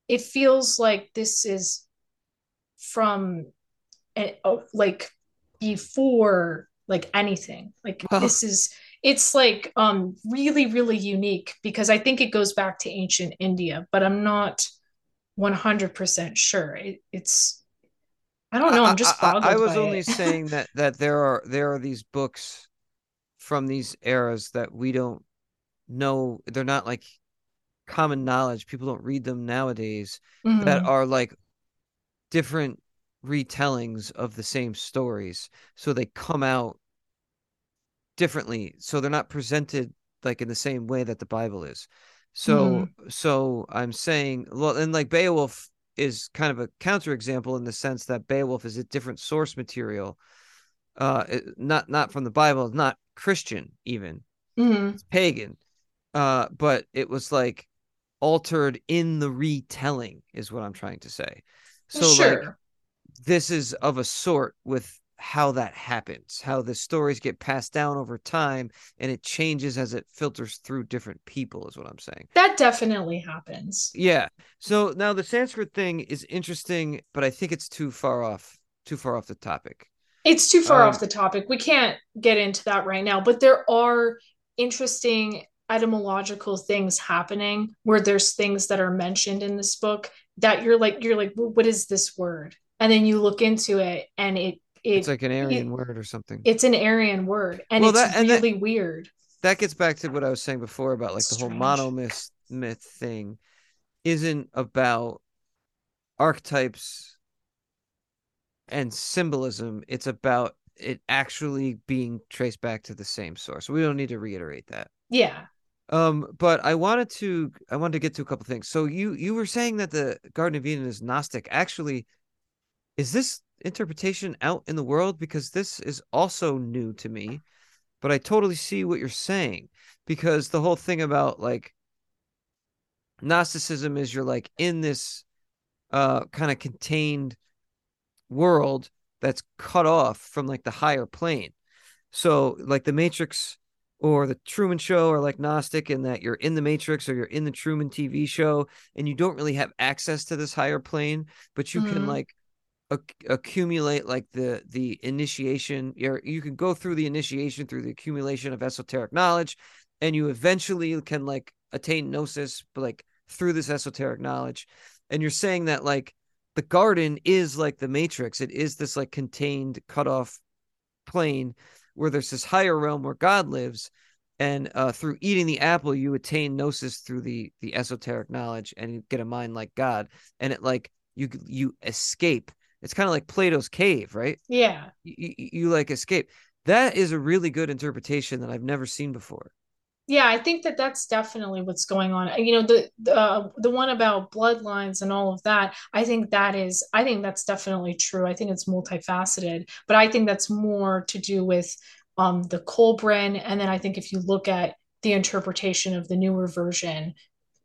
it feels like this is from like before like anything. Like this is it's like um really really unique because I think it goes back to ancient India, but I'm not 100% sure. It, it's I don't know. I'm just I, I I was only it. saying that that there are there are these books from these eras that we don't know. They're not like common knowledge. People don't read them nowadays. That Mhm. are like different retellings of the same stories. So they come out differently. So they're not presented like in the same way that the Bible is. So Mhm. so I'm saying well and like Beowulf is kind of a counterexample in the sense that Beowulf is a different source material. Uh not not from the Bible, not Christian even. Mhm. It's pagan. Uh but it was like altered in the retelling is what I'm trying to say. So like this is of a sort with how that happens, how the stories get passed down over time and it changes as it filters through different people, is what I'm saying. That definitely happens. Yeah. So now the Sanskrit thing is interesting, but I think it's too far off, too far off the topic. It's too far off Um, the topic. We can't get into that right now, but there are interesting etymological things happening where there's things that are mentioned in this book that you're like you're like "Well, what is this word? And then you look into it and it it's like an Aryan it word or something. it's an Aryan word and Well, it's that and that really weird. that gets back to what I was saying before about like the whole Strange. monomyth myth thing isn't about archetypes and symbolism. It's about it actually being traced back to the same source. We don't need to reiterate that. Yeah. Um, but I wanted to I wanted to get to a couple things. So you you were saying that the Garden of Eden is Gnostic. Actually, is this interpretation out in the world? Because this is also new to me, but I totally see what you're saying. Because the whole thing about like Gnosticism is you're like in this uh kind of contained world that's cut off from like the higher plane. So like the Matrix or the Truman Show are like Gnostic in that you're in the Matrix or you're in the Truman TV show and you don't really have access to this higher plane, but you can Mhm. like ac- accumulate like the the initiation or you can go through the initiation through the accumulation of esoteric knowledge and you eventually can like attain gnosis but like through this esoteric knowledge. And you're saying that like the garden is like the matrix. It is this like contained cut off plane where there's this higher realm where god lives and uh, through eating the apple you attain gnosis through the the esoteric knowledge and you get a mind like god and it like you you escape. It's kind of like plato's cave right? Yeah. you, you, you like escape. That is a really good interpretation that i've never seen before Yeah, I think that that's definitely what's going on. You know, the the uh, the one about bloodlines and all of that, I think that is, I think that's definitely true. I think it's multifaceted, but I think that's more to do with um the Kolbrin, and then I think if you look at the interpretation of the newer version,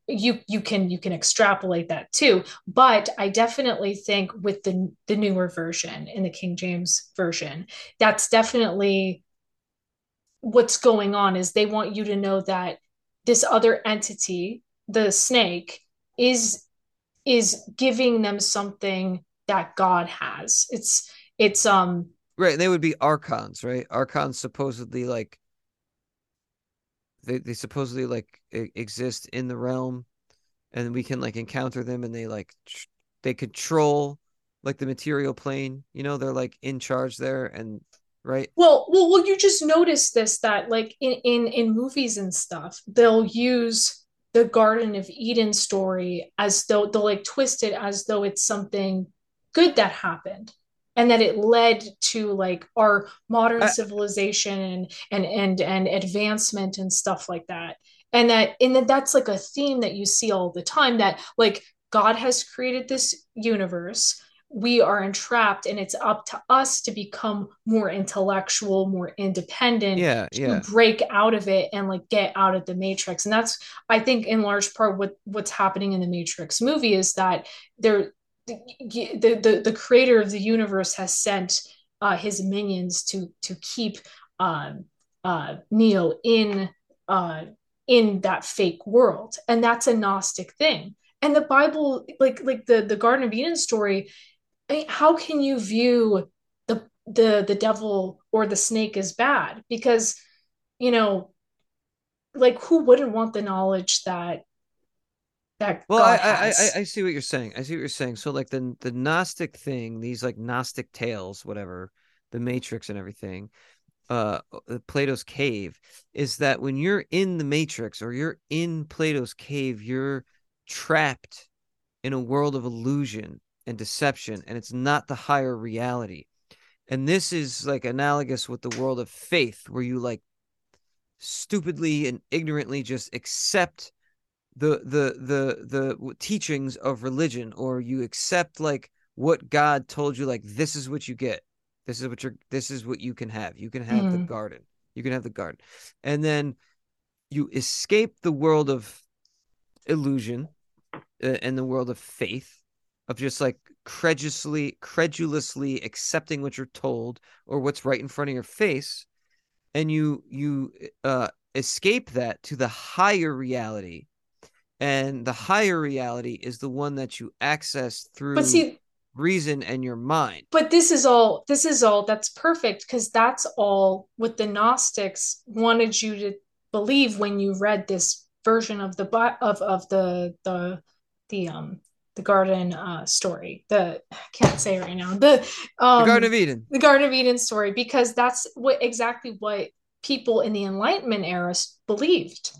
you you can you can extrapolate that too. But I definitely think with the the newer version in the King James version, that's definitely what's going on is they want you to know that this other entity, the snake, is is giving them something that God has. It's it's um right they would be archons right archons supposedly like they, they supposedly like exist in the realm and we can like encounter them and they like tr- they control like the material plane you know they're like in charge there and right? Well well well you just notice this that like in in in movies and stuff they'll use the Garden of Eden story as though they'll like twist it as though it's something good that happened and that it led to like our modern I, civilization and and and and advancement and stuff like that. And that and that that's like a theme that you see all the time that like God has created this universe we are entrapped and it's up to us to become more intellectual more independent yeah to yeah. break out of it and like get out of the matrix. And that's i think in large part what what's happening in the matrix movie is that there the, the the creator of the universe has sent uh, his minions to to keep um, uh, Neo in uh, in that fake world, and that's a Gnostic thing. And the Bible, like like the the Garden of Eden story, I mean, how can you view the the the devil or the snake as bad? Because you know, like who wouldn't want the knowledge that that well I, I. I i see what you're saying i see what you're saying so like the the gnostic thing these like gnostic tales whatever the matrix and everything uh plato's cave is that when you're in the matrix or you're in plato's cave you're trapped in a world of illusion and deception and it's not the higher reality. And this is like analogous with the world of faith where you like stupidly and ignorantly just accept the the the the teachings of religion or you accept like what god told you like this is what you get. This is what you're this is what you can have. You can have mm. the garden. You can have the garden. And then you escape the world of illusion uh, and the world of faith of just like credulously credulously accepting what you're told or what's right in front of your face and you you uh escape that to the higher reality. And the higher reality is the one that you access through but see reason and your mind. But this is all this is all that's perfect because that's all what the gnostics wanted you to believe when you read this version of the of of the the the um the garden uh story the I can't say right now the um the garden of eden. the garden of eden story because that's what exactly what people in the enlightenment era believed.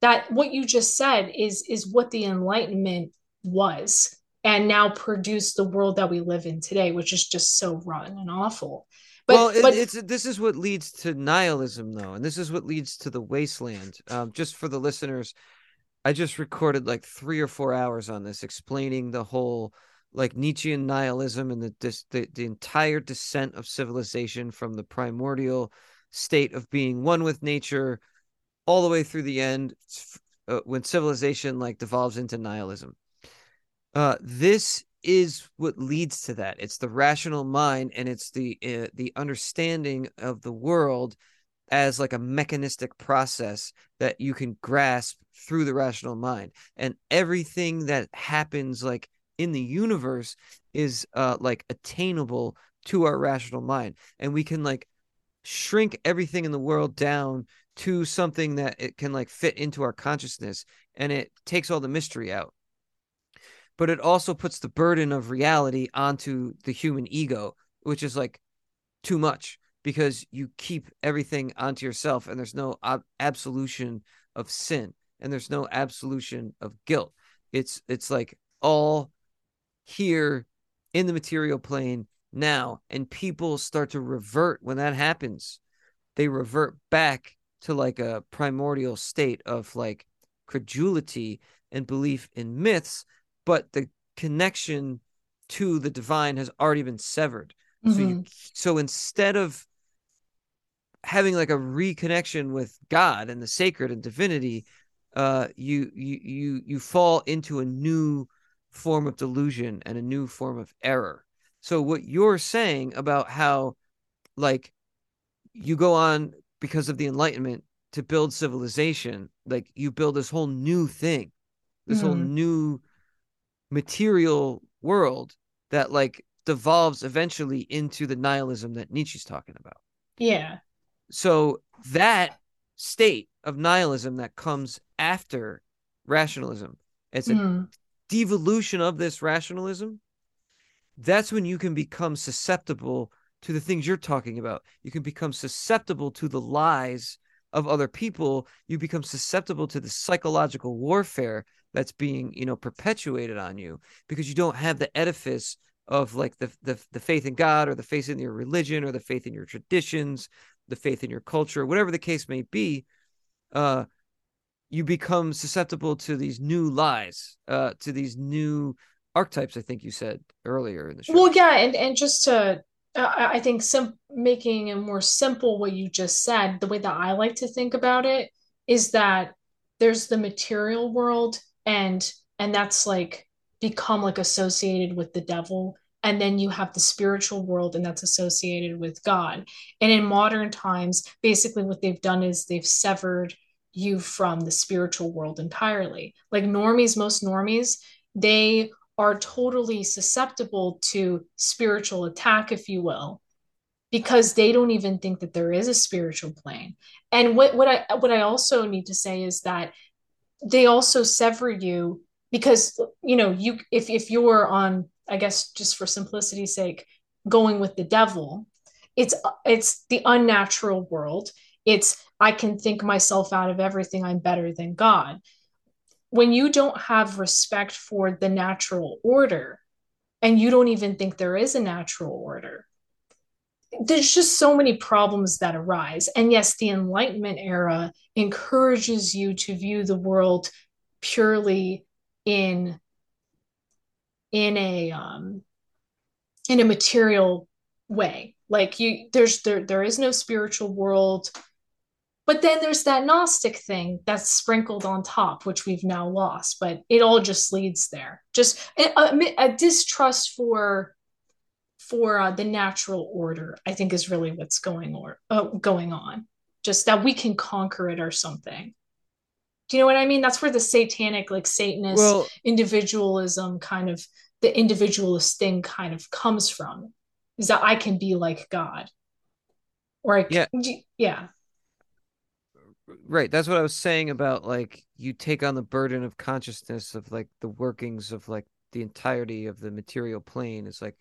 That what you just said is is what the enlightenment was and now produce the world that we live in today which is just so rotten and awful. But, well it, but, it's this is what leads to nihilism though and this is what leads to the wasteland. Um, just for the listeners i just recorded like three or four hours on this explaining the whole like nietzschean nihilism and the, the the entire descent of civilization from the primordial state of being one with nature all the way through the end uh, when civilization like devolves into nihilism. Uh, this is what leads to that. It's the rational mind, and it's the uh, the understanding of the world as like a mechanistic process that you can grasp through the rational mind, and everything that happens like in the universe is uh like attainable to our rational mind, and we can like shrink everything in the world down to something that it can like fit into our consciousness and it takes all the mystery out. But it also puts the burden of reality onto the human ego which is like too much because you keep everything onto yourself and there's no ab- absolution of sin and there's no absolution of guilt it's it's like all here in the material plane now and people start to revert when that happens they revert back to like a primordial state of like credulity and belief in myths, but the connection to the divine has already been severed. Mm-hmm. So you, so instead of having like a reconnection with God and the sacred and divinity, uh, you you you you fall into a new form of delusion and a new form of error. So what you're saying about how like you go on because of the enlightenment to build civilization like you build this whole new thing this mm. whole mm-hmm. new material world that like devolves eventually into the nihilism that Nietzsche's talking about. Yeah. So that state of nihilism that comes after rationalism, it's a mm. devolution of this rationalism. That's when you can become susceptible to the things you're talking about. You can become susceptible to the lies of other people. You become susceptible to the psychological warfare that's being, you know, perpetuated on you because you don't have the edifice of like the, the the faith in God or the faith in your religion or the faith in your traditions, the faith in your culture, whatever the case may be. Uh, you become susceptible to these new lies, uh, to these new archetypes. I think you said earlier in the show. Well, yeah, and and just to uh, I think sim- making it more simple what you just said, the way that I like to think about it is that there's the material world and and that's like become like associated with the devil and then you have the spiritual world and that's associated with god. And in modern times basically what they've done is they've severed you from the spiritual world entirely. Like normies most normies they are totally susceptible to spiritual attack if you will because they don't even think that there is a spiritual plane. And what what i what i also need to say is that they also sever you because you know you if if you're on i guess just for simplicity's sake going with the devil it's it's the unnatural world. It's i can think myself out of everything. I'm better than god. When you don't have respect for the natural order and you don't even think there is a natural order there's just so many problems that arise. And yes the enlightenment era encourages you to view the world purely in in a um in a material way. Like you there's there there is no spiritual world but then there's that gnostic thing that's sprinkled on top which we've now lost but it all just leads there. Just a, a distrust for for uh, the natural order i think is really what's going or uh, going on. Just that we can conquer it or something do you know what I mean? That's where the satanic, like Satanist well, individualism kind of the individualist thing kind of comes from. Is that I can be like God. Or I yeah. yeah. Right. That's what I was saying about like you take on the burden of consciousness of like the workings of like the entirety of the material plane is like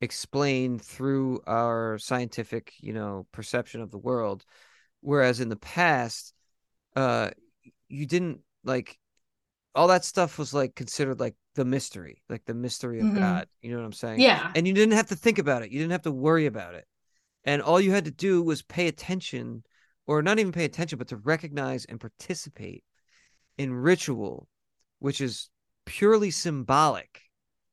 explained through our scientific, you know, perception of the world. Whereas in the past, uh, you didn't like all that stuff was like considered like the mystery, like the mystery of mm-hmm. God. You know what I'm saying? Yeah. And you didn't have to think about it. You didn't have to worry about it. And all you had to do was pay attention, or not even pay attention, but to recognize and participate in ritual, which is purely symbolic.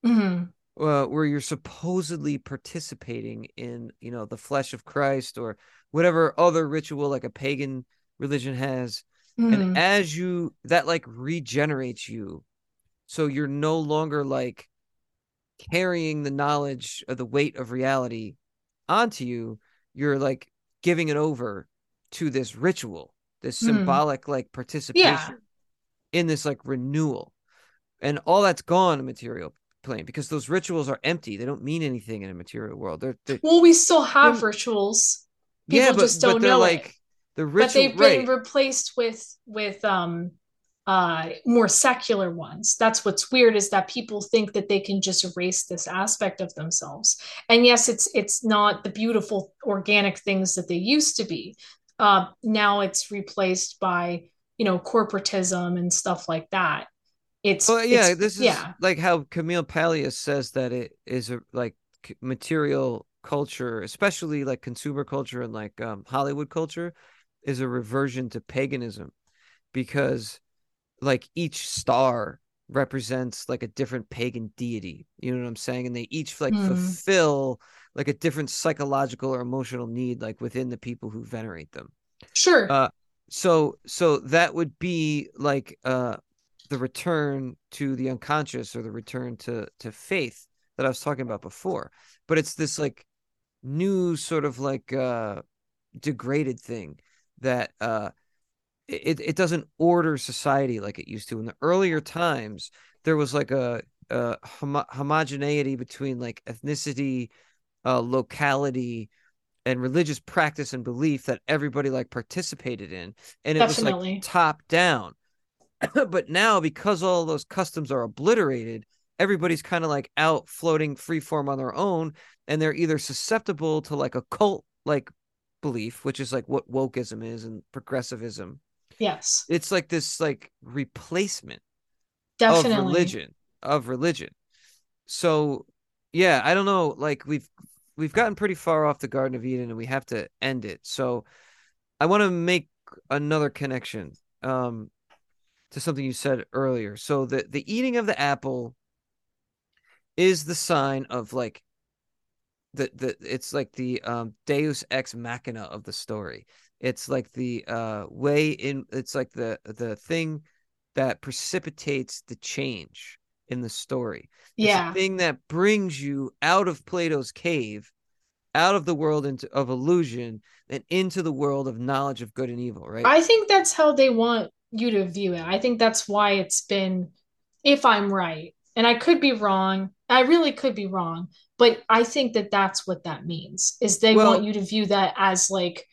Mm-hmm. Uh, where you're supposedly participating in, you know, the flesh of Christ or whatever other ritual like a pagan religion has Mm. And as you that like regenerates you. So you're no longer like carrying the knowledge of the weight of reality onto you. You're like giving it over to this ritual, this mm. symbolic like participation yeah. in this like renewal. And all that's gone in material plane because those rituals are empty. They don't mean anything in a material world. They're, they're well, we still have rituals. People yeah, but, just don't but they're know like it the ritual, but they've been right. replaced with with um uh more secular ones. That's what's weird is that people think that they can just erase this aspect of themselves. And yes it's it's not the beautiful organic things that they used to be. Uh now it's replaced by you know corporatism and stuff like that. It's well yeah it's, this is yeah. like how camille paglia says that it is a like material culture especially like consumer culture and like um, hollywood culture is a reversion to paganism because like each star represents like a different pagan deity. You know what i'm saying? And they each like mm. fulfill like a different psychological or emotional need like within the people who venerate them. Sure. Uh so so that would be like uh the return to the unconscious or the return to to faith that i was talking about before. But it's this like new sort of like uh degraded thing that uh, it it doesn't order society like it used to. In the earlier times, there was like a, a homo- homogeneity between like ethnicity, uh, locality, and religious practice and belief that everybody like participated in, and it Definitely. was like top down. but now, because all those customs are obliterated, everybody's kind of like out floating free form on their own, and they're either susceptible to like a cult like belief, which is like what wokeism is and progressivism. Yes. It's like this like replacement Definitely. of religion of religion. So yeah, I don't know. Like we've we've gotten pretty far off the Garden of Eden and we have to end it. So I want to make another connection um to something you said earlier. So the the eating of the apple is the sign of like the the it's like the um deus ex machina of the story. It's like the uh way in it's like the the thing that precipitates the change in the story. Yeah. the thing that brings you out of plato's cave out of the world into, of illusion and into the world of knowledge of good and evil right? I think that's how they want you to view it. I think that's why it's been, if I'm right, and I could be wrong, I really could be wrong, but I think that that's what that means is they Well- want you to view that as like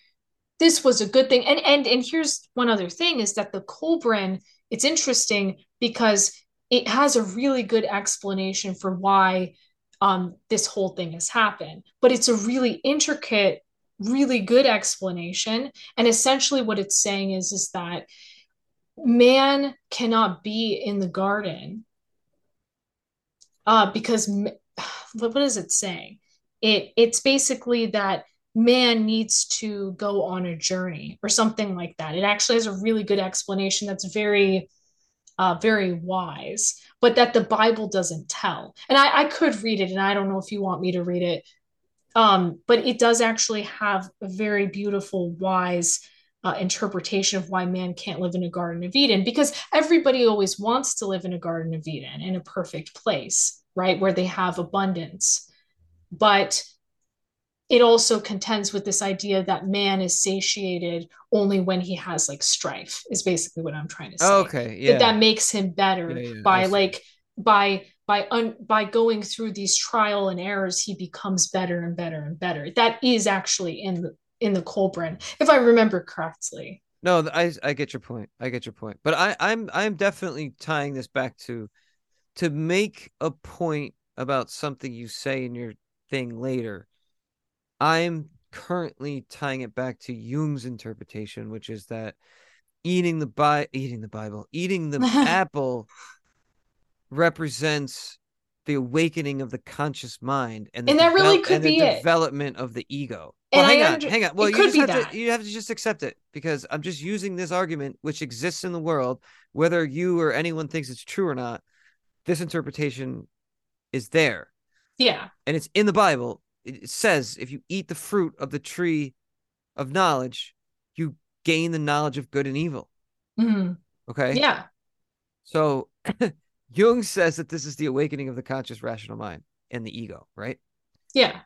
this was a good thing. And and and here's one other thing is that the Kolbrin, it's interesting because it has a really good explanation for why um this whole thing has happened, but it's a really intricate really good explanation. And essentially what it's saying is is that man cannot be in the garden uh because what is it saying? It it's basically that man needs to go on a journey or something like that. It actually has a really good explanation that's very uh very wise but that the bible doesn't tell. And i i could read it and i don't know if you want me to read it. Um but it does actually have a very beautiful wise uh, interpretation of why man can't live in a garden of eden because everybody always wants to live in a garden of eden in a perfect place right where they have abundance. But it also contends with this idea that man is satiated only when he has like strife is basically what i'm trying to say. Oh, okay yeah. that that makes him better Yeah, yeah, by like by by un, by going through these trial and errors he becomes better and better and better. That is actually in the in the Kolbrin if i remember correctly No, I I get your point. I get your point. But I I'm I'm definitely tying this back to to make a point about something you say in your thing later. I'm currently tying it back to Jung's interpretation, which is that eating the bi eating the Bible, eating the apple represents the awakening of the conscious mind and the And that really could the be it. development of the ego. And hang I on, under- hang on. Well, you could just be have that. to you have to just accept it because I'm just using this argument which exists in the world, whether you or anyone thinks it's true or not. This interpretation is there yeah and it's in the Bible. It says if you eat the fruit of the tree of knowledge, you gain the knowledge of good and evil. Mhm. Okay. yeah So Jung says that this is the awakening of the conscious rational mind and the ego, right? yeah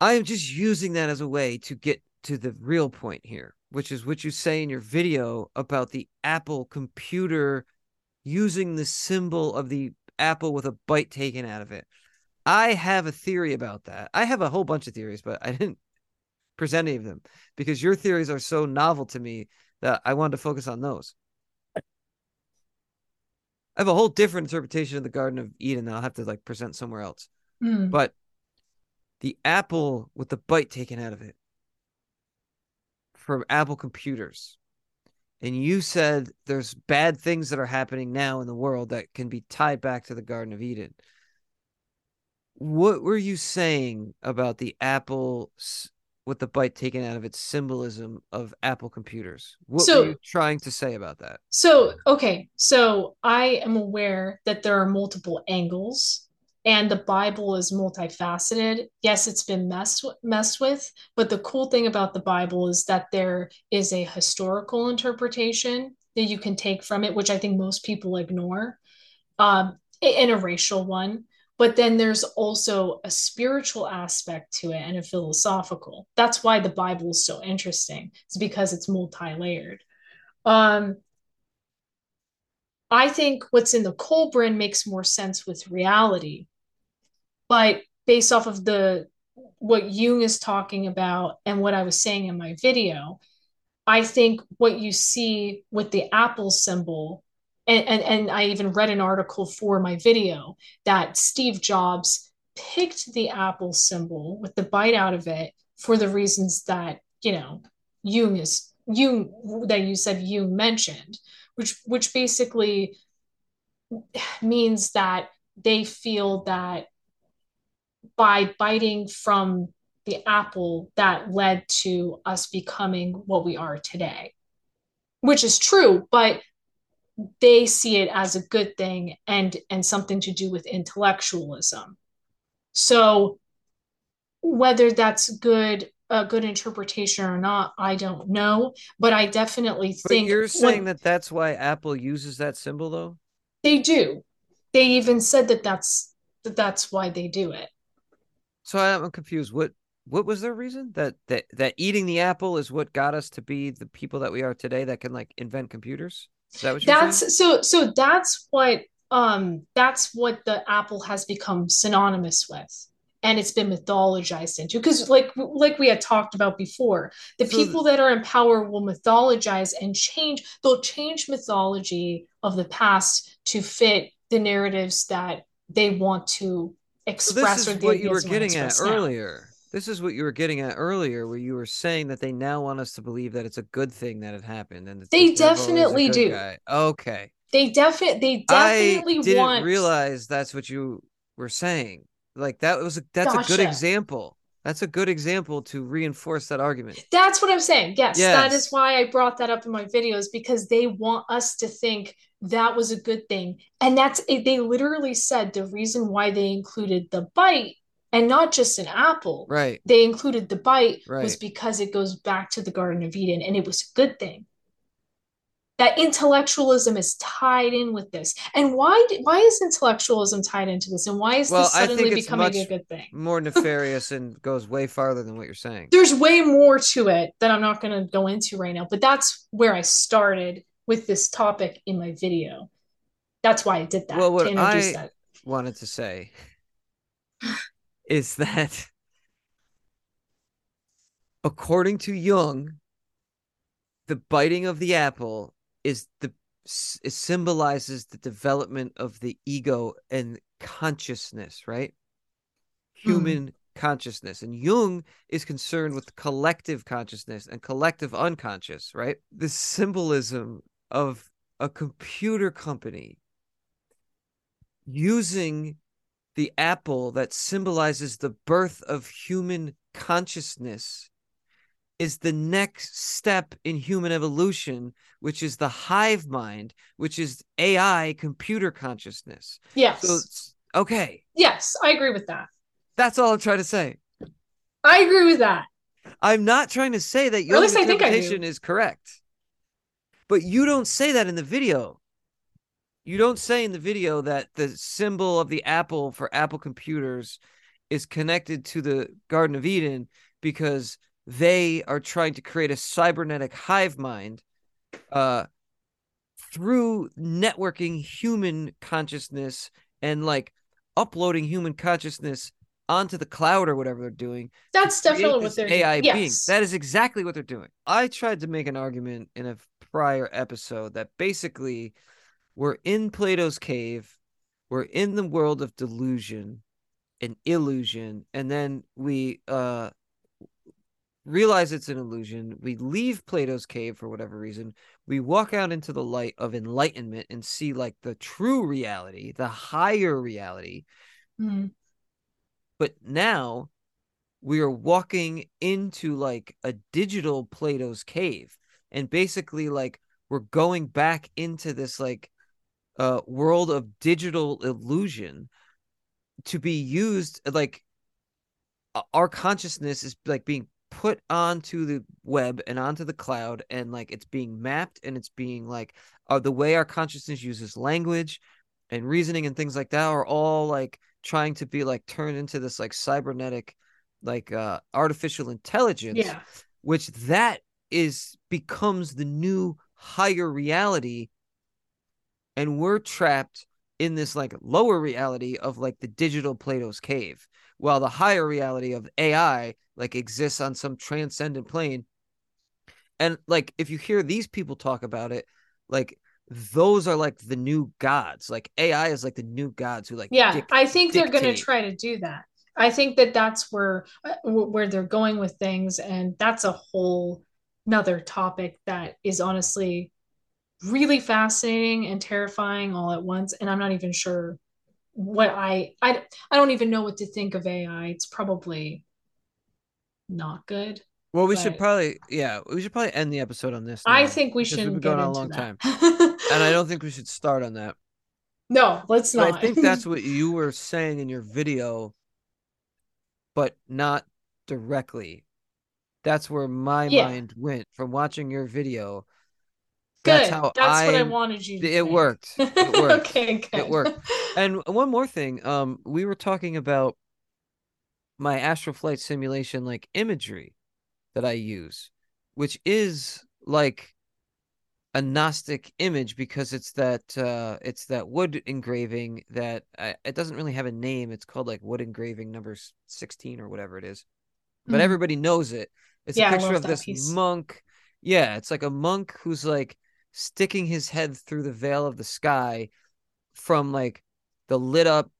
I am just using that as a way to get to the real point here, which is what you say in your video about the Apple computer using the symbol of the apple with a bite taken out of it. I have a theory about that. I have a whole bunch of theories, but I didn't present any of them because your theories are so novel to me that I wanted to focus on those. I have a whole different interpretation of the Garden of Eden that I'll have to like present somewhere else. Mm. But the apple with the bite taken out of it from Apple computers. And you said there's bad things that are happening now in the world that can be tied back to the Garden of Eden. What were you saying about the apple with the bite taken out of its symbolism of Apple computers? What So- were you trying to say about that? So, okay, so I am aware that there are multiple angles and the Bible is multifaceted. Yes, it's been messed with, messed with, but the cool thing about the Bible is that there is a historical interpretation that you can take from it, which I think most people ignore, um, and a racial one. But then there's also a spiritual aspect to it and a philosophical. That's why the Bible is so interesting. It's because it's multi-layered. Um, I think what's in the Kolbrin makes more sense with reality. But based off of the what Jung is talking about and what I was saying in my video, I think what you see with the Apple symbol, and, and, and I even read an article for my video that Steve Jobs picked the Apple symbol with the bite out of it for the reasons that, you know, Jung is Jung that you said Jung mentioned which which basically means that they feel that by biting from the apple that led to us becoming what we are today which is true but they see it as a good thing and and something to do with intellectualism so whether that's good a good interpretation or not i don't know but i definitely But think you're saying when- that that's why Apple uses that symbol, though. they do they even said that that's that that's why they do it So I'm confused. What what was their reason that that that eating the apple is what got us to be the people that we are today that can like invent computers? That you're saying? that's so so that's what um that's what the apple has become synonymous with and it's been mythologized into because like like we had talked about before the So- people that are in power will mythologize and change they'll change mythology of the past to fit the narratives that they want to So express this is the what you were ideas they want to getting at now. earlier. This is what you were getting at earlier, where you were saying that they now want us to believe that it's a good thing that it happened, and They the devil is a definitely do. guy. Okay, they definitely they definitely I didn't want realize that's what you were saying. Like that was a, that's a good example. That's a good example to reinforce that argument. That's what I'm saying. Yes, that is why I brought that up in my videos because they want us to think that was a good thing. And that's it. They literally said the reason why they included the bite and not just an apple. Right. They included the bite was because it goes back to the Garden of Eden and it was a good thing. That intellectualism is tied in with this. And why why is intellectualism tied into this? And why is Well, this suddenly becoming a good thing? More nefarious and goes way farther than what you're saying. there's way more to it that I'm not going to go into right now, but that's where I started with this topic in my video. That's why I did that Well, to what introduce I- that. wanted to say is that according to Jung, the biting of the apple is the it symbolizes the development of the ego and consciousness, right? Hmm. Human consciousness. And Jung is concerned with collective consciousness and collective unconscious, right? The symbolism of a computer company using the apple that symbolizes the birth of human consciousness is the next step in human evolution, which is the hive mind, which is AI computer consciousness. Yes. So, okay, yes, I agree with that. that's all I'm trying to say. I agree with that. I'm not trying to say that your least I I interpretation is correct, but you don't say that in the video. You don't say in the video that the symbol of the apple for Apple computers is connected to the Garden of Eden because they are trying to create a cybernetic hive mind uh, through networking human consciousness and like uploading human consciousness onto the cloud or whatever they're doing That's definitely what they're AI doing. being. That is exactly what they're doing. I tried to make an argument in a prior episode that basically we're in Plato's cave, we're in the world of delusion and illusion, and then we uh realize it's an illusion. We leave Plato's cave for whatever reason. We walk out into the light of enlightenment and see like the true reality, the higher reality, Mhm. but now we are walking into like a digital Plato's cave and basically like we're going back into this like uh world of digital illusion to be used like our consciousness is like being put onto the web and onto the cloud and like it's being mapped and it's being like uh, the way our consciousness uses language and reasoning and things like that are all like trying to be like turned into this like cybernetic like uh artificial intelligence Yeah. which that is becomes the new higher reality and we're trapped in this like lower reality of like the digital plato's cave while the higher reality of ai like exists on some transcendent plane. And like if you hear these people talk about it like those are like the new gods. Like ai is like the new gods who like Yeah, dic- I think they're going to try to do that. I think that that's where uh, where they're going with things, and that's a whole another topic that is honestly really fascinating and terrifying all at once. And I'm not even sure what I I I don't even know what to think of AI. It's probably not good. Well, we should probably yeah, we should probably end the episode on this. I think we shouldn't We've been going on a long that. time, and I don't think we should start on that. no, let's But not. I think that's what you were saying in your video, but not directly. That's where my Yeah. mind went from watching your video. Good. That's how what I I- wanted you to. It worked. It worked. okay, good. It worked. And one more thing, um, we were talking about my astral flight simulation like imagery that I use, which is like a Gnostic image because it's that uh it's that wood engraving that I, it doesn't really have a name. It's called like wood engraving number 16 or whatever it is. But Mhm. everybody knows it. It's Yeah, a picture of this piece. monk. Yeah, it's like a monk who's like sticking his head through the veil of the sky from like the lit up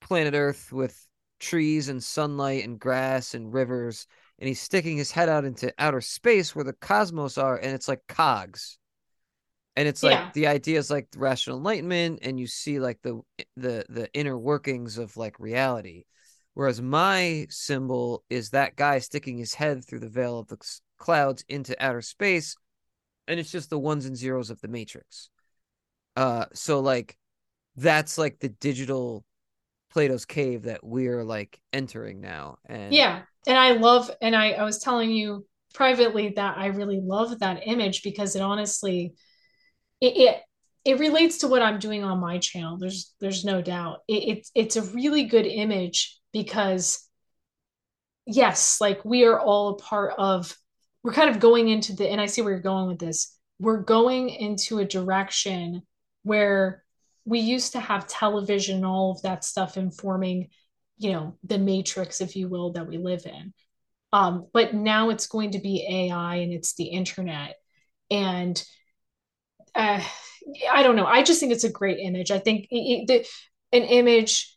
planet Earth with trees and sunlight and grass and rivers, and he's sticking his head out into outer space where the cosmos are, and it's like cogs. And it's like Yeah. the idea is like rational enlightenment, and you see like the the the inner workings of like reality. Whereas my symbol is that guy sticking his head through the veil of the clouds into outer space, and it's just the ones and zeros of the matrix. Uh, so like that's like the digital Plato's cave that we're like entering now. And Yeah. And I love, and I, I was telling you privately that I really love that image because it honestly, it, it, it relates to what I'm doing on my channel. There's, there's no doubt. It, it's, it's a really good image because yes, like we are all a part of, we're kind of going into the, and I see where you're going with this. We're going into a direction where we used to have television all of that stuff informing you know the matrix if you will that we live in. Um but now it's going to be ai and it's the internet. And uh, i don't know. I just think it's a great image. I think it, it, the, an image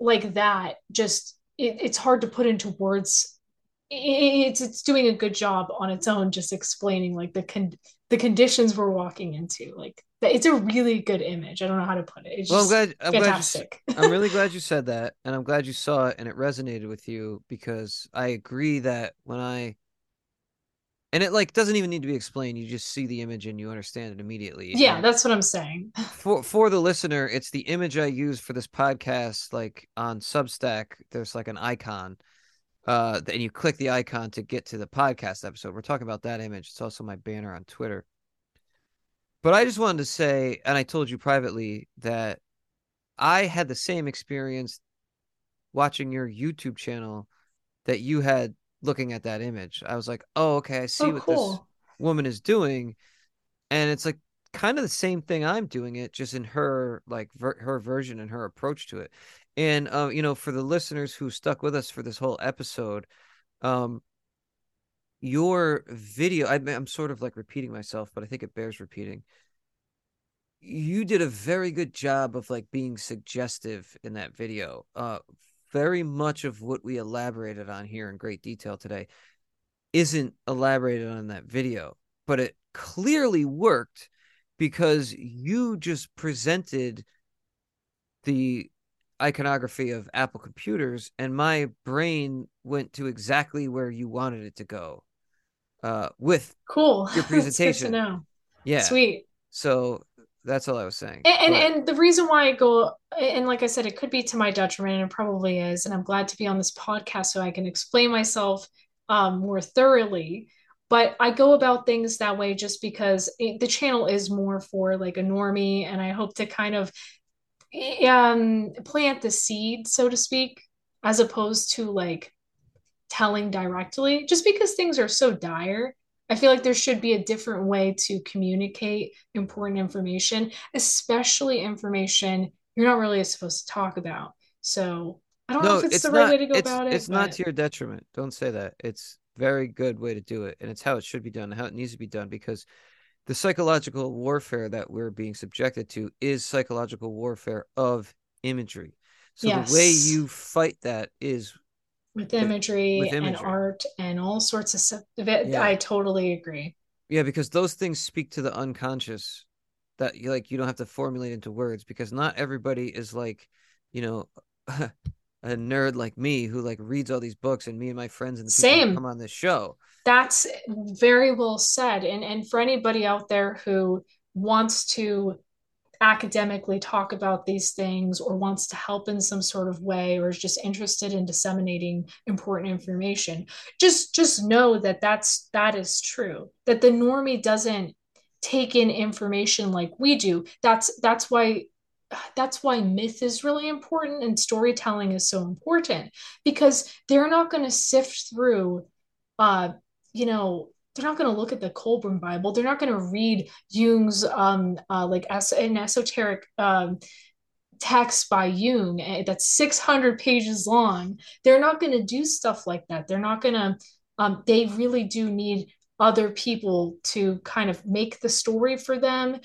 like that just it, it's hard to put into words it's it's doing a good job on its own just explaining like the con- the conditions we're walking into like it's a really good image i don't know how to put it it's well, I'm glad I'm glad you, fantastic I'm really glad you said that, and I'm glad you saw it and it resonated with you because I agree that when I and it like doesn't even need to be explained. You just see the image and you understand it immediately. yeah And that's what i'm saying for for the listener, it's the image I use for this podcast. Like on Substack, there's like an icon, uh, and you click the icon to get to the podcast episode. We're talking about that image. It's also my banner on Twitter. But I just wanted to say, and I told you privately that I had the same experience watching your YouTube channel that you had looking at that image. I was like, oh, okay, I see oh what this woman is doing and it's like kind of the same thing i'm doing it just in her like ver- her version and her approach to it and uh, you know for the listeners who stuck with us for this whole episode um your video I, i'm sort of like repeating myself but i think it bears repeating. You did a very good job of like being suggestive in that video uh very much of what we elaborated on here in great detail today isn't elaborated on that video, but it clearly worked because you just presented the iconography of Apple computers, and my brain went to exactly where you wanted it to go. Uh, with cool Your That's good to presentation. know yeah, sweet so that's all I was saying. and, and and the reason why I go and like I said, it could be to my detriment, and it probably is. And I'm glad to be on this podcast so I can explain myself um, more thoroughly. But I go about things that way just because it, the channel is more for like a normie, and I hope to kind of um, plant the seed, so to speak, as opposed to like telling directly. Just because things are so dire, I feel like there should be a different way to communicate important information, especially information you're not really supposed to talk about. So I don't know if it's, the right not, way to go it's, about it. It's not to your detriment. Don't say that. It's very good way to do it, and it's how it should be done, how it needs to be done, because the psychological warfare that we're being subjected to is psychological warfare of imagery. So the way you fight that is with imagery, with and art and all sorts of stuff. Yeah. I totally agree. yeah, because those things speak to the unconscious that you like you don't have to formulate into words because not everybody is like, you know, a nerd like me who like reads all these books and me and my friends and the Same. come on this show. That's very well said. And and for anybody out there who wants to academically talk about these things or wants to help in some sort of way or is just interested in disseminating important information just just know that that's that is true that the normie doesn't take in information like we do that's that's why that's why myth is really important and storytelling is so important because they're not going to sift through uh you know they're not going to look at the Kolbrin Bible. They're not going to read Jung's um, uh, like es- an esoteric um, text by Jung eh, that's 600 pages long. They're not going to do stuff like that. They're not going to. Um, they really do need other people to kind of make the story for them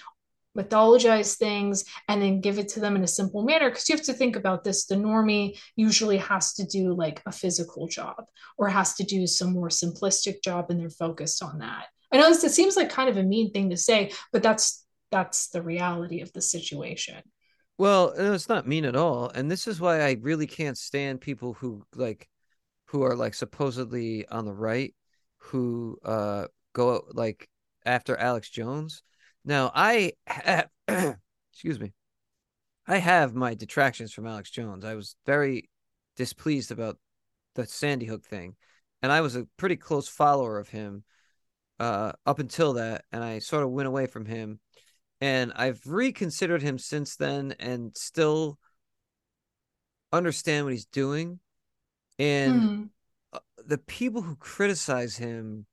mythologize things and then give it to them in a simple manner. Because you have to think about this. The normie usually has to do like a physical job or has to do some more simplistic job and they're focused on that. I know this it seems like kind of a mean thing to say but that's that's the reality of the situation. Well it's not mean at all. And this is why i really can't stand people who like who are like supposedly on the right who uh go like after alex jones now, I have, excuse me, I have my detractions from Alex Jones. I was very displeased about the Sandy Hook thing, and I was a pretty close follower of him uh, up until that, and I sort of went away from him. And I've reconsidered him since then, and still understand what he's doing. And mm. the people who criticize him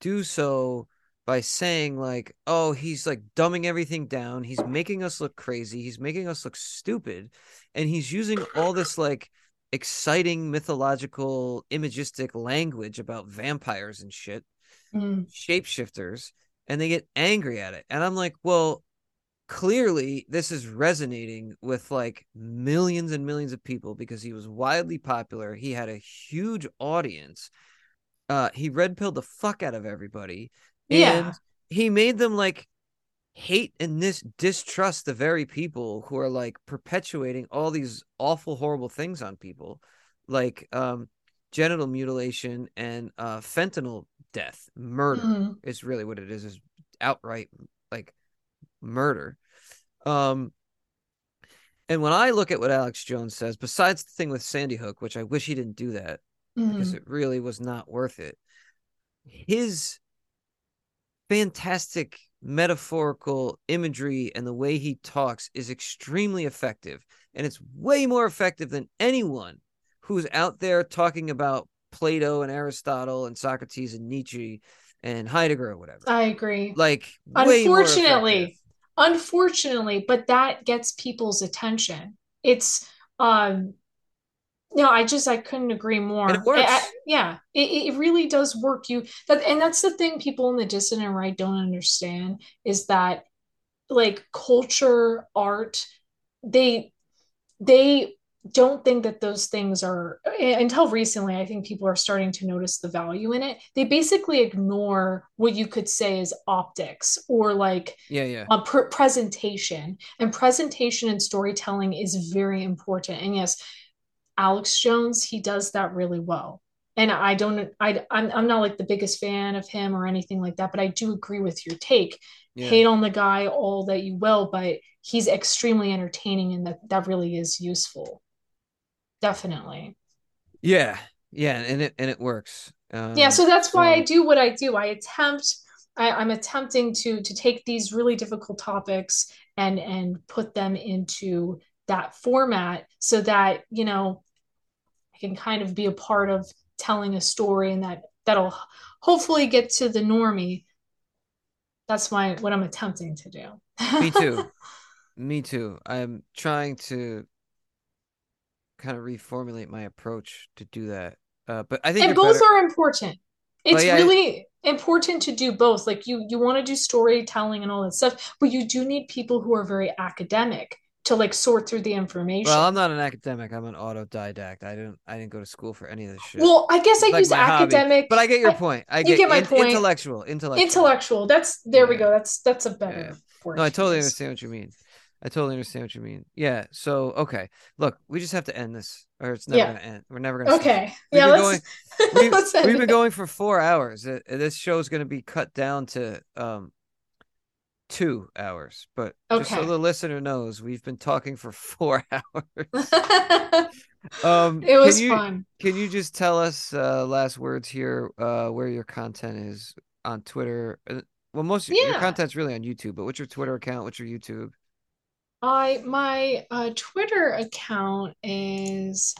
do so by saying like, "Oh, he's like dumbing everything down. He's making us look crazy. He's making us look stupid." And he's using all this like exciting mythological imagistic language about vampires and shit, mm. shapeshifters, and they get angry at it. And I'm like, "Well, clearly this is resonating with like millions and millions of people because he was widely popular. He had a huge audience. Uh, he red pilled the fuck out of everybody. And yeah. he made them like hate and this distrust the very people who are like perpetuating all these awful, horrible things on people, like um, genital mutilation and uh, fentanyl death, murder mm-hmm. is really what it is, is outright like murder. Um, and when I look at what Alex Jones says, besides the thing with Sandy Hook, which I wish he didn't do that mm-hmm. because it really was not worth it, his fantastic metaphorical imagery and the way he talks is extremely effective. And it's way more effective than anyone who's out there talking about Plato and Aristotle and Socrates and Nietzsche and Heidegger or whatever. I agree. Like, unfortunately, unfortunately, but that gets people's attention. It's um no i just i couldn't agree more. It works. I, I, yeah it, it really does work. You that and that's the thing people in the dissident right don't understand is that like culture art they they don't think that those things are until recently i think people are starting to notice the value in it. They basically ignore what you could say is optics or like yeah yeah. a pr- presentation. And presentation and storytelling is very important. And yes Alex Jones, he does that really well. And I don't, I, I'm, I'm not like the biggest fan of him or anything like that, but I do agree with your take. Yeah. Hate on the guy all that you will, but he's extremely entertaining and that that really is useful. Definitely. Yeah, yeah, and it and it works. Um, yeah, so that's why I do what I do. I attempt. I, I'm attempting to to take these really difficult topics and and put them into that format so that you know can kind of be a part of telling a story and that that'll hopefully get to the normie. That's my what i'm attempting to do. Me too. Me too. I'm trying to kind of reformulate my approach to do that. Uh, but i think and both better... are important. It's yeah, really I... important to do both. Like you you want to do storytelling and all that stuff but you do need people who are very academic to like sort through the information. Well, I'm not an academic. I'm an autodidact. I didn't I didn't go to school for any of this shit. Well, I guess it's I like use academic, hobby. but I get your I, point. I get, get my in, point. Intellectual, intellectual, intellectual. That's there yeah. we go. That's that's a better yeah. word. No, I totally understand what you mean. I totally understand what you mean. Yeah. So okay, look, we just have to end this, or it's never Yeah. gonna end. We're never gonna. Okay. We've yeah, been let's, We've, let's we've been going for four hours. This show is going to be cut down to um two hours, but just so the listener knows, we've been talking for four hours. Um, it was can you, fun. Can you just tell us uh, last words here? Uh, where your content is on Twitter? Uh, Well, most of your content's really on YouTube, but what's your Twitter account? What's your YouTube? I my uh, Twitter account is.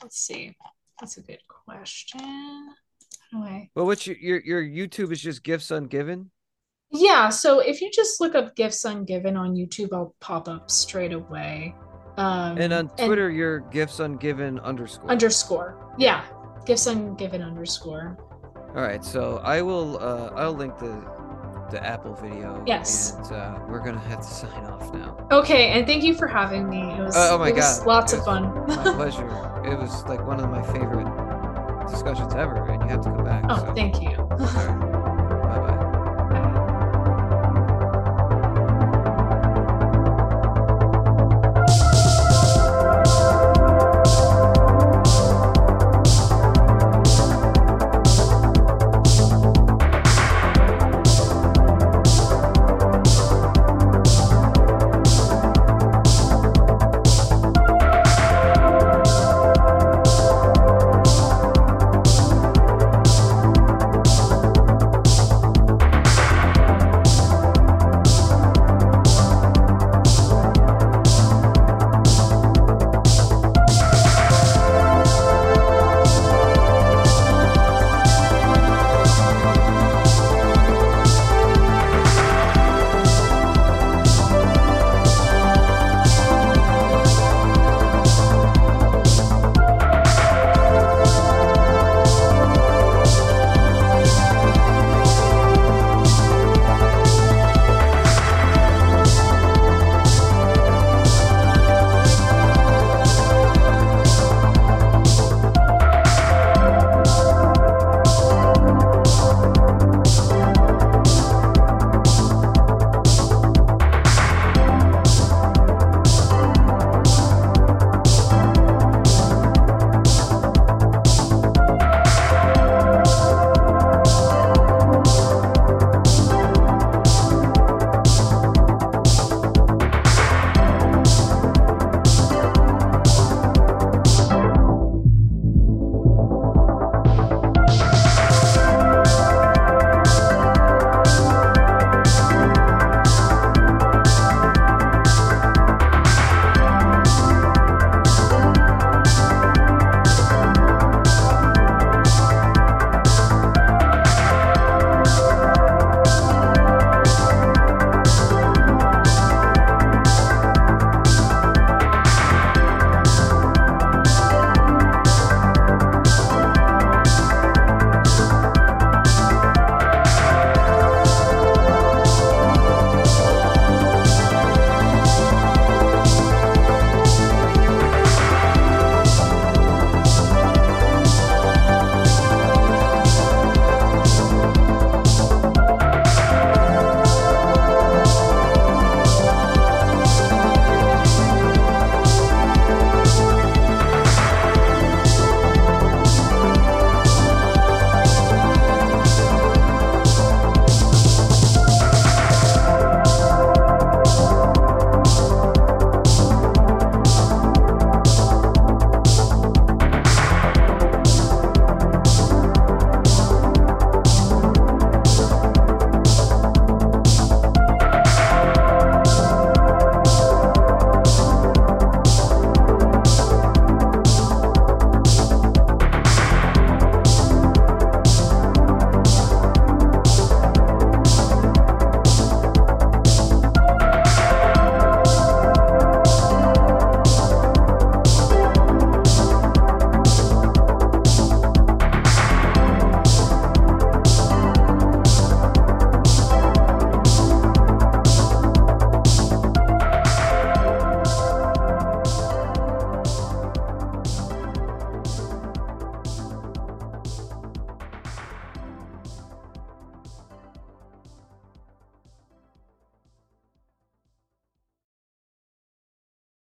Let's see. That's a good question. How do I? Well, what's your your, your YouTube is just gifts ungiven. Yeah, so if you just look up Gifts Ungiven on YouTube, I'll pop up straight away. Um, And on Twitter, your gifts ungiven underscore. underscore. Yeah, Gifts Ungiven underscore. All right, so I will uh I'll link the the Apple video. Yes. And uh, we're gonna have to sign off now. Okay, and thank you for having me. It was, Oh, oh my God. lots of fun. My pleasure. It was like one of my favorite discussions ever, and you have to come back. oh, so. thank you.